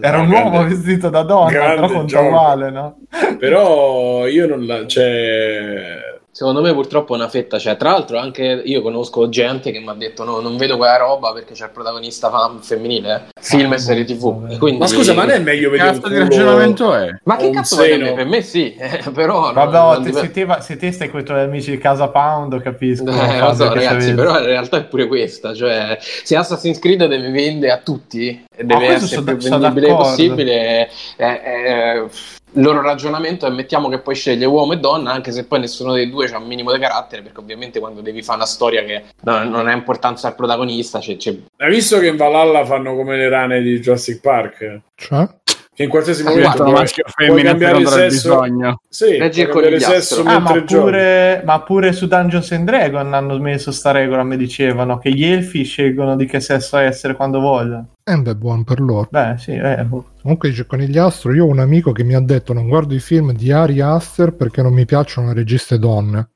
era No, un uomo grande- vestito da donna però conta uguale no? Però io non la... Cioè... Secondo me purtroppo una fetta c'è. Tra l'altro anche io conosco gente che mi ha detto no, non vedo quella roba perché c'è il protagonista fam- femminile, eh. film e serie tv. Quindi- Ma scusa, ma non è meglio vedere un Cazzo di ragionamento è? Ma che cazzo vuoi seno? dire? Per me sì, eh, però... non- vabbè non te- dipende- se, te, se te stai con i tuoi amici di casa Pound capisco Eh, lo so, ragazzi, però in realtà è pure questa. Cioè, se Assassin's Creed deve vendere a tutti e deve questo essere sono- più vendibile possibile, eh, eh, il loro ragionamento è mettiamo che poi sceglie uomo e donna, anche se poi nessuno dei due ha un minimo di carattere, perché ovviamente quando devi fare una storia che no- non ha importanza al protagonista, c'è, c'è- Hai visto che in Valhalla fanno come le rane di Jurassic Park? Cioè? Che in qualsiasi Ah, momento puoi, maschio puoi cambiare sesso. bisogno. Sì, Leggi il puoi cambiare sesso Ah, mentre ma pure, ma pure su Dungeons and Dragons hanno messo sta regola, mi dicevano, che gli elfi scelgono di che sesso essere quando vogliono. Eh beh, buon per loro. Beh, sì, eh, boh. Comunque dice Conigliastro, io ho un amico che mi ha detto non guardo i film di Ari Aster perché non mi piacciono le registe donne.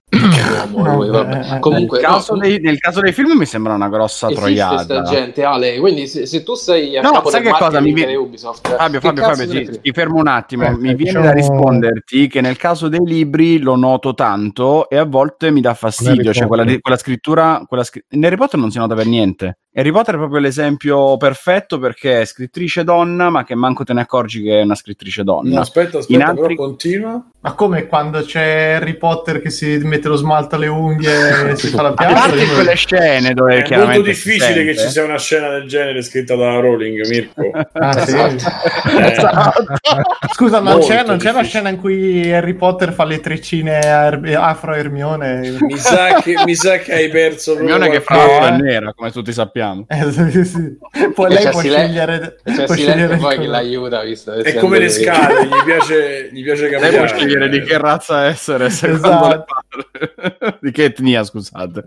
uomo, No, lui, vabbè. eh, eh, Comunque, nel, caso no, dei, nel caso dei film mi sembra una grossa troiata. gente, Ale. Quindi se, se tu sei a No, capo sai che cosa? Mi viene- di Ubisoft, Fabio, Fabio, Fabio, ti, ti fermo un attimo. Eh, mi viene diciamo- da risponderti che nel caso dei libri lo noto tanto e a volte mi dà fastidio. Cioè, quella, quella scrittura. Quella scri- in Harry Potter non si nota per niente. Harry Potter è proprio l'esempio perfetto perché è scrittrice donna, ma che manco te ne accorgi che è una scrittrice donna. No, aspetta, aspetta, altri- però continua. Ma come quando c'è Harry Potter che si mette lo smalto alle unghie e si fa la A parte pianta? in quelle scene dove È molto difficile che ci sia una scena del genere scritta da Rowling, Mirko. Ah, sì. Eh, Scusa, non Molto c'è, non c'è una scena in cui Harry Potter fa le treccine a afro Hermione? mi, sa che, mi sa che hai perso Hermione che è eh. nera, come tutti sappiamo. Eh, sì. Poi E lei c'è può scegliere, C'è può Silente scegliere poi che l'aiuta, visto? È come le scale, gli piace, gli piace Lei cambiare. può scegliere di che razza essere secondo Esatto. di che etnia, scusate.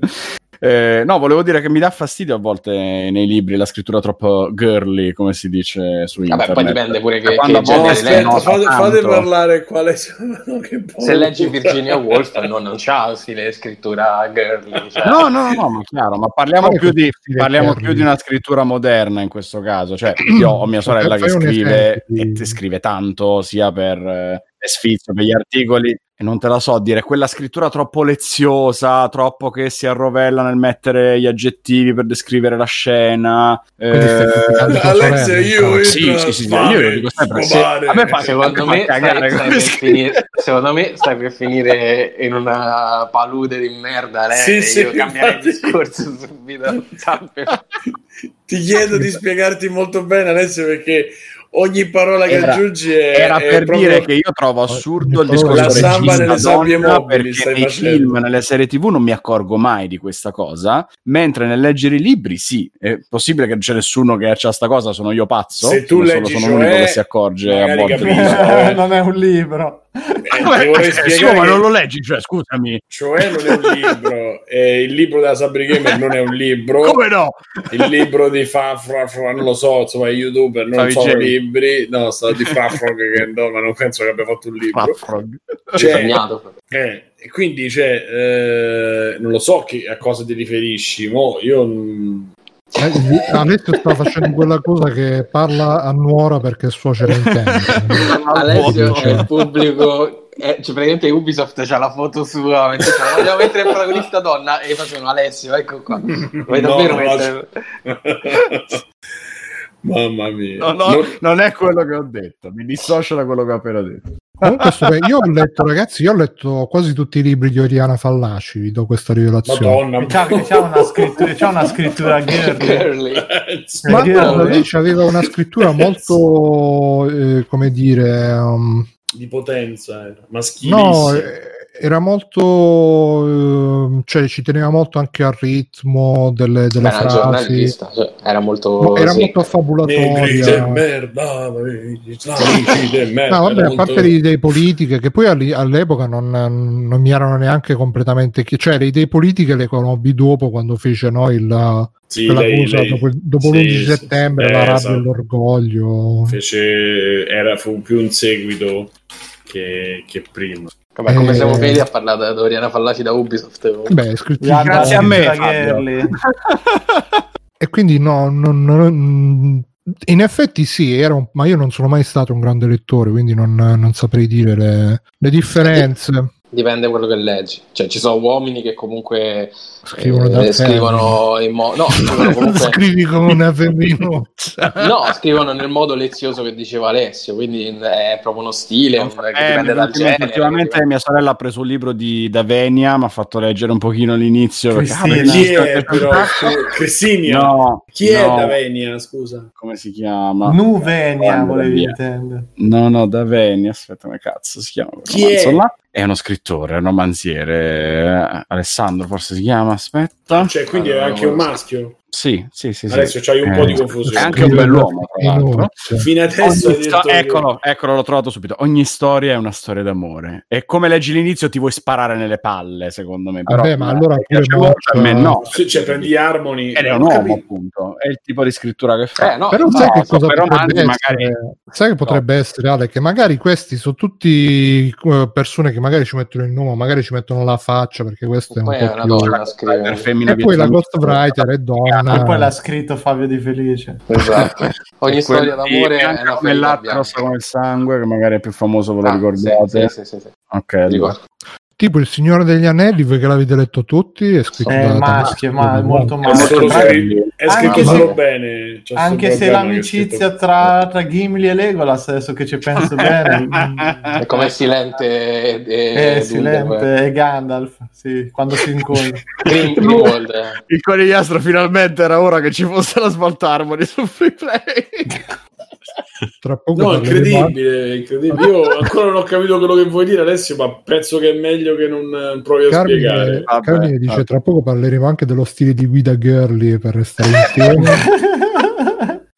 Eh, no, volevo dire che mi dà fastidio a volte nei libri la scrittura troppo girly, come si dice su internet. Vabbè, poi dipende pure che, Quando che genere fate, fate parlare quale Se leggi. Virginia Woolf no, non c'ha stile di scrittura girly. Cioè. No, no, no, ma chiaro, ma parliamo, più di, parliamo più di una scrittura moderna in questo caso. Cioè, io ho mia sorella che scrive esempio e scrive tanto sia per eh, per sfizio, per gli articoli, e non te la so dire, quella scrittura troppo leziosa, troppo che si arrovella nel mettere gli aggettivi per descrivere la scena. Eh, sorella, io insomma. sì, sì, sì, io lo dico sempre. Scopare. A me fa Secondo me, fa cagare stai, stai per finire, secondo me stai per finire in una palude di merda. Lei, Sì, sì, io cambiare infatti. discorso subito. Ti chiedo di spiegarti molto bene, Alessio, perché ogni parola che Era- aggiungi è, Era è per proprio- dire che io trovo assurdo il La discorso samba regista nelle sabbie mobili perché nei facendo. film, nelle serie tv non mi accorgo mai di questa cosa, mentre nel leggere i libri sì, è possibile che non c'è nessuno che c'ha sta cosa, sono io pazzo, Se tu Sono leggi sono l'unico che si accorge a volte di capisco. questo. non è un libro. Eh, ti vorrei Eh, sì, spiegare ma che- non lo leggi, cioè scusami. Cioè non è un libro, e il libro della Sabri Gamer non è un libro, Come no? il libro di Fafro, Fafro, non lo so, insomma, i youtuber non Favi sono libri, no, sta di Fafro che no, ma non penso che abbia fatto un libro. Frog. Cioè, Sognato. eh, e quindi, cioè, eh, non lo so che- a cosa ti riferisci, mo io... mm, Eh, Alessio sta facendo quella cosa che parla a nuora perché il suocero intende. Alessio Cioè, è il pubblico. eh, cioè, praticamente Ubisoft c'ha la foto sua. mentre vogliamo mettere il protagonista donna e facevano Alessio, ecco qua. Vuoi No, davvero no, mettere? Mamma mia. No, no, Non- non è quello che ho detto, mi dissocio da quello che ho appena detto. Comunque, io ho letto, ragazzi, io ho letto quasi tutti i libri di Oriana Fallaci, vi do questa rivelazione. Madonna. C'ha, c'ha una scrittura, c'ha una scrittura girly. Ma guarda, lei aveva una scrittura molto, eh, come dire, um, di potenza, era. maschilissima. no, eh, era molto eh, cioè ci teneva molto anche al ritmo delle, delle Beh, era frasi cioè, era molto... No, era sì. molto affabulatoria merda. No, vabbè, a parte molto- le idee politiche, che poi all'epoca non, non mi erano neanche completamente chi- cioè le idee politiche le conobbi dopo quando fece no, il, Sì, quella lei- cosa lei- dopo, dopo sì, l'11 sì, settembre, eh, la rabbia esatto. e l'orgoglio. Fece, era, fu più un seguito che, che prima. Vabbè, come Eh. siamo finiti a parlare da Oriana Fallaci da Ubisoft? Beh, scritti Guarda, Grazie a me, Fabio. E quindi no, non- non- in effetti sì, era un- ma io non sono mai stato un grande lettore, quindi non, non saprei dire le, le differenze. Dipende da quello che leggi. Cioè, ci sono uomini che comunque Scrivono eh, da scrivono in modo... No, scrivono comunque... Scrivi come una femminuccia. No, scrivono nel modo lezioso che diceva Alessio, quindi è proprio uno stile, un- Eh, dipende dal genere. ultimamente mia sorella ha preso un libro di Davenia, mi ha fatto leggere un pochino l'inizio. perché- Cristina. perché- Chi è però? No, Chi è no, Davenia, scusa? Come si chiama? Nuvenia volevi intendere. No, no, Davenia, aspetta, come cazzo si chiama? Chi è? là? È uno scrittore, un romanziere, eh, Alessandro forse si chiama, aspetta. Cioè, quindi è Allora, anche un maschio. Sì, sì, sì. sì. Adesso c'hai un po' di Eh, confusione. È anche un bell'uomo, tra l'altro. Fino adesso sto- eccolo, eccolo, l'ho trovato subito. Ogni storia è una storia d'amore. E come leggi l'inizio ti vuoi sparare nelle palle, secondo me. Però, Vabbè, ma allora eh, pure Mark- a me no. Sì, cioè, prendi Harmony. Ed è Ho un uomo, capito. appunto. È il tipo di scrittura che fa. Eh, no, Però no, sai che so, cosa potrebbe romanzi essere? magari- Sai che potrebbe essere, Ale? Che magari questi sono tutti eh, persone che magari ci mettono il nome, magari ci mettono la faccia, perché questo è un poi è po' una più... donna femmina E poi la ghostwriter è donna. E poi l'ha scritto Fabio Di Felice. Esatto. Ogni E storia d'amore è una come ferita latte come il sangue, che magari è più famoso, ve lo Ah, ricordate? Sì, sì, sì, sì. Ok, allora. Tipo il Signore degli Anelli, voi che l'avete letto tutti, è scritto È da- da maschio, ma è molto È maschio. è scritto Anche solo se- bene. C'è Anche se è l'amicizia tra, tra Gimli e Legolas, adesso che ci penso bene, È come Silente e, e è Dune, Silente e Gandalf, sì, quando si eh. Il conigliastro finalmente era ora che ci fosse la Smart Harmony su Free Play. Tra poco No, incredibile, incredibile. Io ancora non ho capito quello che vuoi dire Alessio, ma penso che è meglio che non eh, provi a spiegare. Carmine, Vabbè, Carmine dice vabbè. tra poco parleremo anche dello stile di guida girly per restare insieme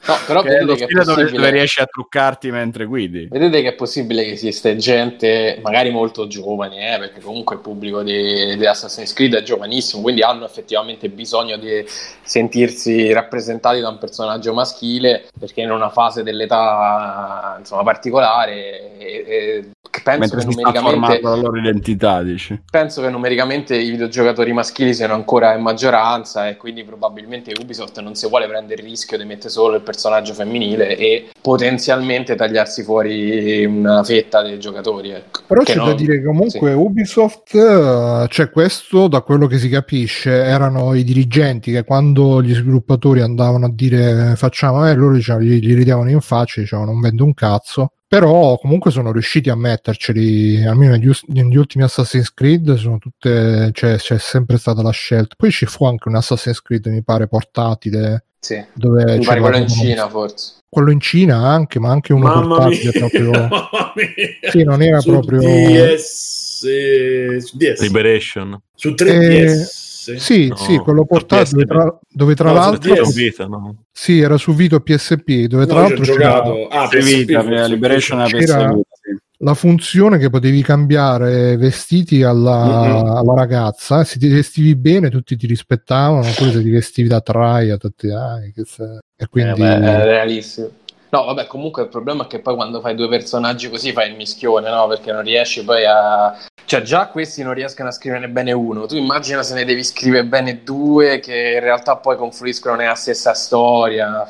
No, però Che vedete che è possibile... dove riesci a truccarti mentre guidi. Vedete che è possibile che esiste gente, magari molto giovane, eh, perché comunque il pubblico di, di Assassin's Creed è giovanissimo, quindi hanno effettivamente bisogno di sentirsi rappresentati da un personaggio maschile, perché in una fase dell'età insomma, particolare e, e penso mentre che si sta numericamente formando la loro identità, dici. penso che numericamente i videogiocatori maschili siano ancora in maggioranza e quindi probabilmente Ubisoft non si vuole prendere il rischio di mettere solo il personaggio femminile e potenzialmente tagliarsi fuori una fetta dei giocatori. Ecco. però Che c'è da non- dire che comunque sì. Ubisoft eh, cioè questo da quello che si capisce erano i dirigenti che quando gli sviluppatori andavano a dire facciamo eh loro dicevano, gli, gli ridevano in faccia dicevano non vendo un cazzo però comunque sono riusciti a metterceli almeno negli, negli ultimi Assassin's Creed sono tutte cioè c'è sempre stata la scelta poi ci fu anche un Assassin's Creed mi pare portatile Sì. dove Mi pare quello in Cina forse. quello in Cina anche ma anche uno Mamma portatile mia, proprio mamma mia. sì non era Su proprio DS, eh, su DS. Liberation. Su 3DS. Sì No, sì quello a portatile tra- dove tra No, l'altro DS. Vita, no? sì era su Vito PSP dove tra No, ho l'altro c'era giocato. Ah, PS PSP, Vita, forse. Liberation a Vita, la funzione che potevi cambiare vestiti alla, Mhm. alla ragazza se ti vestivi bene tutti ti rispettavano oppure se ti vestivi da traia tutti "Dai, che se-" e Eh, quindi beh, è realissimo. No, vabbè, comunque il problema è che poi quando fai due personaggi così fai il mischione, no? Perché non riesci poi a... Cioè già questi non riescono a scriverne bene uno, tu immagina se ne devi scrivere bene due che in realtà poi confluiscono nella stessa storia.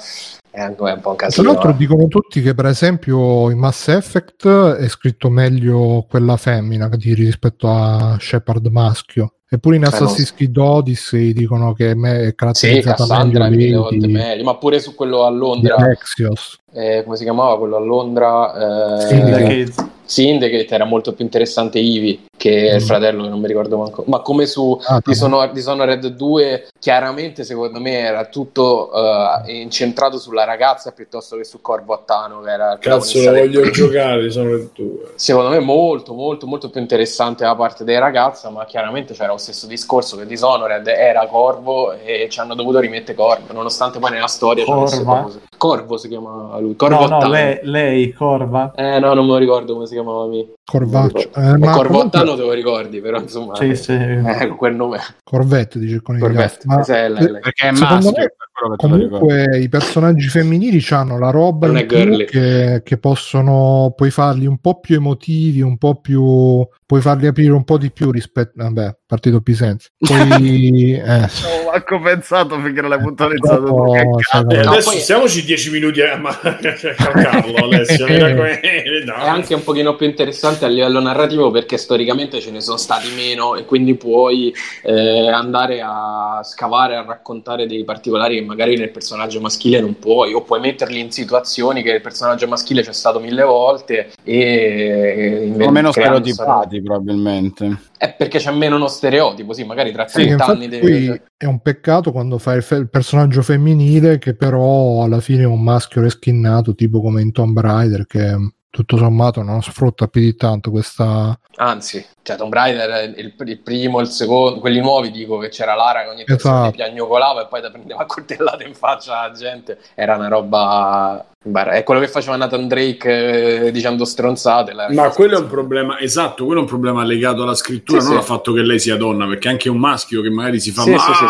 È anche un po' un tra casino. l'altro eh. dicono tutti che per esempio in Mass Effect è scritto meglio quella femmina di- rispetto a Shepard maschio eppure in Eh, non- Assassin's Creed Odyssey dicono che è me- è Sì, caratterizzata è meglio mille volte meglio, ma pure su quello a Londra, Alexios eh, come si chiamava quello a Londra? Eh, Syndicate. Syndicate. Era molto più interessante Ivy, che è il Mm. fratello che non mi ricordo manco. Ma come su Ah, Dishonor- Dishonored 2, chiaramente secondo me era tutto eh, incentrato sulla ragazza piuttosto che su Corvo Attano, che era il Cazzo, lo del- voglio giocare, le due. Secondo me molto, molto, molto più interessante la parte della ragazza, ma chiaramente c'era lo stesso discorso che Dishonored era Corvo e ci hanno dovuto rimettere Corvo, nonostante poi nella storia Corva? Corvo si chiama lui, Corvo No, no, lei, lei, Corva. Eh no, non me lo ricordo come si chiamava lì. Corvaccio. Eh, ma Corvo comunque- te lo ricordi, però insomma... Sì, sì. Eh, quel nome. Corvette, dice il coniglio. Corvette. Ma Sì, lei, lei. Perché è maschio, me, comunque i personaggi femminili hanno la roba che, che possono puoi farli un po' più emotivi, un po' più puoi farli aprire un po' di più rispetto vabbè, partito Pisenza. Poi eh, No, manco pensato finché non l'hai puntualizzato. dopo, tu, che sai, cazzo. E vabbè. No, adesso poi- stiamoci 10 minuti a, a Carlo, Alessio. mi raccomando. No. È anche un pochino più interessante a livello narrativo perché storicamente ce ne sono stati meno e quindi puoi eh, andare a scavare, a raccontare dei particolari che magari nel personaggio maschile non puoi, o puoi metterli in situazioni che il personaggio maschile c'è stato mille volte e Sono meno creando stereotipati, probabilmente. È perché c'è meno uno stereotipo, sì, magari tra Sì, 30 anni infatti devi... poi è un peccato quando fai il, fe- il personaggio femminile che però alla fine è un maschio reskinnato tipo come in Tomb Raider che tutto sommato non sfrutta più di tanto questa Anzi, cioè Tomb Raider, il, il primo, il secondo, quelli nuovi dico che c'era Lara che ogni tanto Esatto. piagnucolava e poi te prendeva a coltellate in faccia la gente. Era una roba... Beh, è quello che faceva Nathan Drake eh, dicendo stronzate. Ma quello è un problema, esatto, quello è un problema legato alla scrittura, Sì, non sì. al fatto che lei sia donna, perché anche un maschio che magari si fa Sì, "Ma- sì, sì,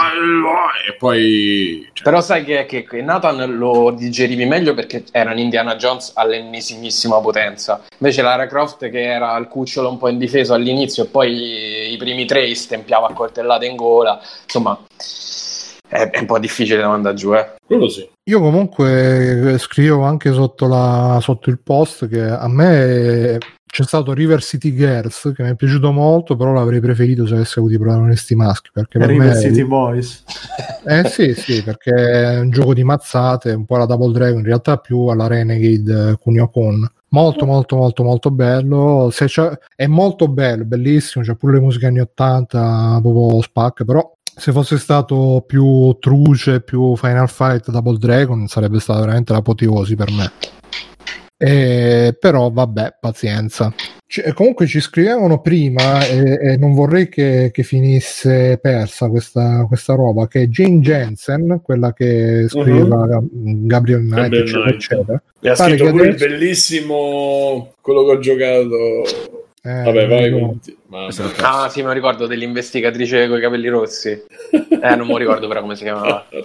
e poi... cioè, Però sai che, che, che Nathan lo digerivi meglio perché era un Indiana Jones all'ennesimissima potenza. Invece Lara Croft che era il cucciolo un po' indifeso all'inizio e poi i primi tre stempiava a coltellate in gola. Insomma, è, è un po' difficile da mandare giù, eh. quello sì. Io comunque eh, scrivevo anche sotto, la, sotto il post che a me c'è stato River City Girls che mi è piaciuto molto, però l'avrei preferito se avesse avuto i protagonisti maschi. Perché per River me, City Boys. Eh sì, sì, perché è un gioco di mazzate, un po' alla Double Dragon, in realtà più alla Renegade eh, Kunio Con. Molto, molto, molto, molto bello. Se c'è- è molto bello, bellissimo. C'è pure le musiche anni 80, proprio spac. Però se fosse stato più truce, più Final Fight Double Dragon, sarebbe stata veramente l'apoteosi per me. Eh, però vabbè, pazienza. Ci- comunque ci scrivevano prima e, e non vorrei che, che finisse persa questa, questa roba che Jane Jensen, quella che scriveva Gabriel Knight, Gabriel eccetera, eccetera. E ha scritto pure adesso- il bellissimo quello che ho giocato. Eh, Vabbè, vai. avanti. Ah, sì, me lo ricordo dell'investigatrice con i capelli rossi. Eh, non mi ricordo però come si chiamava.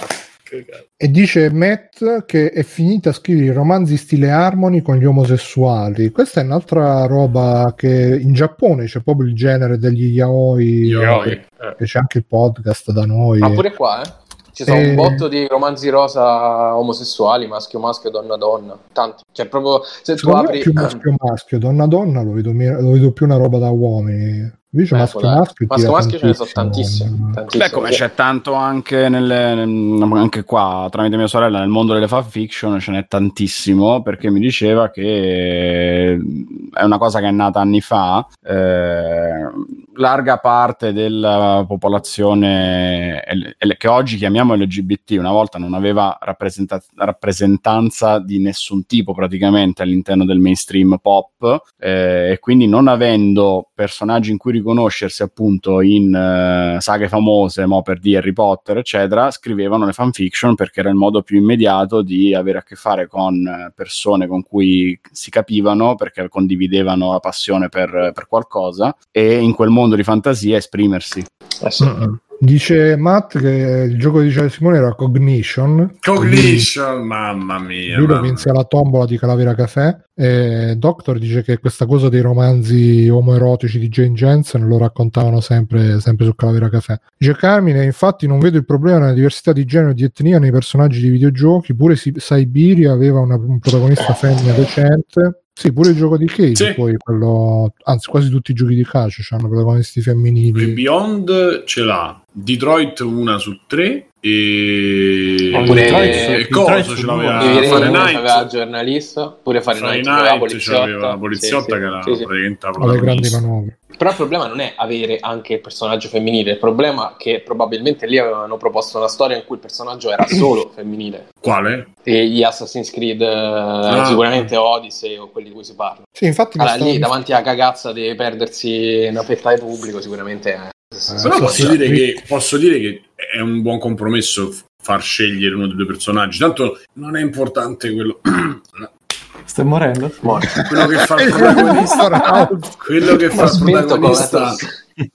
E dice Matt che è finita a scrivere i romanzi stile Harmony con gli omosessuali. Questa è un'altra roba che in Giappone c'è proprio il genere degli yaoi, Yaoi, che, eh. che c'è anche il podcast da noi. Ma pure qua, eh. Ci sono Eh. un botto di romanzi rosa omosessuali, maschio maschio, donna donna. Tanti. Cioè, proprio se tu Secondo è apri. più maschio maschio, donna donna lo vedo, lo vedo più una roba da uomini. Invece Eh, maschio maschio, Maschio maschio ce ne sono tantissimo. tantissimi. tantissimi. Beh, come c'è tanto anche, nelle, nel- anche qua, tramite mia sorella, nel mondo delle fanfiction ce n'è tantissimo, perché mi diceva che è una cosa che è nata anni fa, eh, larga parte della popolazione che oggi chiamiamo LGBT, una volta non aveva rappresenta- rappresentanza di nessun tipo praticamente all'interno del mainstream pop, eh, e quindi non avendo personaggi in cui riconoscersi appunto in eh, saghe famose, mo per di Harry Potter, eccetera, scrivevano le fanfiction perché era il modo più immediato di avere a che fare con eh, persone con cui si capivano perché condividevano la passione per, per qualcosa e in quel mondo di fantasia esprimersi. Eh sì. Dice Matt che il gioco di diceva Simone era Cognition. Cognition, mamma mia. Lui lo vinse alla tombola di Calavera Café. E Doctor dice che questa cosa dei romanzi omoerotici di Jane Jensen lo raccontavano sempre, sempre su Calavera Café. Dice Carmine, infatti non vedo il problema nella diversità di genere e di etnia nei personaggi di videogiochi. Pure Si- Siberia aveva una- un protagonista femmina decente. Sì, pure il gioco di Cage, Sì. poi quello, anzi quasi tutti i giochi di calcio hanno protagonisti femminili. Beyond ce l'ha. Detroit una su tre e... Oppure- e Detroit cosa ce l'aveva? Fahrenheit. aveva giornalista, pure Fahrenheit, aveva la Fahrenheit poliziotta. c'aveva la poliziotta Sì, sì. che era Sì, sì. praticamente la protagonista. manovre. Però il problema non è avere anche il personaggio femminile, il problema è che probabilmente lì avevano proposto una storia in cui il personaggio era solo femminile. Quale? E gli Assassin's Creed, eh, sicuramente Odyssey o quelli di cui si parla. Sì, infatti Allora, lì davanti alla cagazza di perdersi una fetta di pubblico, sicuramente è. Però sì, posso, dire che, posso dire che è un buon compromesso far scegliere uno dei due personaggi. Tanto non è importante quello, Stai morendo? quello che fa il protagonista. quello che fa il protagonista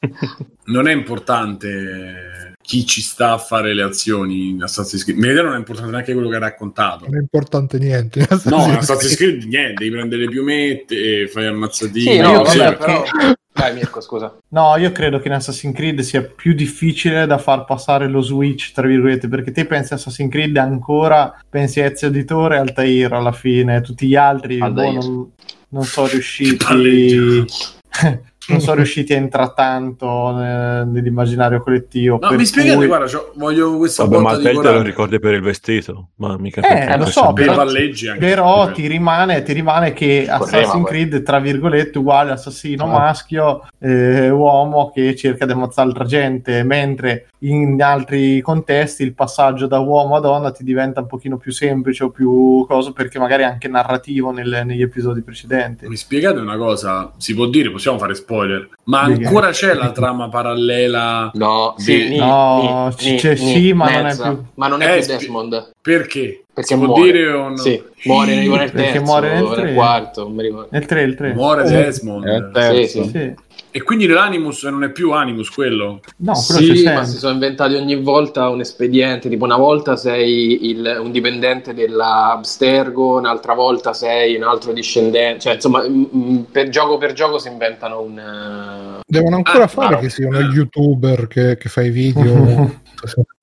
non è importante chi ci sta a fare le azioni in Assassin's Creed. In non è importante neanche quello che ha raccontato. Non è importante niente. No, in Assassin's Creed niente, devi prendere le piumette e fai ammazzatini. Sì, no, io vabbè, credo però. che- Dai, Mirko, scusa. No, io credo che in Assassin's Creed sia più difficile da far passare lo switch, tra virgolette, perché te pensi a Assassin's Creed ancora pensi a Ezio Auditore e Altair alla fine, tutti gli altri boh, non, non sono riusciti non sono riusciti a entrare tanto eh, nell'immaginario collettivo. No, per mi spiegate, cui- guarda, c'ho- voglio questa Vabbè, ma te di te lo ricordi per il vestito, ma mica Eh, lo so, Per però- palleggi anche. Però ti rimane, ti rimane che Assassin's. Creed, tra virgolette, uguale assassino Ah. maschio, eh, uomo che cerca di ammazzare altra gente, mentre in altri contesti il passaggio da uomo a donna ti diventa un pochino più semplice o più cosa, perché magari è anche narrativo nel- negli episodi precedenti. Mi spiegate una cosa? Si può dire, possiamo fare spoiler, ma ancora c'è la trama parallela? No, Di- sì, No, ni- ni- c'è- ni- sì, ma non più- Ma non è Eh, più spi- Desmond. Perché? Perché si può muore. dire o no? Sì, muore nel terzo, muore nel nel, tre. quarto, non mi ricordo. Nel 3, il 3. Muore Desmond. Eh. Sì, sì. Sì. E quindi l'Animus non è più Animus quello? No, quello Sì, ma si sono inventati ogni volta un espediente, tipo una volta sei il- un dipendente della Abstergo, un'altra volta sei un altro discendente, cioè insomma mm, mm, per gioco per gioco si inventano un... eh, Devono ancora Ah, fare no. che sia uno youtuber che, che fa i video.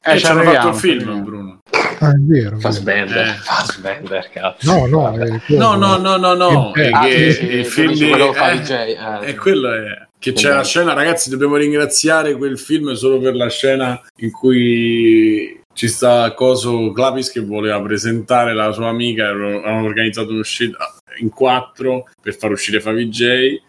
Eh, e ci hanno fatto il ci film. Bruno. ah, è vero. Fassbender, Eh. Fassbender, cazzo. No, no, Vabbè. è quello. No, no, no, no, no. Eh, è Ah, tu dici- il film di... quello che fa eh, VJ, eh. E quello è che c'è la scena, ragazzi, dobbiamo ringraziare quel film solo per la scena in cui ci sta Coso Clapis che voleva presentare la sua amica, hanno organizzato un'uscita in quattro per far uscire Favij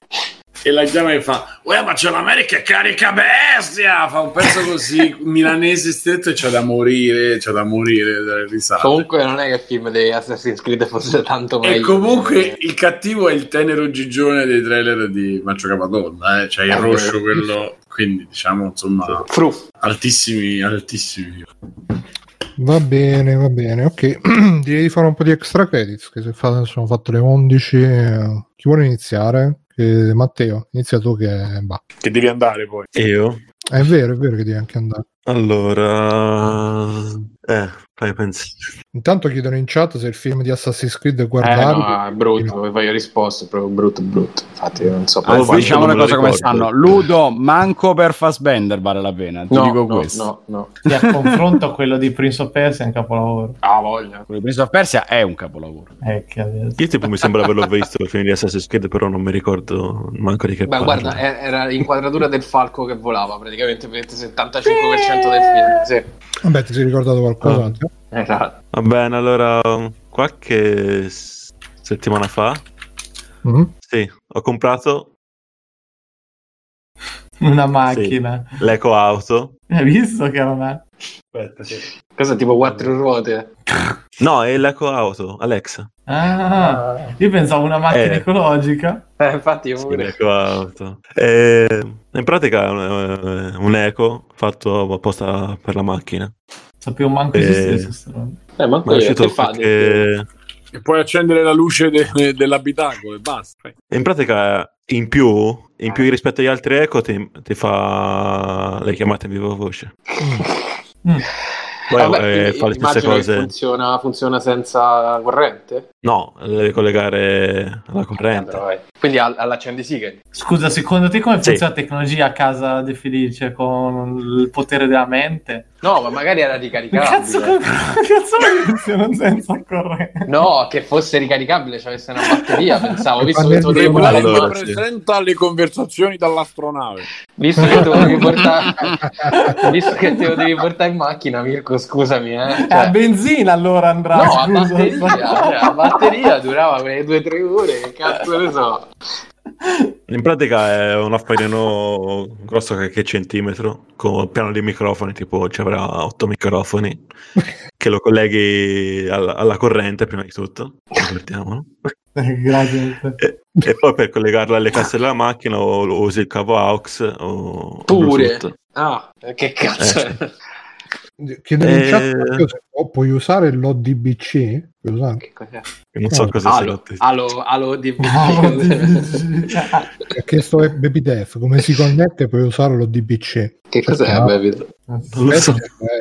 e la chiama e fa Uè ma c'è l'America è carica bestia fa un pezzo così milanese stretto e c'è da morire c'è da morire dalle risate Comunque non è che il film di Assassin's Creed fosse tanto meglio. e comunque il cattivo è il tenero gigione dei trailer di Maccio Capatonda, eh? cioè il Ah, roscio quello, quindi diciamo insomma Fruff. altissimi, altissimi. Va bene, va bene. Ok, direi di fare un po' di extra credits. Che se fa- sono fatte le 11. eh, Chi vuole iniziare? Che- Matteo, inizia tu che va. Che devi andare poi. Io? È vero, è vero che devi anche andare. Allora... Eh, fai pensare. Intanto chiedono in chat se il film di Assassin's Creed è Eh guardabile. no, è brutto, fai risposto, è proprio brutto, brutto. Infatti io non so Allora, Anzi, diciamo lo cose come stanno. Ludo, manco per Fassbender vale la pena. Ti No, dico no, questo. no, no. Sì, a confronto quello di Prince of Persia è un capolavoro. Ah, voglia. Quello di Prince of Persia è un capolavoro. Eh, che adesso. Io tipo mi sembra averlo visto il film di Assassin's Creed, però non mi ricordo manco di che Beh, parla. guarda, era l'inquadratura del falco che volava praticamente per il 75% del film. Sì. Vabbè, ti sei ricordato qualcosa? Esatto. Va bene, allora qualche settimana fa, Mhm. sì, ho comprato Una macchina. l'eco auto. Hai visto che era una... Aspetta, sì. Cosa tipo quattro ruote? No, è l'eco auto, Alexa. Ah, io pensavo una macchina Eh. ecologica. Eh, infatti io Sì, pure. l'eco auto. E, in pratica è un, un eco fatto apposta per la macchina. Sapevo manco Eh. esistesse. Eh, manco Ma io, che fa? qualche- E puoi accendere la luce de- dell'abitacolo e basta. In pratica, in più, in più rispetto agli altri eco, ti, ti fa le chiamate in viva voce. Mm. Poi Vabbè, eh, fa le stesse cose. Funziona, funziona senza corrente? No, le devi collegare alla corrente. Vai. Quindi al- all'accendisigari. Scusa, secondo te come Sì. funziona la tecnologia a casa De Felice con il potere della mente? No, ma magari era Ma ricaricabile. cazzo, cazzo funziona senza corrente? No, che fosse ricaricabile, ci avesse una batteria, pensavo, visto che tu devi portare, Allora, in- sì. presenta le conversazioni dall'astronave. visto che devi portare, visto che te lo devi portare in macchina, Mirko, scusami, eh. È a Cioè, benzina allora andrà. no, a scusa. batteria, cioè, a batteria durava quelle due o tre ore, che cazzo ne so. In pratica è un affarino grosso qualche centimetro, con piano di microfoni, tipo ci avrà otto microfoni, che lo colleghi alla, alla corrente prima di tutto. Eh, Grazie. E, e poi per collegarlo alle casse della macchina o, o usi il cavo AUX o Pure. Bluetooth. Ah, che cazzo Eh, è? Chiedevo in chat Eh. Se può- puoi usare l'ODBC? Puoi usare? Che cos'è? Non so cosa sia Alo, l'OTC. alo, alo di Ha chiesto Baby Def come si connette puoi usare l'ODBC. Che cos'è. Baby? Non lo so.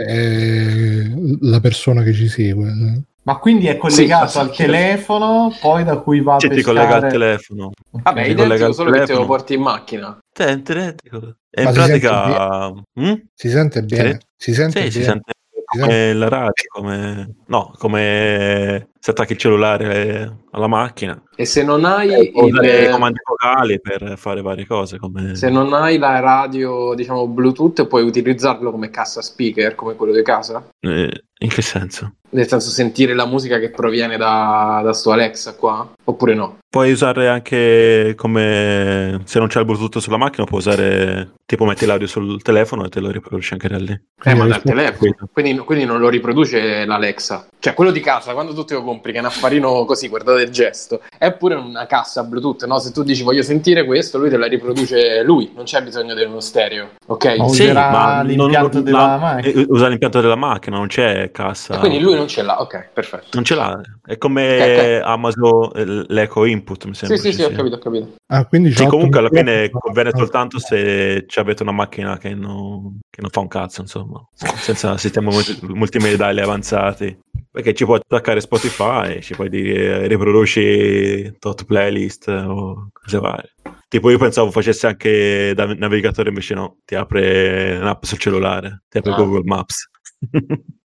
È la persona che ci segue. Ma quindi è collegato Sì, al sì. telefono, poi da cui va a Cioè, ti pescare... collega al telefono. Vabbè, è Si collega identico, al solo che te lo telefono. porti in macchina. Te, identico. E in si sente pratica... Mm? Si sente bene? Sì. Si sente Sì, si bene? sente come la radio, come... No, come se attacchi il cellulare alla macchina. E se non hai Eh, il... comandi vocali per fare varie cose, come... Se non hai la radio, diciamo, Bluetooth, puoi utilizzarlo come cassa speaker, come quello di casa? Eh, in che senso? Nel senso sentire la musica che proviene da, da sto Alexa qua? Oppure no? Puoi usare anche come... Se non c'è il Bluetooth sulla macchina, puoi usare... Tipo metti l'audio sul telefono e te lo riproduci anche da lì. Eh, ma dal telefono. Quindi, quindi non lo riproduce l'Alexa. Cioè, quello di casa, quando tu lo compri, che è un affarino così, guardate il gesto, è pure una cassa Bluetooth, no? Se tu dici voglio sentire questo, lui te la riproduce lui, non c'è bisogno di uno stereo, ok? Ma Sì, userà ma l'impianto non- della no, macchina. eh, Usa l'impianto della macchina, non c'è cassa. E quindi lui non ce l'ha, ok, perfetto. Non ce l'ha. È come Ok, ok. Amazon eh, l'Eco Input, mi sembra. Sì, sì, sì, ho capito, ho capito. Ah, quindi Sì, comunque alla fine conviene soltanto se ci avete una macchina che non, che non fa un cazzo, insomma, senza sistemi multi- multimediali avanzati. Perché ci puoi attaccare Spotify, ci puoi dire riproduci tot playlist o cose varie. Tipo io pensavo facesse anche da navigatore, invece no, ti apre un'app sul cellulare, ti apre Ah. Google Maps.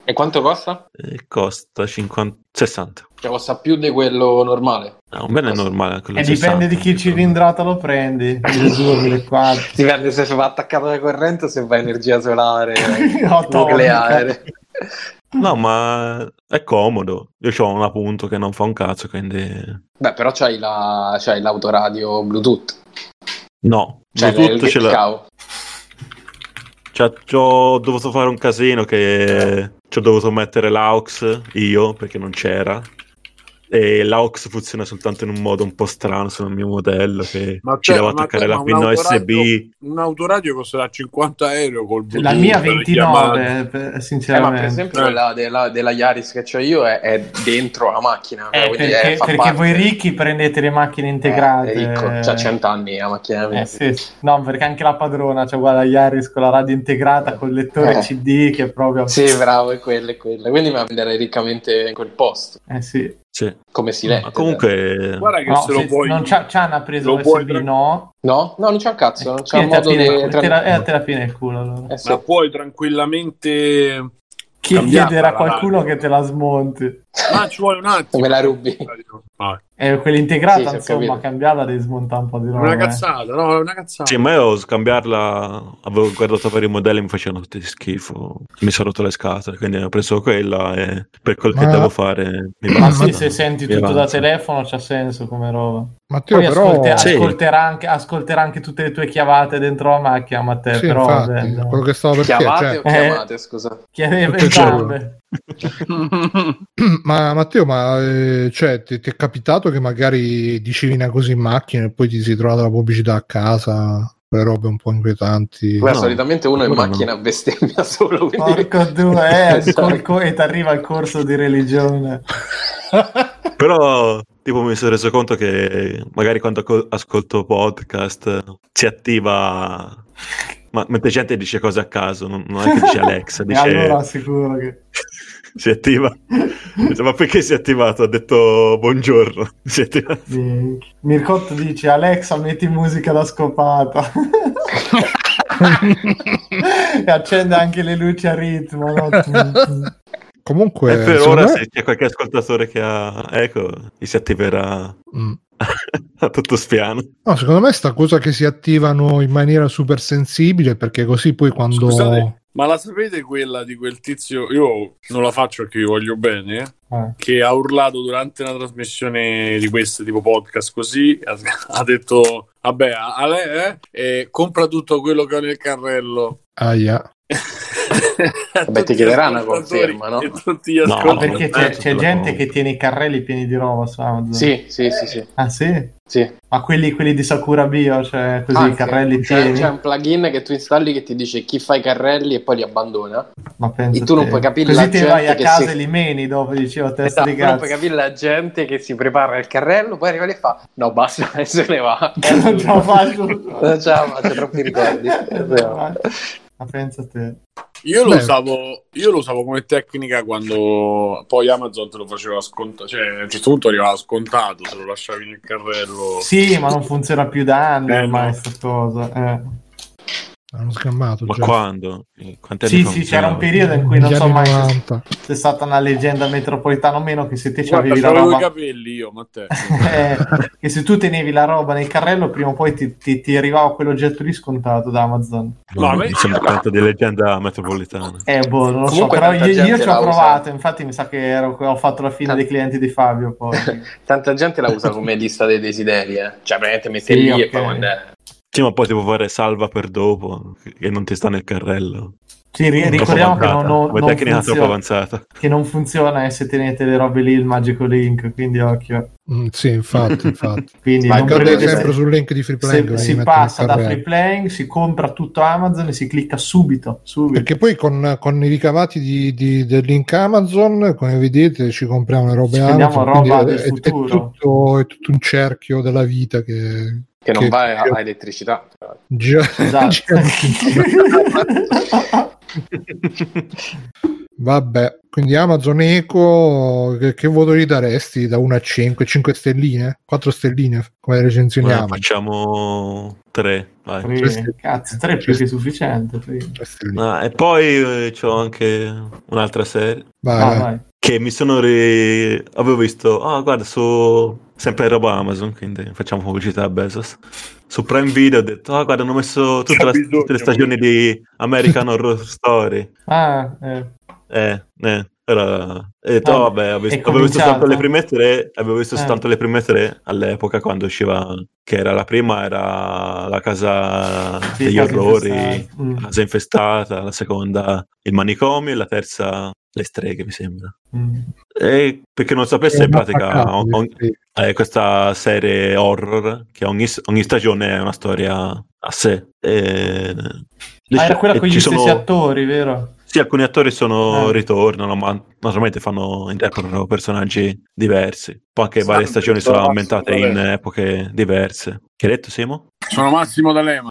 E quanto costa? E costa 50, 60. Cioè, costa più di quello normale. No, un bene è normale. quello E 60, dipende di che insomma. cilindrata lo prendi, 1200, 1400. Dipende se va attaccato alla corrente o se va energia solare, Atomica. nucleare. No, ma è comodo. Io ho una punto che non fa un cazzo, quindi Beh, però c'hai, la, c'hai l'autoradio Bluetooth. no. Cioè, Bluetooth il, ce l'ha. Cioè, ci ho dovuto fare un casino che ci ho dovuto mettere l'aux io perché non c'era. E l'aux funziona soltanto in un modo un po' strano sul mio modello che Ma ci cioè, devo attaccare la ma pin un USB. autoradio- Un autoradio costerà 50 euro col Bluetooth. La mia le chiamate. 29, per- Eh, ma per sinceramente. esempio Eh. quella della, della Yaris che ho io è, è dentro la macchina. Eh, perché, è, perché voi ricchi prendete le macchine integrate. Eh, ricco, c'ha 100 anni la macchina mia. Eh, sì. No, perché anche la padrona, cioè guarda Yaris con la radio integrata, col lettore Eh. CD che è proprio... Sì, bravo, è quella, è quella. Quindi mi prenderei riccamente in quel posto. Eh sì. Sì. Come si legge. Ma comunque, Guarda che No, se lo se- puoi... non c'ha, c'hanno preso lo puoi USB, tra- no? No? No, non c'è un cazzo, non c'è un modo la fine- di... te la, eh, te la fine il culo allora. Eh, sì. Ma puoi tranquillamente... Chiedere cambiarla a qualcuno radio. che te la smonti. Ma ci vuole un attimo. Me la rubi. Ah, E quella integrata, Sì, insomma, cambiarla devi smontare un po' di è roba. una eh. cazzata, no, è una cazzata. sì, ma io scambiarla, avevo guardato per i modelli mi facevano tutti schifo. Mi sono rotto le scatole, quindi ho preso quella e per quel che Ma- devo fare mi Ma sì, se senti tutto da avanza. telefono c'ha senso come roba. Matteo, Poi però... ascolte- Sì. ascolterà, anche, ascolterà anche tutte le tue chiavate dentro la macchina, Matteo. Sì, però infatti, quello che stavo per dire, Chiamate cioè, o chiamate, scusa? Chiedere Tutto il entrambe. ma Matteo, ma eh, cioè, ti, ti è capitato che magari dicevi una cosa in macchina e poi ti sei trovato la pubblicità a casa, quelle robe un po' inquietanti? Guarda, No, solitamente uno in quello no. macchina bestemmia solo, quindi... Porco due, eh, Esatto. col co- e ti arriva il corso di religione. Però, tipo, mi sono reso conto che magari quando co- ascolto podcast eh, si attiva. Ma mentre gente dice cose a caso, non, non è che dice Alexa, E dice allora sicuro che... si attiva. Ma perché si è attivato? Ha detto buongiorno. Si è attivato. Minchia. Mircotto dice Alexa metti musica da scopata e accende anche le luci a ritmo no? Comunque, e per ora, me- se c'è qualche ascoltatore che ha Ecco, si attiverà Mm. A tutto spiano. No, secondo me sta cosa che si attivano in maniera super sensibile perché così poi quando... Scusate, Ma la sapete quella di quel tizio? Io non la faccio perché vi voglio bene. eh, Eh. Che ha urlato durante una trasmissione di queste tipo podcast così. Ha, ha detto: Vabbè, a, lei, eh, compra tutto quello che ho nel carrello. Aia. Vabbè, ti chiederà una conferma, no? Tutti gli No, Ma ascoltatori. perché eh, c'è, tutto c'è gente che tiene i carrelli pieni di roba su Amazon. Sì, sì, sì, sì. Ah sì? sì. Ma quelli, quelli di Sakura Bio, cioè così i Anche, carrelli c'è, pieni? c'è un plugin che tu installi che ti dice chi fa i carrelli e poi li abbandona. Ma pensa e tu non puoi capire Così la te gente vai a casa si- e li meni dopo, dicevo, testa Esatto, di tu non cazzo. puoi capire la gente che si prepara il carrello, poi arriva lì e fa no basta e se ne va. non ce la faccio. Non ce la faccio, troppi ricordi. Ma pensa a te. Io lo, usavo, io lo usavo come tecnica quando poi Amazon te lo faceva scontato, cioè a un certo punto arrivava scontato se lo lasciavi nel carrello. Sì, ma non funziona più da anni Eh, ormai no. sta cosa. eh. Hanno scammato Ma già. quando? Quanti anni Sì, fa sì, c'era un periodo in cui non so mai se, 90. se è stata una leggenda metropolitana o meno che se te Guarda, c'avevi la avevo i roba capelli io, ma te. eh, che se tu tenevi la roba nel carrello prima o poi ti, ti- ti arrivava quell'oggetto lì scontato da Amazon. No, me- mi sembra tanto di leggenda metropolitana. Eh, boh, non lo Comunque so, però io, io ci ho la usa. provato, infatti mi sa che ero- ho fatto la fine dei clienti di Fabio poi. Tanta gente la usa come lista dei desideri, eh. cioè praticamente mette Sì, lì e ok. poi quando è... Sì, ma poi ti può fare salva per dopo, che non ti sta nel carrello. Sì, ricordiamo che non, non- non tecnica troppo funziona, avanzata. che non funziona e se tenete le robe lì il magico link, quindi occhio. Mm, sì, infatti, infatti. Quindi Ma prendete- sempre sul link di free playing. si nel passa da free playing, si compra tutto Amazon e si clicca subito, subito. Perché poi con, con i ricavati di, di- del link Amazon, come vedete, ci compriamo le robe Spendiamo Amazon. roba è, è futuro. tutto, è tutto un cerchio della vita che, che non che- va a a elettricità. Già- Esatto. Vabbè, quindi Amazon Eco, che, che voto gli daresti da 1 a 5? 5 stelline? 4 stelline come Eh, recensioniamo? facciamo tre. vai. Tre, cazzo, tre è più che sufficiente. Ah, e poi ho anche un'altra serie Vai, Ah, vai. che mi sono ri... avevo visto, ah guarda, su sempre roba Amazon, quindi facciamo pubblicità a Bezos. Su Prime Video ho detto, ah guarda, hanno messo la- bisogno. tutte le stagioni di American Horror Story. Ah, eh. Eh, eh. Allora, ho detto, Ah, oh, vabbè, avevo visto, avevo visto soltanto le prime tre, avevo visto Eh. soltanto le prime tre all'epoca quando usciva, che era la prima era la casa Sì, degli orrori. Mm. la casa infestata, la seconda il manicomio e la terza le streghe, mi sembra. Mm. E perché non sapesse, in pratica on- on- sì. è questa serie horror che ogni, ogni stagione è una storia a sé. E, Ah, era quella e con gli stessi sono- attori, vero? sì, alcuni attori sono, Eh. ritornano, ma naturalmente fanno, interpretano personaggi diversi. Poi anche varie Sempre, stagioni sono ambientate in epoche diverse. Che hai detto, Simo? Sono Massimo D'Alema.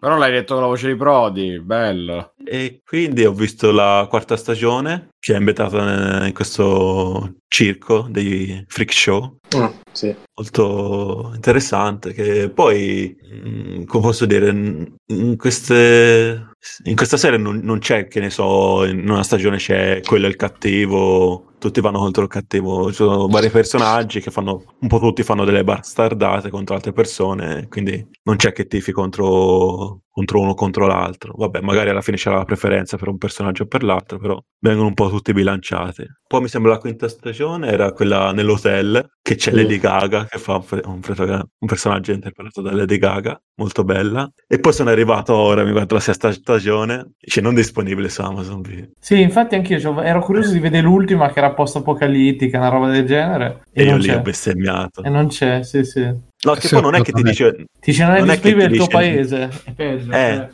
Però l'hai detto con la voce di Prodi, bello. E quindi ho visto la quarta stagione, che è ambientata in questo circo dei freak show. Mm, sì. molto interessante che poi mm, come posso dire in queste in questa serie non, non c'è che ne so in una stagione c'è quello è il cattivo tutti vanno contro il cattivo. Ci sono vari personaggi che fanno un po' tutti fanno delle bastardate contro altre persone quindi non c'è che tifi contro contro uno contro l'altro. Vabbè magari alla fine c'è la preferenza per un personaggio o per l'altro però vengono un po' tutti bilanciati. Poi mi sembra la quinta stagione era quella nell'hotel che c'è Mm. Lady Gaga che fa un, un personaggio interpretato da Lady Gaga molto bella. E poi sono arrivato ora mi guardo la sesta stagione c'è non disponibile su Amazon Video Sì, infatti anch'io c'ho- ero curioso di vedere l'ultima che era post-apocalittica, una roba del genere. E, e io non lì c'è. ho bestemmiato E non c'è, sì, sì. no che Sì, poi non è che ti dice assolutamente. Dice non Non è che disponibile ti il tuo dice- paese. È peggio. Eh.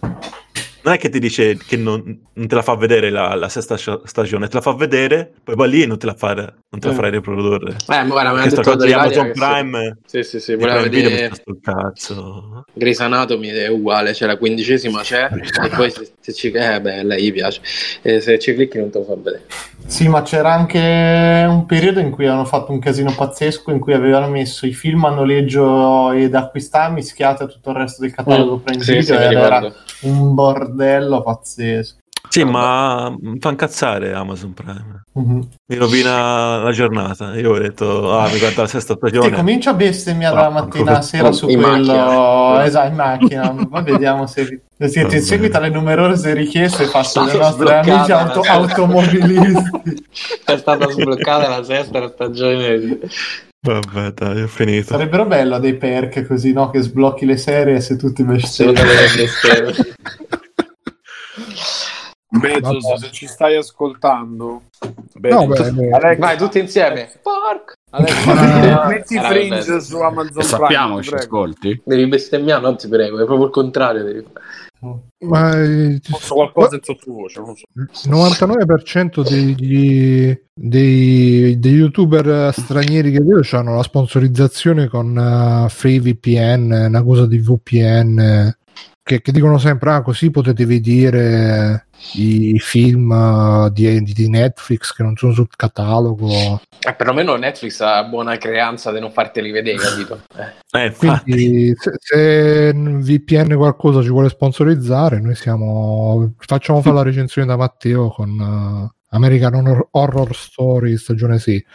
non è che ti dice che non, non te la fa vedere la, la sesta stagione te la fa vedere poi va lì e non te la, fa, non te la Eh. farai riprodurre Eh, ma guarda, mi ha detto di Amazon Prime Sì, sì, sì, di voleva Video vedere sul cazzo Grey's Anatomy è uguale, cioè la quindicesima c'è e poi se, se ci... Eh beh, lei gli piace. E se ci clicchi non te lo fa vedere. Sì, ma c'era anche un periodo in cui hanno fatto un casino pazzesco in cui avevano messo i film a noleggio ed acquistare mischiati a tutto il resto del catalogo Mm, Prime sì, Video sì, ed era un bordello pazzesco. Sì, ma mi fa incazzare Amazon Prime. Mhm. Mi rovina la giornata. Io ho detto, ah, mi guarda la sesta stagione. comincia a bestemmiare dalla mattina alla sera su in quello. macchina. Esatto, in macchina. Poi vediamo se. se ti Vabbè. seguita le numerose richieste fatte dai nostri amici la auto- automobilisti. È stata sbloccata la sesta stagione. Vabbè, dai, ho finito. Sarebbero bello dei perk così, no? Che sblocchi le serie se tutti Secondo bestemmi. me è bestemmia. Bezos, Vabbè. se ci stai ascoltando, No, beh, Alex, Vai tutti insieme. Porco. Alex, Ma- metti Fringe bello. su Amazon Sappiamo ci ascolti. Devi bestemmiare, non ti prego, è proprio il contrario. Devi... ma il Posso qualcosa in sottovoce, non so. 99% degli, dei, degli youtuber stranieri che vedo hanno la sponsorizzazione con uh, FreeVPN, una cosa di VPN eh, che, che dicono sempre ah così potete vedere i film uh, di, di Netflix che non sono sul catalogo Eh, perlomeno Netflix ha buona creanza di non farteli vedere, capito? Eh. Eh, quindi se, se VPN qualcosa ci vuole sponsorizzare noi siamo facciamo fare la recensione da Matteo con uh, American Horror, Horror Story stagione 6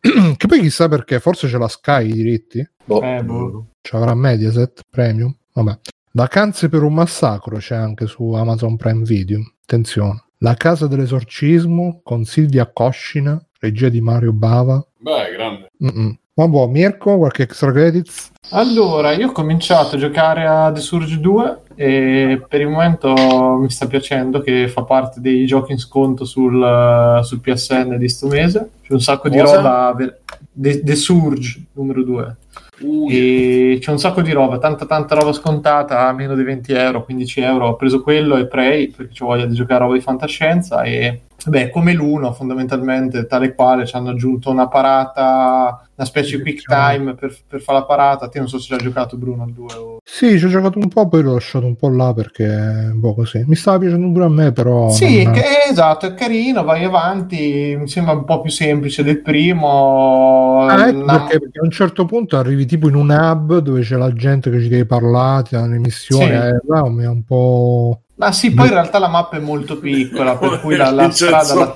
che poi chissà perché forse c'è la Sky i diritti Boh. Eh, boh. ci avrà Mediaset Premium vabbè Vacanze per un massacro c'è anche su Amazon Prime Video attenzione La casa dell'esorcismo con Silvia Coscina regia di Mario Bava Beh, grande. Mm-mm. Ma boh, Mirko, qualche extra credits? Allora, io ho cominciato a giocare a The Surge 2 e per il momento mi sta piacendo che fa parte dei giochi in sconto sul, sul PSN di sto mese. C'è un sacco di Cosa? roba. ver- The, The Surge numero 2. Uh, E c'è un sacco di roba, tanta tanta roba scontata a meno di 20 euro, 15 euro. Ho preso quello e Prey perché ho voglia di giocare a roba di fantascienza. E beh, come l'uno, fondamentalmente, tale quale ci hanno aggiunto una parata, una specie di quick time per, per fare la parata. Te non so se hai giocato Bruno al 2 o... Sì, ci ho giocato un po', poi l'ho lasciato un po' là perché, boh, così. Mi stava piacendo pure a me, però... Sì, non- che- esatto, è carino, vai avanti, mi sembra un po' più semplice del primo. Ah, ecco Una- perché, perché a un certo punto arrivi tipo in un hub dove c'è la gente che ci deve parlare, ti danno le missioni, Sì. eh, è un po'... Ma sì, poi in realtà la mappa è molto piccola, per cui la, la strada... La...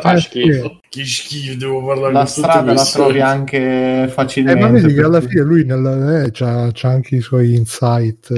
Fa Eh, schifo. Che schifo, devo parlare la strada la trovi anche Eh, facilmente. ma vedi che alla fine lui nel, eh, c'ha, c'ha anche i suoi insight.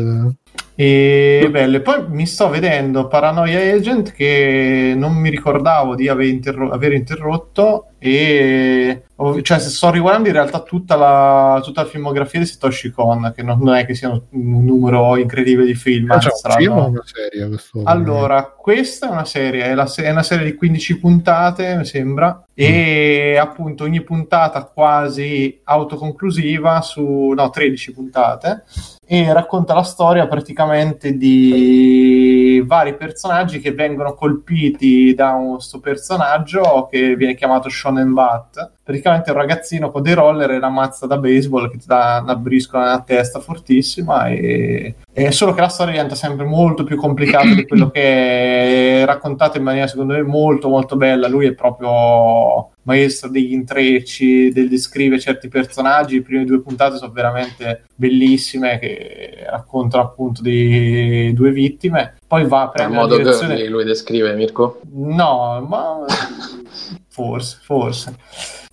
Eh. E bello, e poi mi sto vedendo Paranoia Agent che non mi ricordavo di aver, interro- aver interrotto e cioè se sto riguardando in realtà tutta la, tutta la filmografia di Satoshi Kon che non, non è che sia un, numero incredibile di film c'è anzi, un saranno- film una serie? Questo, allora, questa è una serie, è, la se- è una serie di 15 puntate, mi sembra, e appunto ogni puntata quasi autoconclusiva su, no, 13 puntate, e racconta la storia praticamente di vari personaggi che vengono colpiti da un sto personaggio che viene chiamato Shonen Bat. Praticamente un ragazzino con dei roller e una mazza da baseball che ti dà una briscola nella testa fortissima e, è solo che la storia diventa sempre molto più complicata di quello che è raccontata in maniera secondo me molto molto bella. Lui è proprio maestro degli intrecci, del descrive certi personaggi. Le prime due puntate sono veramente bellissime che raccontano appunto di due vittime. Poi va a prendere modo la direzione... girly lui descrive, Mirko. No, ma forse, forse.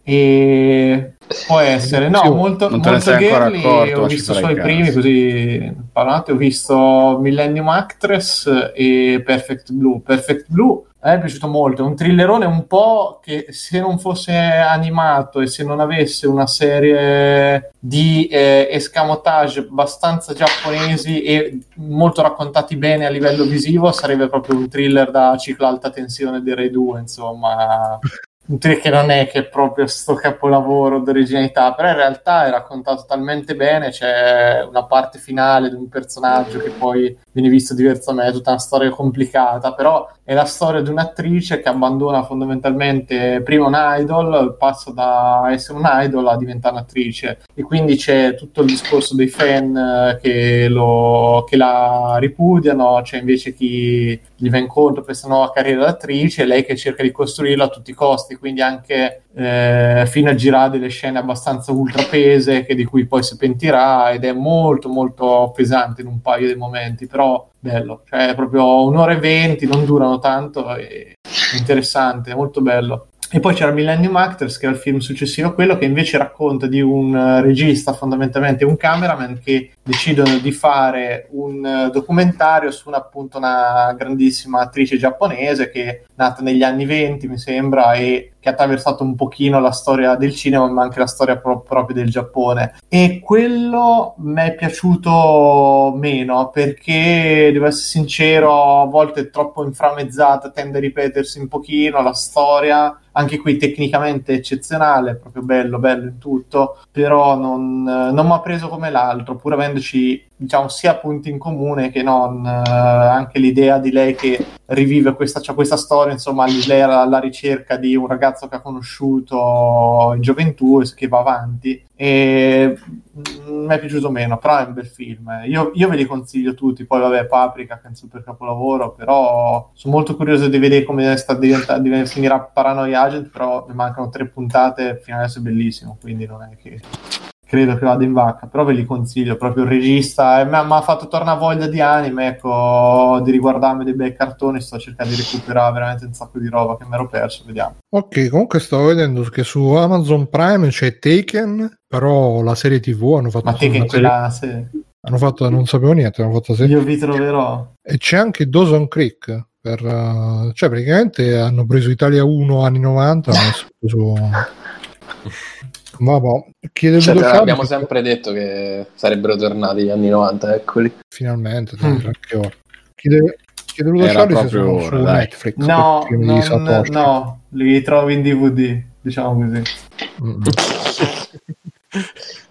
E può essere, no, Sì, molto, non te molto girly, accorto, ho visto i primi, caso. così parlando, ho visto Millennium Actress e Perfect Blue. Perfect Blue a me è piaciuto molto, è un thrillerone un po' che se non fosse animato e se non avesse una serie di eh, escamotage abbastanza giapponesi e molto raccontati bene a livello visivo, sarebbe proprio un thriller da ciclo alta tensione di Rai 2, insomma thriller che non è che è proprio sto capolavoro d'originalità, però in realtà è raccontato talmente bene, c'è una parte finale di un personaggio che poi viene visto diversamente, tutta una storia complicata, però è la storia di un'attrice che abbandona fondamentalmente prima un idol, passa da essere un idol a diventare un'attrice. E quindi c'è tutto il discorso dei fan eh, che, lo, che la ripudiano, c'è invece chi gli va incontro per questa nuova carriera d'attrice lei che cerca di costruirla a tutti i costi, quindi anche eh, fino a girare delle scene abbastanza ultrapese che di cui poi si pentirà ed è molto molto pesante in un paio di momenti, però bello, cioè proprio un'ora e venti, non durano tanto, è interessante, molto bello. E poi c'era Millennium Actors, che è il film successivo a quello, che invece racconta di un eh, regista, fondamentalmente un cameraman, che decidono di fare un eh, documentario su una, appunto una grandissima attrice giapponese che è nata negli anni 20, mi sembra, e che ha attraversato un pochino la storia del cinema, ma anche la storia pro- proprio del Giappone. E quello mi è piaciuto meno perché, devo essere sincero, a volte è troppo inframmezzata, tende a ripetersi un pochino la storia. Anche qui tecnicamente eccezionale, proprio bello, bello in tutto, però non, non mi ha preso come l'altro, pur avendoci diciamo sia punti in comune che non eh, anche l'idea di lei che rivive questa, cioè questa storia insomma lei alla ricerca di un ragazzo che ha conosciuto in gioventù e che va avanti. E mi è piaciuto meno però è un bel film. Io, io ve li consiglio tutti. Poi vabbè Paprika che è un super capolavoro però sono molto curioso di vedere come sta diventa, finirà Paranoia Agent però mi mancano tre puntate il finale è bellissimo quindi non è che credo che vada in vacca, però ve li consiglio, proprio il regista, mi ha fatto tornare voglia di anime, ecco, di riguardarmi dei bei cartoni, sto cercando di recuperare veramente un sacco di roba che mi ero perso, vediamo. Ok, comunque stavo vedendo che su Amazon Prime c'è Taken, però la serie TV hanno fatto... Ma Taken quella serie... Hanno fatto, non sapevo niente, hanno fatto serie. Io vi troverò. E c'è anche Dawson Creek, per, uh, cioè praticamente hanno preso Italia 1 anni 90 hanno messo su Vabbè, chiede cioè, abbiamo sempre detto che sarebbero tornati gli anni 90, eccoli. Finalmente, mm. che ora. Chiede, chiede Ludo Charlie se sono su dai. Netflix. No, non, no, li trovi in DVD, diciamo così. Mm.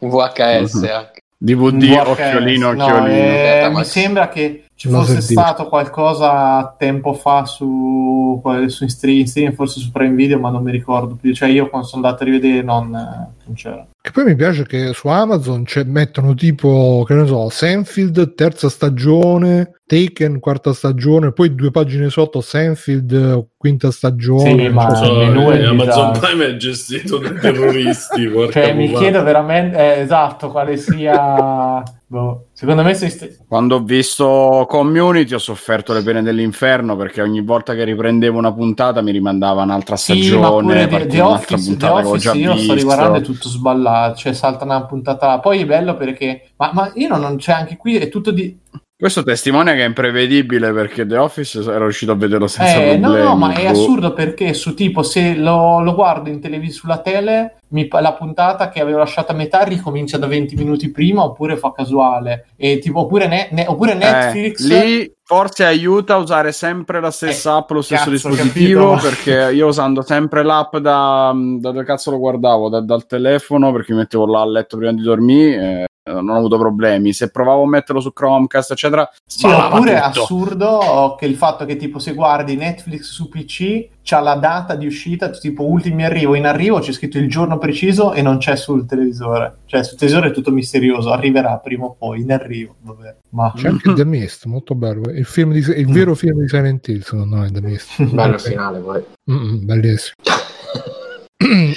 VHS anche. DVD, VHS, occhiolino, occhiolino. No, eh, mi sembra che ci fosse stato qualcosa tempo fa su, su in stream, forse su Prime Video, ma non mi ricordo più. Cioè, io quando sono andato a rivedere non, non c'era. Che poi mi piace che su Amazon mettono tipo, che ne so, Senfield, terza stagione, Taken, quarta stagione, poi due pagine sotto, Senfield, quinta stagione. Sì, ma so, eh, Amazon Prime è gestito da terroristi. cioè, mi chiedo veramente, eh, esatto, quale sia... Boh. Secondo me sei st- quando ho visto Community ho sofferto le pene dell'inferno perché ogni volta che riprendevo una puntata mi rimandava un'altra stagione, sì, The, Office, The Office io visto. sto riguardando è tutto sballato, cioè salta una puntata là. Poi è bello perché ma, ma io non, c'è cioè, anche qui è tutto di questo testimonia che è imprevedibile perché The Office era riuscito a vederlo senza eh, problemi. No, no, ma è boh. assurdo perché su tipo se lo, lo guardo in televisione sulla tele, mi, la puntata che avevo lasciato a metà ricomincia da 20 minuti prima oppure fa casuale. E, tipo, oppure, ne, ne, oppure eh, Netflix. Eh, lì forse aiuta a usare sempre la stessa eh, app, lo stesso cazzo, dispositivo, capito, perché io usando sempre l'app da, da dove cazzo lo guardavo, da, dal telefono, perché mi mettevo là a letto prima di dormire, eh, non ho avuto problemi. Se provavo a metterlo su Chromecast, eccetera, sì, oppure è assurdo che il fatto che tipo se guardi Netflix su PC c'ha la data di uscita, tipo ultimi arrivo, in arrivo c'è scritto il giorno preciso e non c'è sul televisore. Cioè sul televisore è tutto misterioso, arriverà prima o poi, in arrivo. Vabbè. Ma... C'è anche The Mist, molto bello. Il, film di, il vero film di Silent Hill, secondo me, The Mist. bello finale poi. Mm-mm, bellissimo.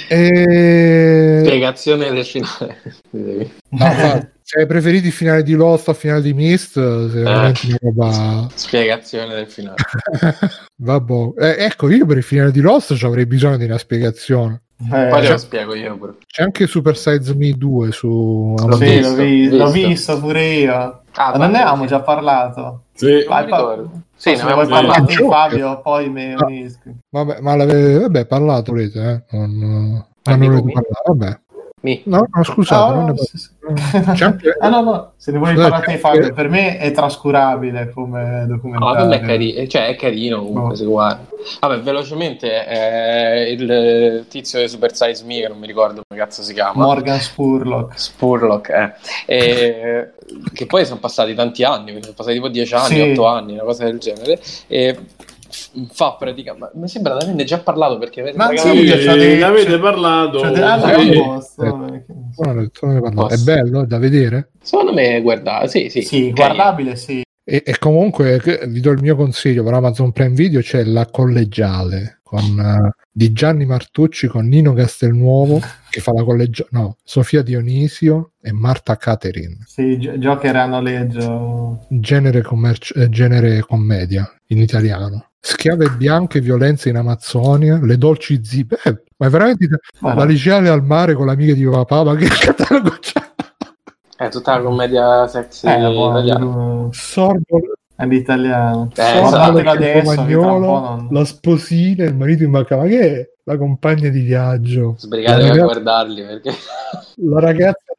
E... Spiegazione del finale. no, se hai preferito il finale di Lost al finale di Mist, eh, roba... spiegazione del finale. Vabbè. Eh, ecco, io per il finale di Lost ci avrei bisogno di una spiegazione. Eh, Poi lo spiego io pure. C'è anche Super Size Me 2 su Amazon. Sì, l'ho, vi- visto. l'ho visto pure io. Ah, non ne avevamo già parlato. Sì, Vai, pa- sì, ne avevamo parlato di Fabio, poi mi ah. unisco. Vabbè, ma l'avete parlato, volete, eh? Non, non ne volete parlare, vabbè. Mi. No, no, scusate. No, no, sì, sì. ah, no, no, se ne vuoi parlare te, Fabio, per me è trascurabile come documentario. No, è, cari- cioè, è carino comunque, se guarda. Vabbè, velocemente, eh, il tizio di Super Size Me, che non mi ricordo come cazzo si chiama. Morgan Spurlock. Spurlock, eh. E, che poi sono passati tanti anni, sono passati tipo 10 anni, sì. 8 anni, una cosa del genere. E fa praticamente. Mi sembra di averne già parlato perché ma sì, cioè, ne avete parlato. Cioè, è bello da vedere? Secondo me, guarda, sì, sì. Sì, guardabile, sì. E, e comunque che- vi do il mio consiglio per Amazon Prime Video c'è La Collegiale con, eh, di Gianni Martucci con Nino Castelnuovo che fa la collegiale, no, Sofia Dionisio e Marta Caterin. Sì, Gio- Joker a noleggio. Genere, commerci- eh, genere commedia in italiano. Schiave bianche, violenza in Amazzonia, le dolci zippe. Eh, ma è veramente la liceale al mare con l'amica di papà, ma che catalogo c'è? È tutta la commedia sexy eh, buono, italiana. Sorbo, all'italiano. Eh, Sorbo esatto. Adesso, non- la sposina, il marito in macchina, ma che è? La compagna di viaggio, Sbrigatevi a guardarli perché la ragazza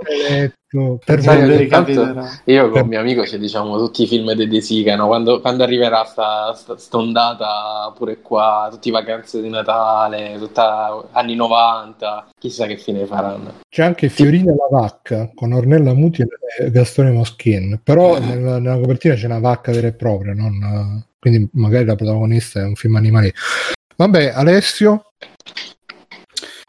letto, per me- io con mio amico ci diciamo tutti i film di De Sica, no? quando, quando arriverà sta, sta, sta ondata pure qua, tutte vacanze di Natale, tutta anni 90, chissà che fine faranno. C'è anche Fiorina la vacca con Ornella Muti e Gastone Moschin, però nella, nella copertina c'è una vacca vera e propria, non- quindi magari la protagonista è un film animale. Vabbè, Alessio,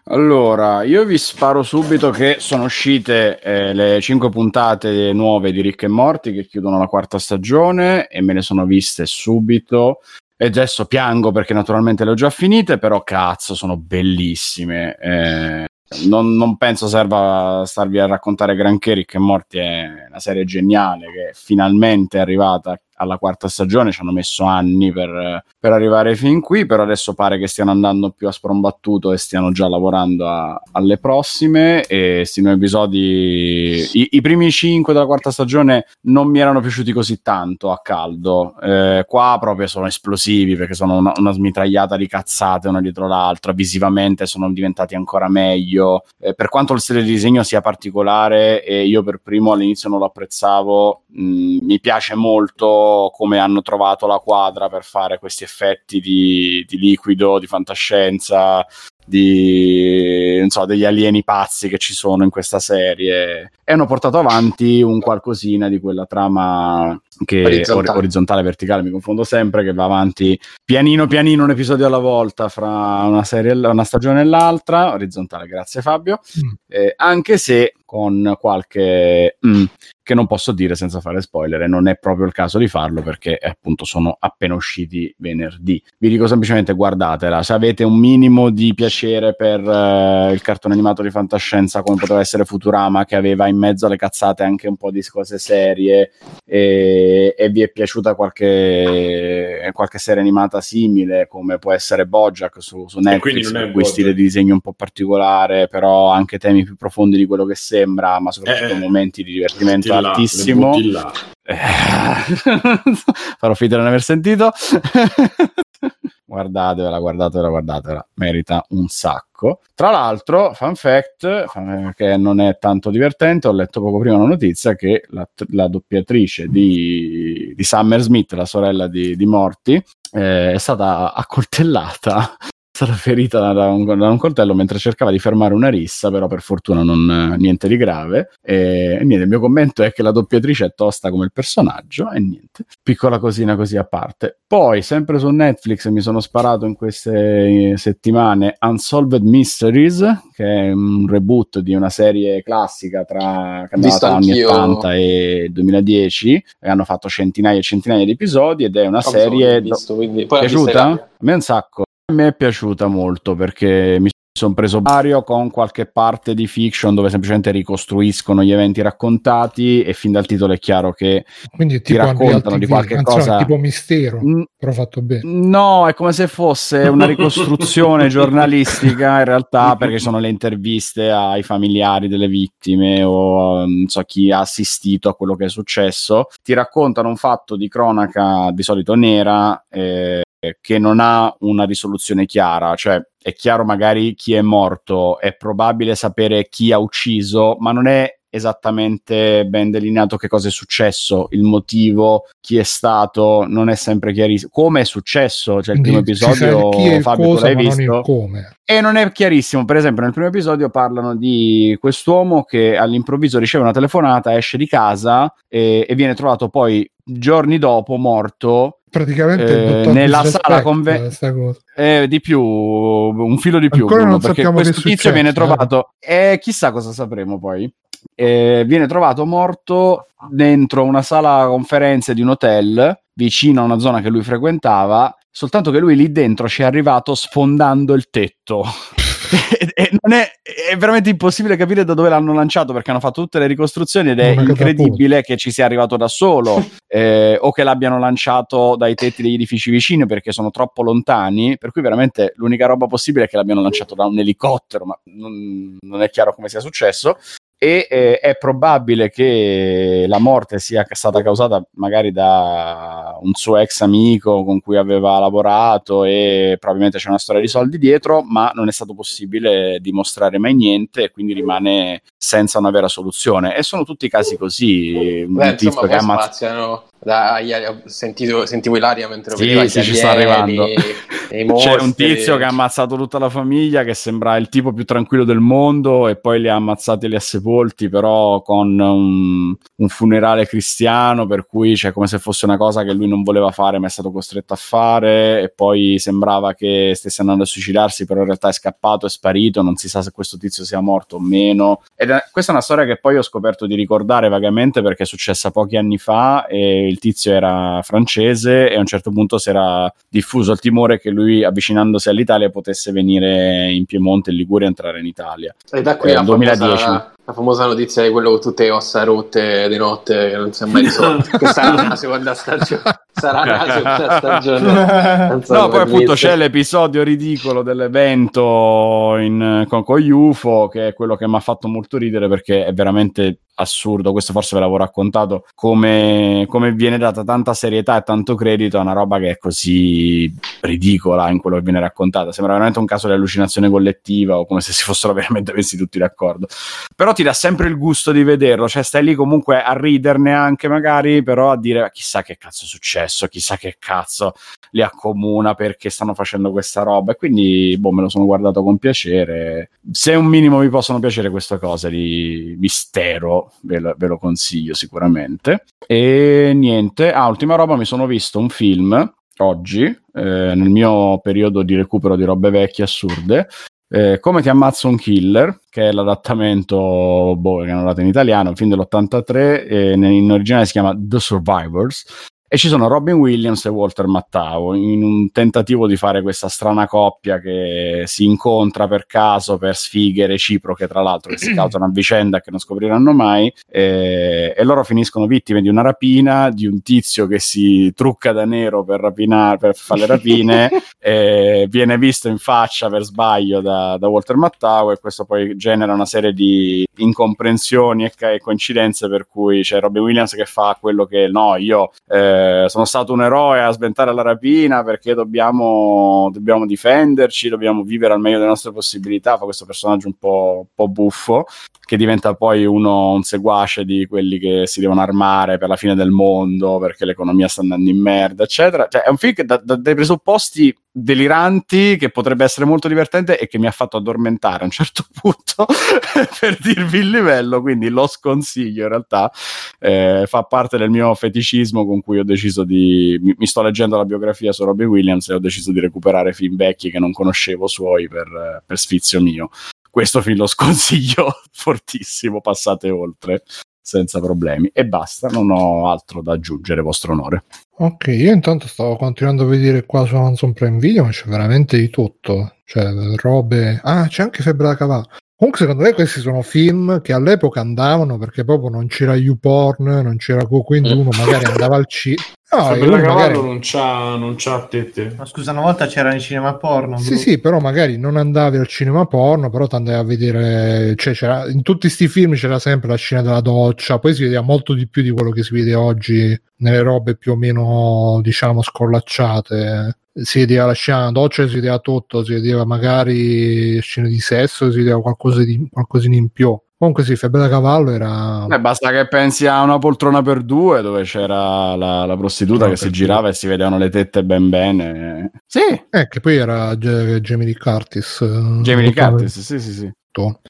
Allora, io vi sparo subito che sono uscite eh, le cinque puntate nuove di Rick e Morty che chiudono la quarta stagione e me le sono viste subito. E adesso piango perché naturalmente le ho già finite, però cazzo, sono bellissime. Eh, non, non penso serva starvi a raccontare granché. Rick e Morty è una serie geniale che finalmente è arrivata alla quarta stagione. Ci hanno messo anni per, per arrivare fin qui, però adesso pare che stiano andando più a sprombattuto e stiano già lavorando a- alle prossime. E questi nuovi episodi, i, i primi cinque della quarta stagione non mi erano piaciuti così tanto a caldo. Eh, qua proprio sono esplosivi perché sono una, una smitragliata di cazzate una dietro l'altra. Visivamente sono diventati ancora meglio. Eh, per quanto il stile di disegno sia particolare e io per primo all'inizio non lo apprezzavo, mh, mi piace molto come hanno trovato la quadra per fare questi effetti di, di liquido, di fantascienza, di non so, degli alieni pazzi che ci sono in questa serie e hanno portato avanti un qualcosina di quella trama che Orizzontale. or- orizzontale verticale mi confondo sempre che va avanti pianino pianino un episodio alla volta fra una serie una stagione e l'altra orizzontale grazie Fabio Mm. eh, anche se con qualche mm, che non posso dire senza fare spoiler e non è proprio il caso di farlo perché eh, appunto sono appena usciti venerdì. Vi dico semplicemente guardatela. Se avete un minimo di piacere per eh, il cartone animato di fantascienza come poteva essere Futurama che aveva in mezzo alle cazzate anche un po' di cose serie e, e vi è piaciuta qualche, qualche serie animata simile come può essere Bojack su, su Netflix con Bojack. stile di disegno un po' particolare però anche temi più profondi di quello che sembra ma soprattutto Eh, momenti di divertimento Butti là, eh, farò finta di non aver sentito. guardatevela, guardatevela, guardatevela, merita un sacco. Tra l'altro, fun fact, che non è tanto divertente, ho letto poco prima una notizia che la, la doppiatrice di, di Summer Smith, la sorella di, di Morty, eh, è stata accoltellata stata ferita da un, da un coltello mentre cercava di fermare una rissa, però per fortuna non eh, niente di grave. E, e niente, il mio commento è che la doppiatrice è tosta come il personaggio e niente. Piccola cosina così a parte. Poi, sempre su Netflix, mi sono sparato in queste settimane Unsolved Mysteries, che è un reboot di una serie classica tra Visto anni anch'io. 80 e 2020 e hanno fatto centinaia e centinaia di episodi ed è una Come serie ho visto, quindi- poi piaciuta? A me un sacco. Me è piaciuta molto perché mi sono preso vario con qualche parte di fiction dove semplicemente ricostruiscono gli eventi raccontati e fin dal titolo è chiaro che quindi Ti raccontano di qualche anzi, no, cosa- tipo mistero, mm, però fatto bene. No, è come se fosse una ricostruzione giornalistica in realtà perché sono le interviste ai familiari delle vittime o a, non so chi ha assistito a quello che è successo. Ti raccontano un fatto di cronaca di solito nera eh, che non ha una risoluzione chiara, cioè è chiaro magari chi è morto, è probabile sapere chi ha ucciso, ma non è esattamente ben delineato che cosa è successo, il motivo, chi è stato, non è sempre chiarissimo. Come è successo? Cioè, il primo episodio, chi è Fabio, tu cosa, l'hai ma non visto? come. E non è chiarissimo, per esempio nel primo episodio parlano di quest'uomo che all'improvviso riceve una telefonata, esce di casa e, e viene trovato poi giorni dopo morto praticamente Eh, nella sala conve- questa cosa. Eh, di più, un filo di più. Bruno, non sappiamo questo tizio viene successo, trovato, e chissà cosa sapremo poi. Eh, viene trovato morto dentro una sala conferenze di un hotel vicino a una zona che lui frequentava. Soltanto che lui lì dentro ci è arrivato sfondando il tetto. e, e non è, è veramente impossibile capire da dove l'hanno lanciato perché hanno fatto tutte le ricostruzioni ed è incredibile che ci sia arrivato da solo eh, o che l'abbiano lanciato dai tetti degli edifici vicini perché sono troppo lontani. Per cui veramente l'unica roba possibile è che l'abbiano lanciato da un elicottero, ma non, non è chiaro come sia successo. E eh, è probabile che la morte sia stata causata magari da un suo ex amico con cui aveva lavorato e probabilmente c'è una storia di soldi dietro, ma non è stato possibile dimostrare mai niente e quindi rimane senza una vera soluzione. E sono tutti casi così. Un Beh, tizio insomma, che poi ammazza- spaziano. Da, sentito, sentivo Ilaria mentre lo Sì, sì, ci sta arrivando. e C'è un tizio che ha ammazzato tutta la famiglia, che sembra il tipo più tranquillo del mondo, e poi li ha ammazzati e li ha sepolti, però con un, un funerale cristiano, per cui c'è come se fosse una cosa che lui non voleva fare, ma è stato costretto a fare, e poi sembrava che stesse andando a suicidarsi, però in realtà è scappato, è sparito, non si sa se questo tizio sia morto o meno. Ed è, questa è una storia che poi ho scoperto di ricordare vagamente perché è successa pochi anni fa e il tizio era francese e a un certo punto si era diffuso il timore che lui avvicinandosi all'Italia potesse venire in Piemonte, in Liguria e entrare in Italia. E da qui Eh, la, 2010. Famosa, la famosa notizia di quello con tutte le ossa rotte di notte che non si è mai risolto. che sarà una seconda stagione. Sarà una seconda stagione. So No, poi appunto c'è l'episodio ridicolo dell'evento in- con, con UFO, che è quello che mi ha fatto molto ridere perché è veramente assurdo. Questo forse ve l'avevo raccontato. Come, come viene data tanta serietà e tanto credito a una roba che è così ridicola in quello che viene raccontata. Sembra veramente un caso di allucinazione collettiva o come se si fossero veramente messi tutti d'accordo. Però ti dà sempre il gusto di vederlo, cioè stai lì comunque a riderne anche magari, però a dire chissà che cazzo è successo, chissà che cazzo li accomuna perché stanno facendo questa roba e quindi boh, me lo sono guardato con piacere. Se un minimo vi possono piacere queste cose di mistero, ve lo, ve lo consiglio sicuramente. E niente, ah, ultima roba, mi sono visto un film oggi, eh, nel mio periodo di recupero di robe vecchie assurde, eh, Come ti ammazzo un killer, che è l'adattamento boh, che hanno dato in italiano, un film dell'83, e in originale si chiama The Survivors. E ci sono Robin Williams e Walter Mattau in un tentativo di fare questa strana coppia che si incontra per caso per sfighe reciproche, tra l'altro, che si causano a vicenda che non scopriranno mai. E, e loro finiscono vittime di una rapina di un tizio che si trucca da nero per, rapinare, per fare le rapine, viene visto in faccia per sbaglio da, da Walter Mattau e questo poi genera una serie di incomprensioni e, e coincidenze per cui c'è Robin Williams che fa quello che no, io eh, sono stato un eroe a sventare la rapina perché dobbiamo, dobbiamo difenderci, dobbiamo vivere al meglio delle nostre possibilità, fa questo personaggio un po', un po' buffo che diventa poi uno un seguace di quelli che si devono armare per la fine del mondo perché l'economia sta andando in merda, eccetera. Cioè, è un film che da, da dei presupposti deliranti che potrebbe essere molto divertente e che mi ha fatto addormentare a un certo punto per dirvi il livello, quindi lo sconsiglio in realtà. Eh, fa parte del mio feticismo con cui ho deciso di mi, mi sto leggendo la biografia su Robin Williams e ho deciso di recuperare film vecchi che non conoscevo suoi per, per sfizio mio questo film lo sconsiglio fortissimo, passate oltre senza problemi e basta, non ho altro da aggiungere, vostro onore. Ok, io intanto stavo continuando a vedere qua su Amazon Prime Video, ma c'è veramente di tutto. Cioè, robe... Ah, c'è anche Febbre da cavallo. Comunque, secondo me questi sono film che all'epoca andavano perché proprio non c'era YouPorn, non c'era quindi uno magari andava al cinema. No, Fabio uno Cavallo magari... non c'ha, non c'ha tette. Ma scusa, una volta c'era in cinema porno. Sì, Bru. sì, però magari non andavi al cinema porno, però ti andavi a vedere, cioè c'era, in tutti questi film c'era sempre la scena della doccia, poi si vedeva molto di più di quello che si vede oggi nelle robe più o meno, diciamo, scollacciate. Si vedeva la scena della doccia, si vedeva tutto, si vedeva magari scene di sesso, si vedeva qualcosa di, qualcosina in più. Comunque sì, Febbre da Cavallo era... Eh, basta che pensi a una poltrona per due dove c'era la, la prostituta No, che si per girava e si vedevano le tette ben bene. Sì, Eh, che poi era Ge- Jamie Lee Curtis. eh, Jamie Lee molto- Curtis, sì, sì, sì. tutto.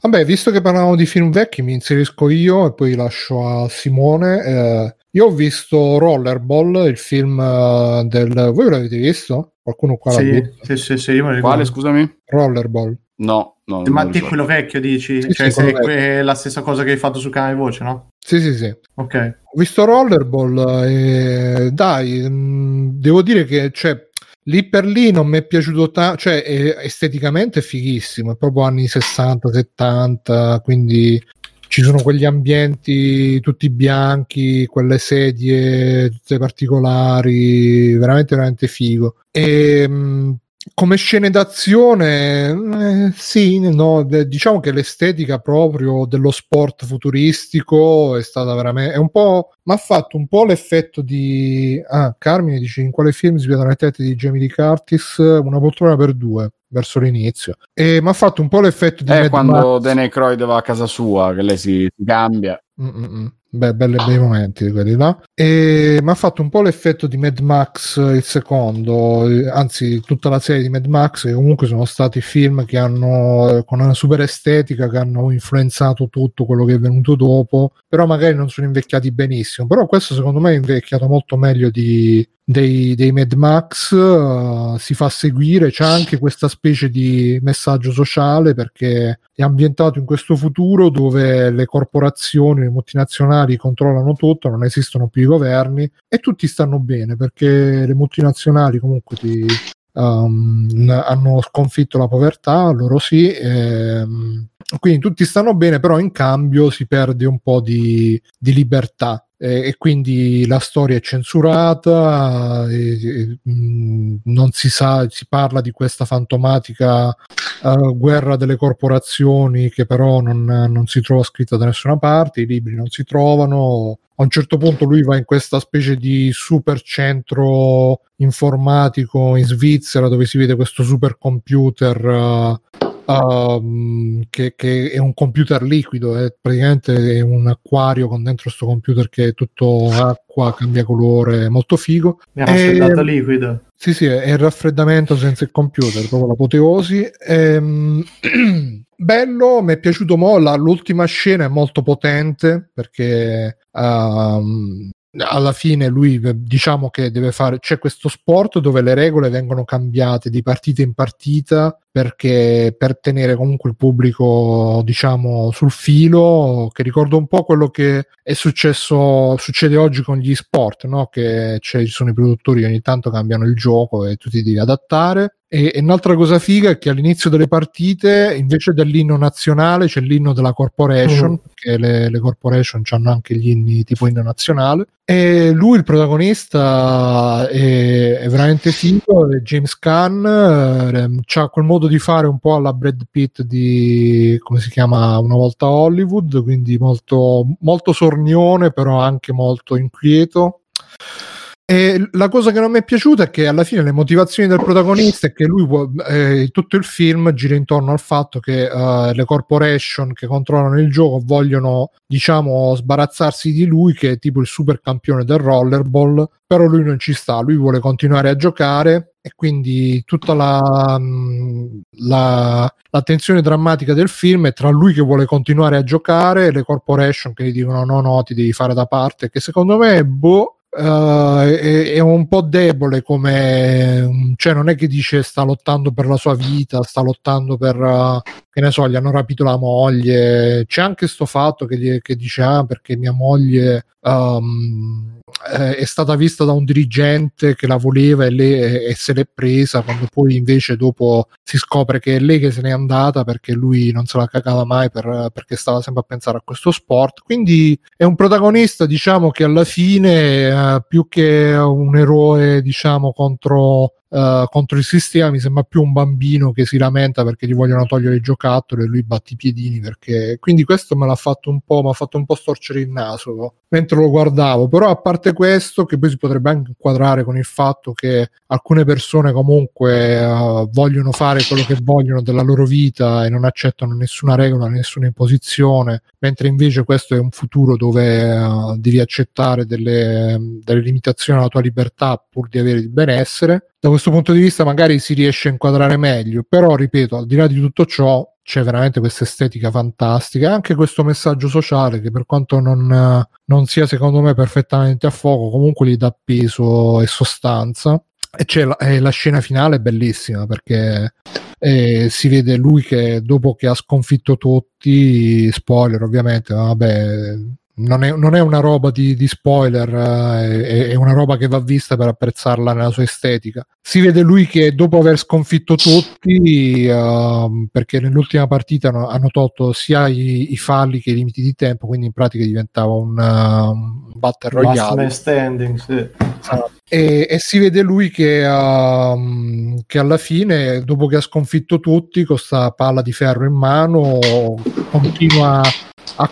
Vabbè, visto che parlavamo di film vecchi, mi inserisco io e poi lascio a Simone. Eh, Io ho visto Rollerball, il film uh, del... Voi l'avete visto? Qualcuno qua l'ha Sì, visto? sì, sì, sì, io me lo Quale, scusami? Rollerball. No, no. Ma te lo so. quello vecchio dici? Sì, cioè, sì, se è la stessa cosa che hai fatto sul canale voce, no? Sì, sì, sì. Ok. Ho visto Rollerball e dai, mh, devo dire che cioè, lì per lì non mi è piaciuto tanto, cioè è- esteticamente è fighissimo, è proprio anni 60-70, quindi ci sono quegli ambienti tutti bianchi, quelle sedie tutte particolari, veramente veramente figo. E mh, come scene d'azione, eh, sì, no, de- diciamo che l'estetica proprio dello sport futuristico è stata veramente, è un po', mi ha fatto un po' l'effetto di, ah, Carmine dice in quale film si vedono le tette di Jamie Lee Curtis, una poltrona per due, verso l'inizio, e mi ha fatto un po' l'effetto di È Mad Eh, quando Max. Danny Croyd va a casa sua, che lei si, si cambia. Mm-mm. Beh, belli bei momenti quelli là. E mi ha fatto un po' l'effetto di Mad Max il secondo, eh, anzi tutta la serie di Mad Max, che comunque sono stati film che hanno eh, con una super estetica che hanno influenzato tutto quello che è venuto dopo, però magari non sono invecchiati benissimo. Però questo secondo me è invecchiato molto meglio di, dei, dei Mad Max, eh, si fa seguire, c'è anche questa specie di messaggio sociale perché è ambientato in questo futuro dove le corporazioni, le multinazionali controllano tutto, non esistono più i governi e tutti stanno bene perché le multinazionali comunque ti, um, hanno sconfitto la povertà, loro sì, ehm, quindi tutti stanno bene, però in cambio si perde un po' di, di libertà e, e quindi la storia è censurata, e- e, mh, non si sa, si parla di questa fantomatica eh, guerra delle corporazioni che però non, non si trova scritta da nessuna parte, i libri non si trovano. A un certo punto lui va in questa specie di super centro informatico in Svizzera dove si vede questo super computer eh, um, che, che è un computer liquido, è praticamente è un acquario con dentro questo computer che è tutto acqua, cambia colore, è molto figo. Mi ha raffreddato Ehm, liquido. sì, sì, è il raffreddamento senza il computer, proprio l'apoteosi. Ehm, bello, mi è piaciuto mo', la- l'ultima scena è molto potente perché ehm, alla fine lui eh, diciamo che deve fare, c'è questo sport dove le regole vengono cambiate di partita in partita perché per tenere comunque il pubblico diciamo sul filo che ricorda un po' quello che è successo succede oggi con gli sport no? che ci sono i produttori che ogni tanto cambiano il gioco e tu ti devi adattare e, e un'altra cosa figa è che all'inizio delle partite invece dell'inno nazionale c'è l'inno della corporation Mm. perché le, le corporation hanno anche gli inni tipo inno nazionale e lui il protagonista è, è veramente figo è James Caan ha quel modo di fare un po' alla Brad Pitt di come si chiama una volta Hollywood quindi molto, molto sornione però anche molto inquieto. E la cosa che non mi è piaciuta è che alla fine le motivazioni del protagonista è che lui eh, tutto il film gira intorno al fatto che eh, le corporation che controllano il gioco vogliono diciamo sbarazzarsi di lui che è tipo il super campione del rollerball però lui non ci sta lui vuole continuare a giocare e quindi tutta la, mh, la, la tensione drammatica del film è tra lui che vuole continuare a giocare e le corporation che gli dicono no no ti devi fare da parte che secondo me boh eh, è, è un po' debole come cioè non è che dice sta lottando per la sua vita sta lottando per eh, che ne so gli hanno rapito la moglie c'è anche sto fatto che, che dice ah perché mia moglie eh, è stata vista da un dirigente che la voleva e, lei, e se l'è presa quando poi invece dopo si scopre che è lei che se n'è andata perché lui non se la cagava mai per- perché stava sempre a pensare a questo sport. Quindi è un protagonista diciamo che alla fine eh, più che un eroe diciamo contro eh, contro il sistema mi sembra più un bambino che si lamenta perché gli vogliono togliere i giocattoli e lui batte i piedini perché quindi questo me l'ha fatto un po' mi ha fatto un po' storcere il naso mentre lo guardavo. Però a parte questo che poi si potrebbe anche inquadrare con il fatto che alcune persone comunque eh, vogliono fare quello che vogliono della loro vita e non accettano nessuna regola nessuna imposizione mentre invece questo è un futuro dove eh, devi accettare delle, delle limitazioni alla tua libertà pur di avere il benessere. Da punto di vista magari si riesce a inquadrare meglio però ripeto al di là di tutto ciò c'è veramente questa estetica fantastica e anche questo messaggio sociale che per quanto non, non sia secondo me perfettamente a fuoco, comunque gli dà peso e sostanza. E c'è la, e la scena finale bellissima perché eh, si vede lui che dopo che ha sconfitto tutti, spoiler ovviamente, vabbè, non è, non è, una roba di, di spoiler, eh, è, è, una roba che va vista per apprezzarla nella sua estetica. Si vede lui che dopo aver sconfitto tutti, uh, perché nell'ultima partita hanno, hanno tolto sia i, i, falli che i limiti di tempo, quindi in pratica diventava un, uh, un battle royale. Standing, sì. E, e, si vede lui che, uh, che, alla fine, dopo che ha sconfitto tutti, con questa palla di ferro in mano, continua a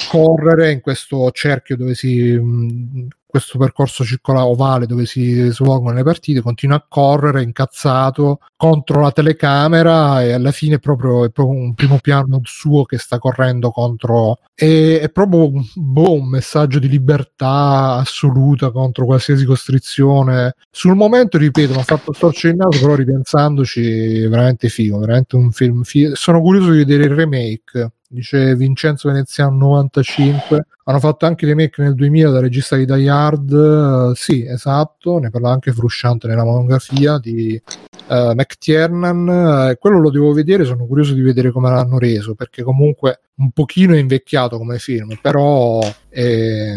correre in questo cerchio dove si mh, questo percorso circolare ovale dove si svolgono le partite, continua a correre incazzato contro la telecamera e alla fine proprio, è proprio un primo piano suo che sta correndo contro è, è proprio boh, un messaggio di libertà assoluta contro qualsiasi costrizione. Sul momento, ripeto, mi ha fatto storcere il naso, però ripensandoci veramente figo, veramente un film figo. Sono curioso di vedere il remake dice Vincenzo Veneziano 95 hanno fatto anche remake nel 2000 da regista di Die Hard. Uh, sì esatto ne parla anche Frusciante nella monografia di uh, McTiernan. Uh, quello lo devo vedere sono curioso di vedere come l'hanno reso perché comunque un pochino è invecchiato come film però è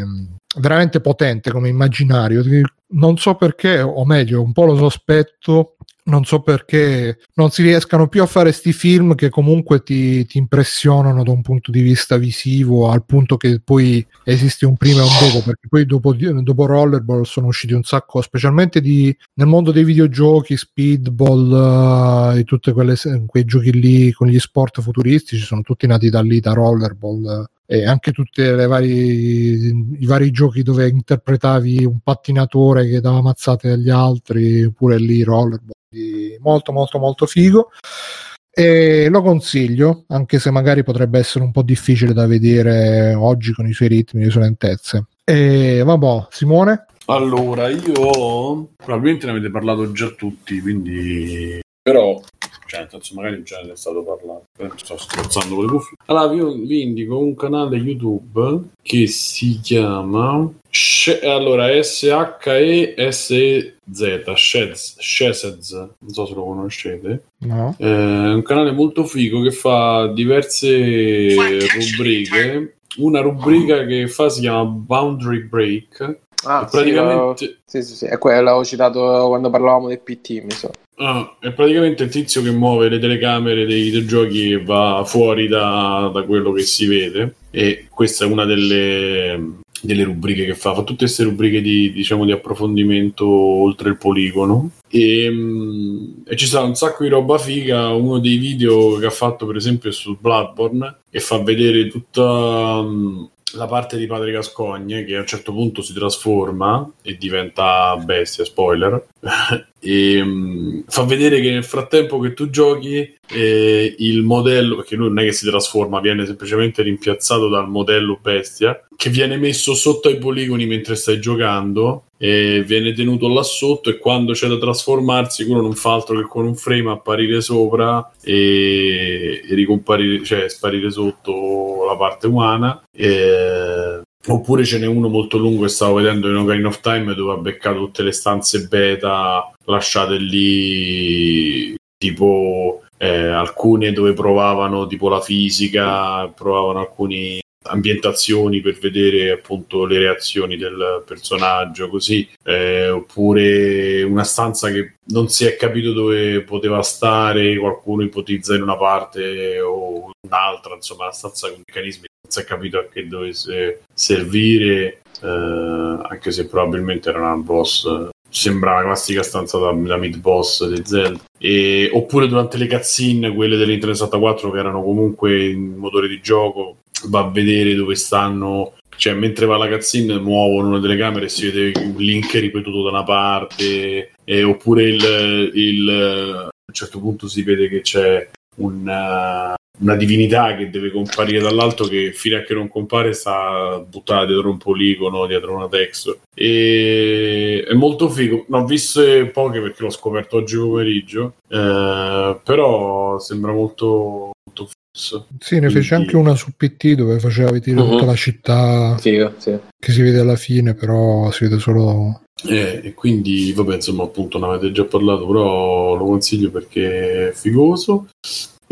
veramente potente come immaginario. Non so perché o meglio un po' lo sospetto non so perché non si riescano più a fare sti film che comunque ti, ti, impressionano da un punto di vista visivo al punto che poi esiste un prima e un dopo perché poi dopo, dopo Rollerball sono usciti un sacco specialmente di, nel mondo dei videogiochi Speedball uh, e tutti quei giochi lì con gli sport futuristici sono tutti nati da lì da Rollerball e anche tutti i vari giochi dove interpretavi un pattinatore che dava mazzate agli altri pure lì Rollerball molto molto molto figo. E lo consiglio anche se magari potrebbe essere un po' difficile da vedere oggi con i suoi ritmi le sue lentezze. E vabbè Simone? Allora io probabilmente ne avete parlato già tutti quindi però cioè, senso, magari già ne è stato parlato. Eh, sto scherzando con le cuffie. Allora, vi, vi, indico un canale YouTube che si chiama. allora, S-H-E-S-E-Z, Shezez, non so se lo conoscete. No. Eh, è un canale molto figo che fa diverse rubriche. Una rubrica che fa si chiama Boundary Break. Ah, praticamente... sì, sì, sì, è quello l'avevo citato quando parlavamo del PT, mi so. Ah, è praticamente il tizio che muove le telecamere dei videogiochi e va fuori da, da quello che si vede. E questa è una delle, delle rubriche che fa. Fa tutte queste rubriche di, diciamo, di approfondimento oltre il poligono. E, mm, e, ci sta un sacco di roba figa. Uno dei video che ha fatto, per esempio, è su Bloodborne e fa vedere tutta mm, la parte di Padre Gascogne che a un certo punto si trasforma e diventa bestia, spoiler, e um, fa vedere che nel frattempo che tu giochi eh, il modello, perché lui non è che si trasforma, viene semplicemente rimpiazzato dal modello bestia, che viene messo sotto ai poligoni mentre stai giocando e viene tenuto là sotto e quando c'è da trasformarsi quello non fa altro che con un frame apparire sopra e, e ricomparire, cioè sparire sotto la parte umana. E, Oppure ce n'è uno molto lungo che stavo vedendo in Ocarina of Time dove ha beccato tutte le stanze beta lasciate lì, tipo eh, alcune dove provavano tipo la fisica, provavano alcune ambientazioni per vedere appunto le reazioni del personaggio così. Eh, oppure una stanza che non si è capito dove poteva stare qualcuno ipotizza in una parte o un'altra insomma la stanza con meccanismi è capito a che dovesse servire, eh, anche se probabilmente era una boss. Sembra una classica stanza da, da mid boss di Zelda. E, oppure durante le cutscene, quelle dell'Internet 64 che erano comunque in motore di gioco, va a vedere dove stanno cioè mentre va la cutscene muovono le telecamere e si vede un link ripetuto da una parte eh, oppure il, il, a un certo punto si vede che c'è una, una divinità che deve comparire dall'alto che fino a che non compare sta buttata dietro un poligono, dietro una texture. E è molto figo. Ne ho viste poche perché l'ho scoperto oggi pomeriggio, eh, però sembra molto, molto Sì, ne fece anche una su PT dove faceva vedere Mhm. tutta la città Figo, sì. che si vede alla fine, però si vede solo... Eh, e quindi, vabbè, insomma, appunto, ne avete già parlato, però lo consiglio perché è figoso.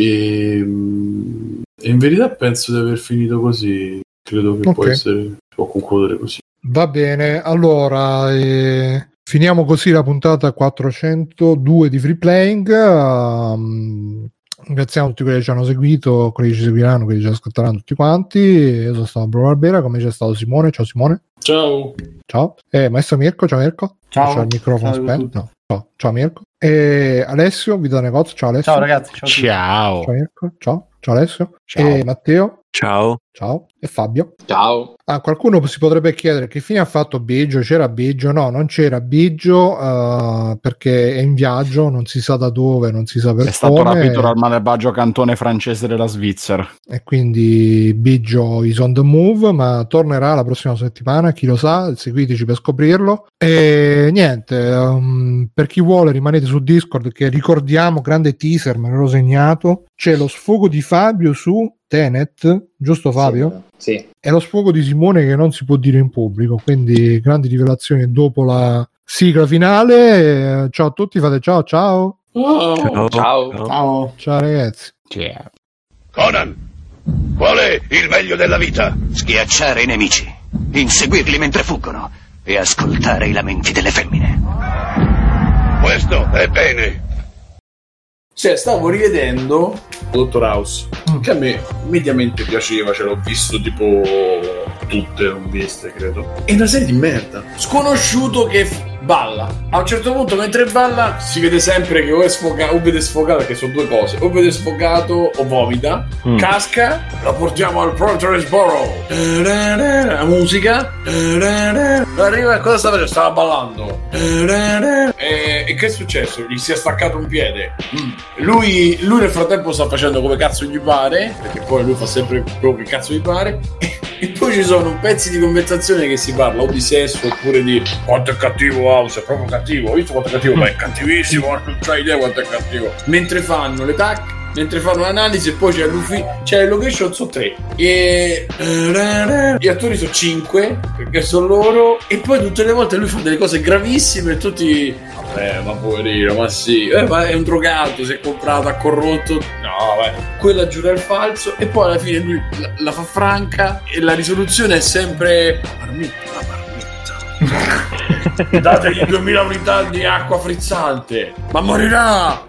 E, mm, e in verità penso di aver finito così. Credo che può Ok. essere, può concludere così. Va bene, allora eh, finiamo così la puntata 402 di Free Playing. ehm, ringraziamo tutti quelli che ci hanno seguito, quelli che ci seguiranno, quelli che ci ascolteranno tutti quanti. Io sono stato Bruno Barbera, come c'è stato Simone. Ciao Simone. Ciao! Ciao. Eh, maestro Mirko, ciao Mirko. Ciao. C'ho il microfono spento. No. Ciao. ciao Mirko. E Alessio, Vito Negozio. Ciao Alessio. Ciao ragazzi, ciao. Ciao. Ciao Mirko. Ciao. Ciao Alessio. Ciao. E Matteo. Ciao. Ciao. E Fabio. Ciao. Ah, qualcuno si potrebbe chiedere che fine ha fatto Biggio? C'era Biggio? No, non c'era Biggio eh, perché è in viaggio, non si sa da dove, non si sa per È stato come. rapito dal malevaggio cantone francese della Svizzera. E quindi Biggio is on the move, ma tornerà la prossima settimana, chi lo sa, seguiteci per scoprirlo. E niente, ehm, per chi vuole rimanete su Discord che ricordiamo, grande teaser, me l'ero segnato, c'è lo sfogo di Fabio su Tenet, giusto Fabio? Sì. è lo sfogo di Simone che non si può dire in pubblico, quindi grandi rivelazioni dopo la sigla finale. Eh, Ciao a tutti, fate ciao ciao. Oh, Ciao. Ciao. Ciao. Ciao ragazzi. Conan, qual è il meglio della vita? Schiacciare i nemici, inseguirli mentre fuggono e ascoltare i lamenti delle femmine. Questo è bene. Cioè, stavo rivedendo Dottor House, Mm. che a me mediamente piaceva, ce l'ho visto tipo tutte, non viste, credo. È una serie di merda. Sconosciuto che balla. A un certo punto, mentre balla, si vede sempre che o è sfogato, o vede sfogato, perché sono due cose, o vede sfogato o vomita, Mm. casca, la portiamo al Proteresboro. La musica. Arriva cosa stava facendo? Stava ballando. E, e che è successo? Gli si è staccato un piede. Mm. Lui, lui nel frattempo sta facendo come cazzo gli pare, perché poi lui fa sempre quello che cazzo gli pare. E poi ci sono pezzi di conversazione che si parla o di sesso oppure di quanto è cattivo House, è proprio cattivo. Ho visto quanto è cattivo, ma è cattivissimo, non c'hai idea quanto è cattivo. Mentre fanno le tac, mentre fanno l'analisi e poi c'è l'ufficio, c'è il location sono tre. E gli attori sono cinque, perché sono loro. E poi tutte le volte lui fa delle cose gravissime e tutti. Vabbè, ma poverino, ma sì, eh, ma è un drogato, si è comprato, ha corrotto. No, vabbè. Quella giura il falso e poi alla fine lui la, la fa franca e la risoluzione è sempre marmitta, marmitta. Dategli 2000 unità di acqua frizzante, ma morirà!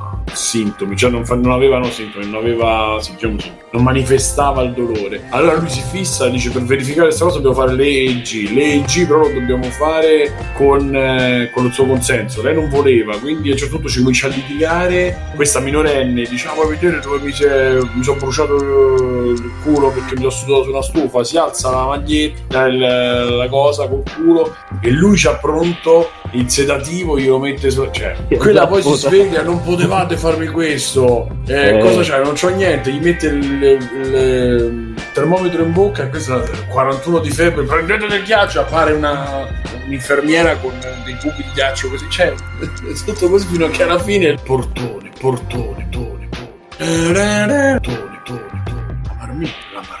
sintomi, cioè non, fa- non avevano sintomi, non aveva sì, diciamo non manifestava il dolore. Allora lui si fissa, dice per verificare questa cosa dobbiamo fare l'EEG. L'EEG però lo dobbiamo fare con, eh, con il suo consenso. Lei non voleva, quindi a un certo punto ci comincia a litigare. Questa minorenne dice: vuoi vedere dove mi, mi sono bruciato il culo perché mi sono sudato su una stufa. Si alza la maglietta, il- la cosa col culo e lui c'ha pronto il sedativo, glielo mette su. Cioè, quella poi si sveglia, non potevate farmi questo. Eh, Eh. Cosa c'è? Non c'ho niente. Gli mette il, il- termometro in bocca e questo è il 41 di febbre. Prendete del ghiaccio, appare una, un'infermiera con dei cubi di ghiaccio così. Cioè, è tutto così fino a che alla fine portone, portone, tone, tone. Tone, tone, tone. La marmitta, la marmitta,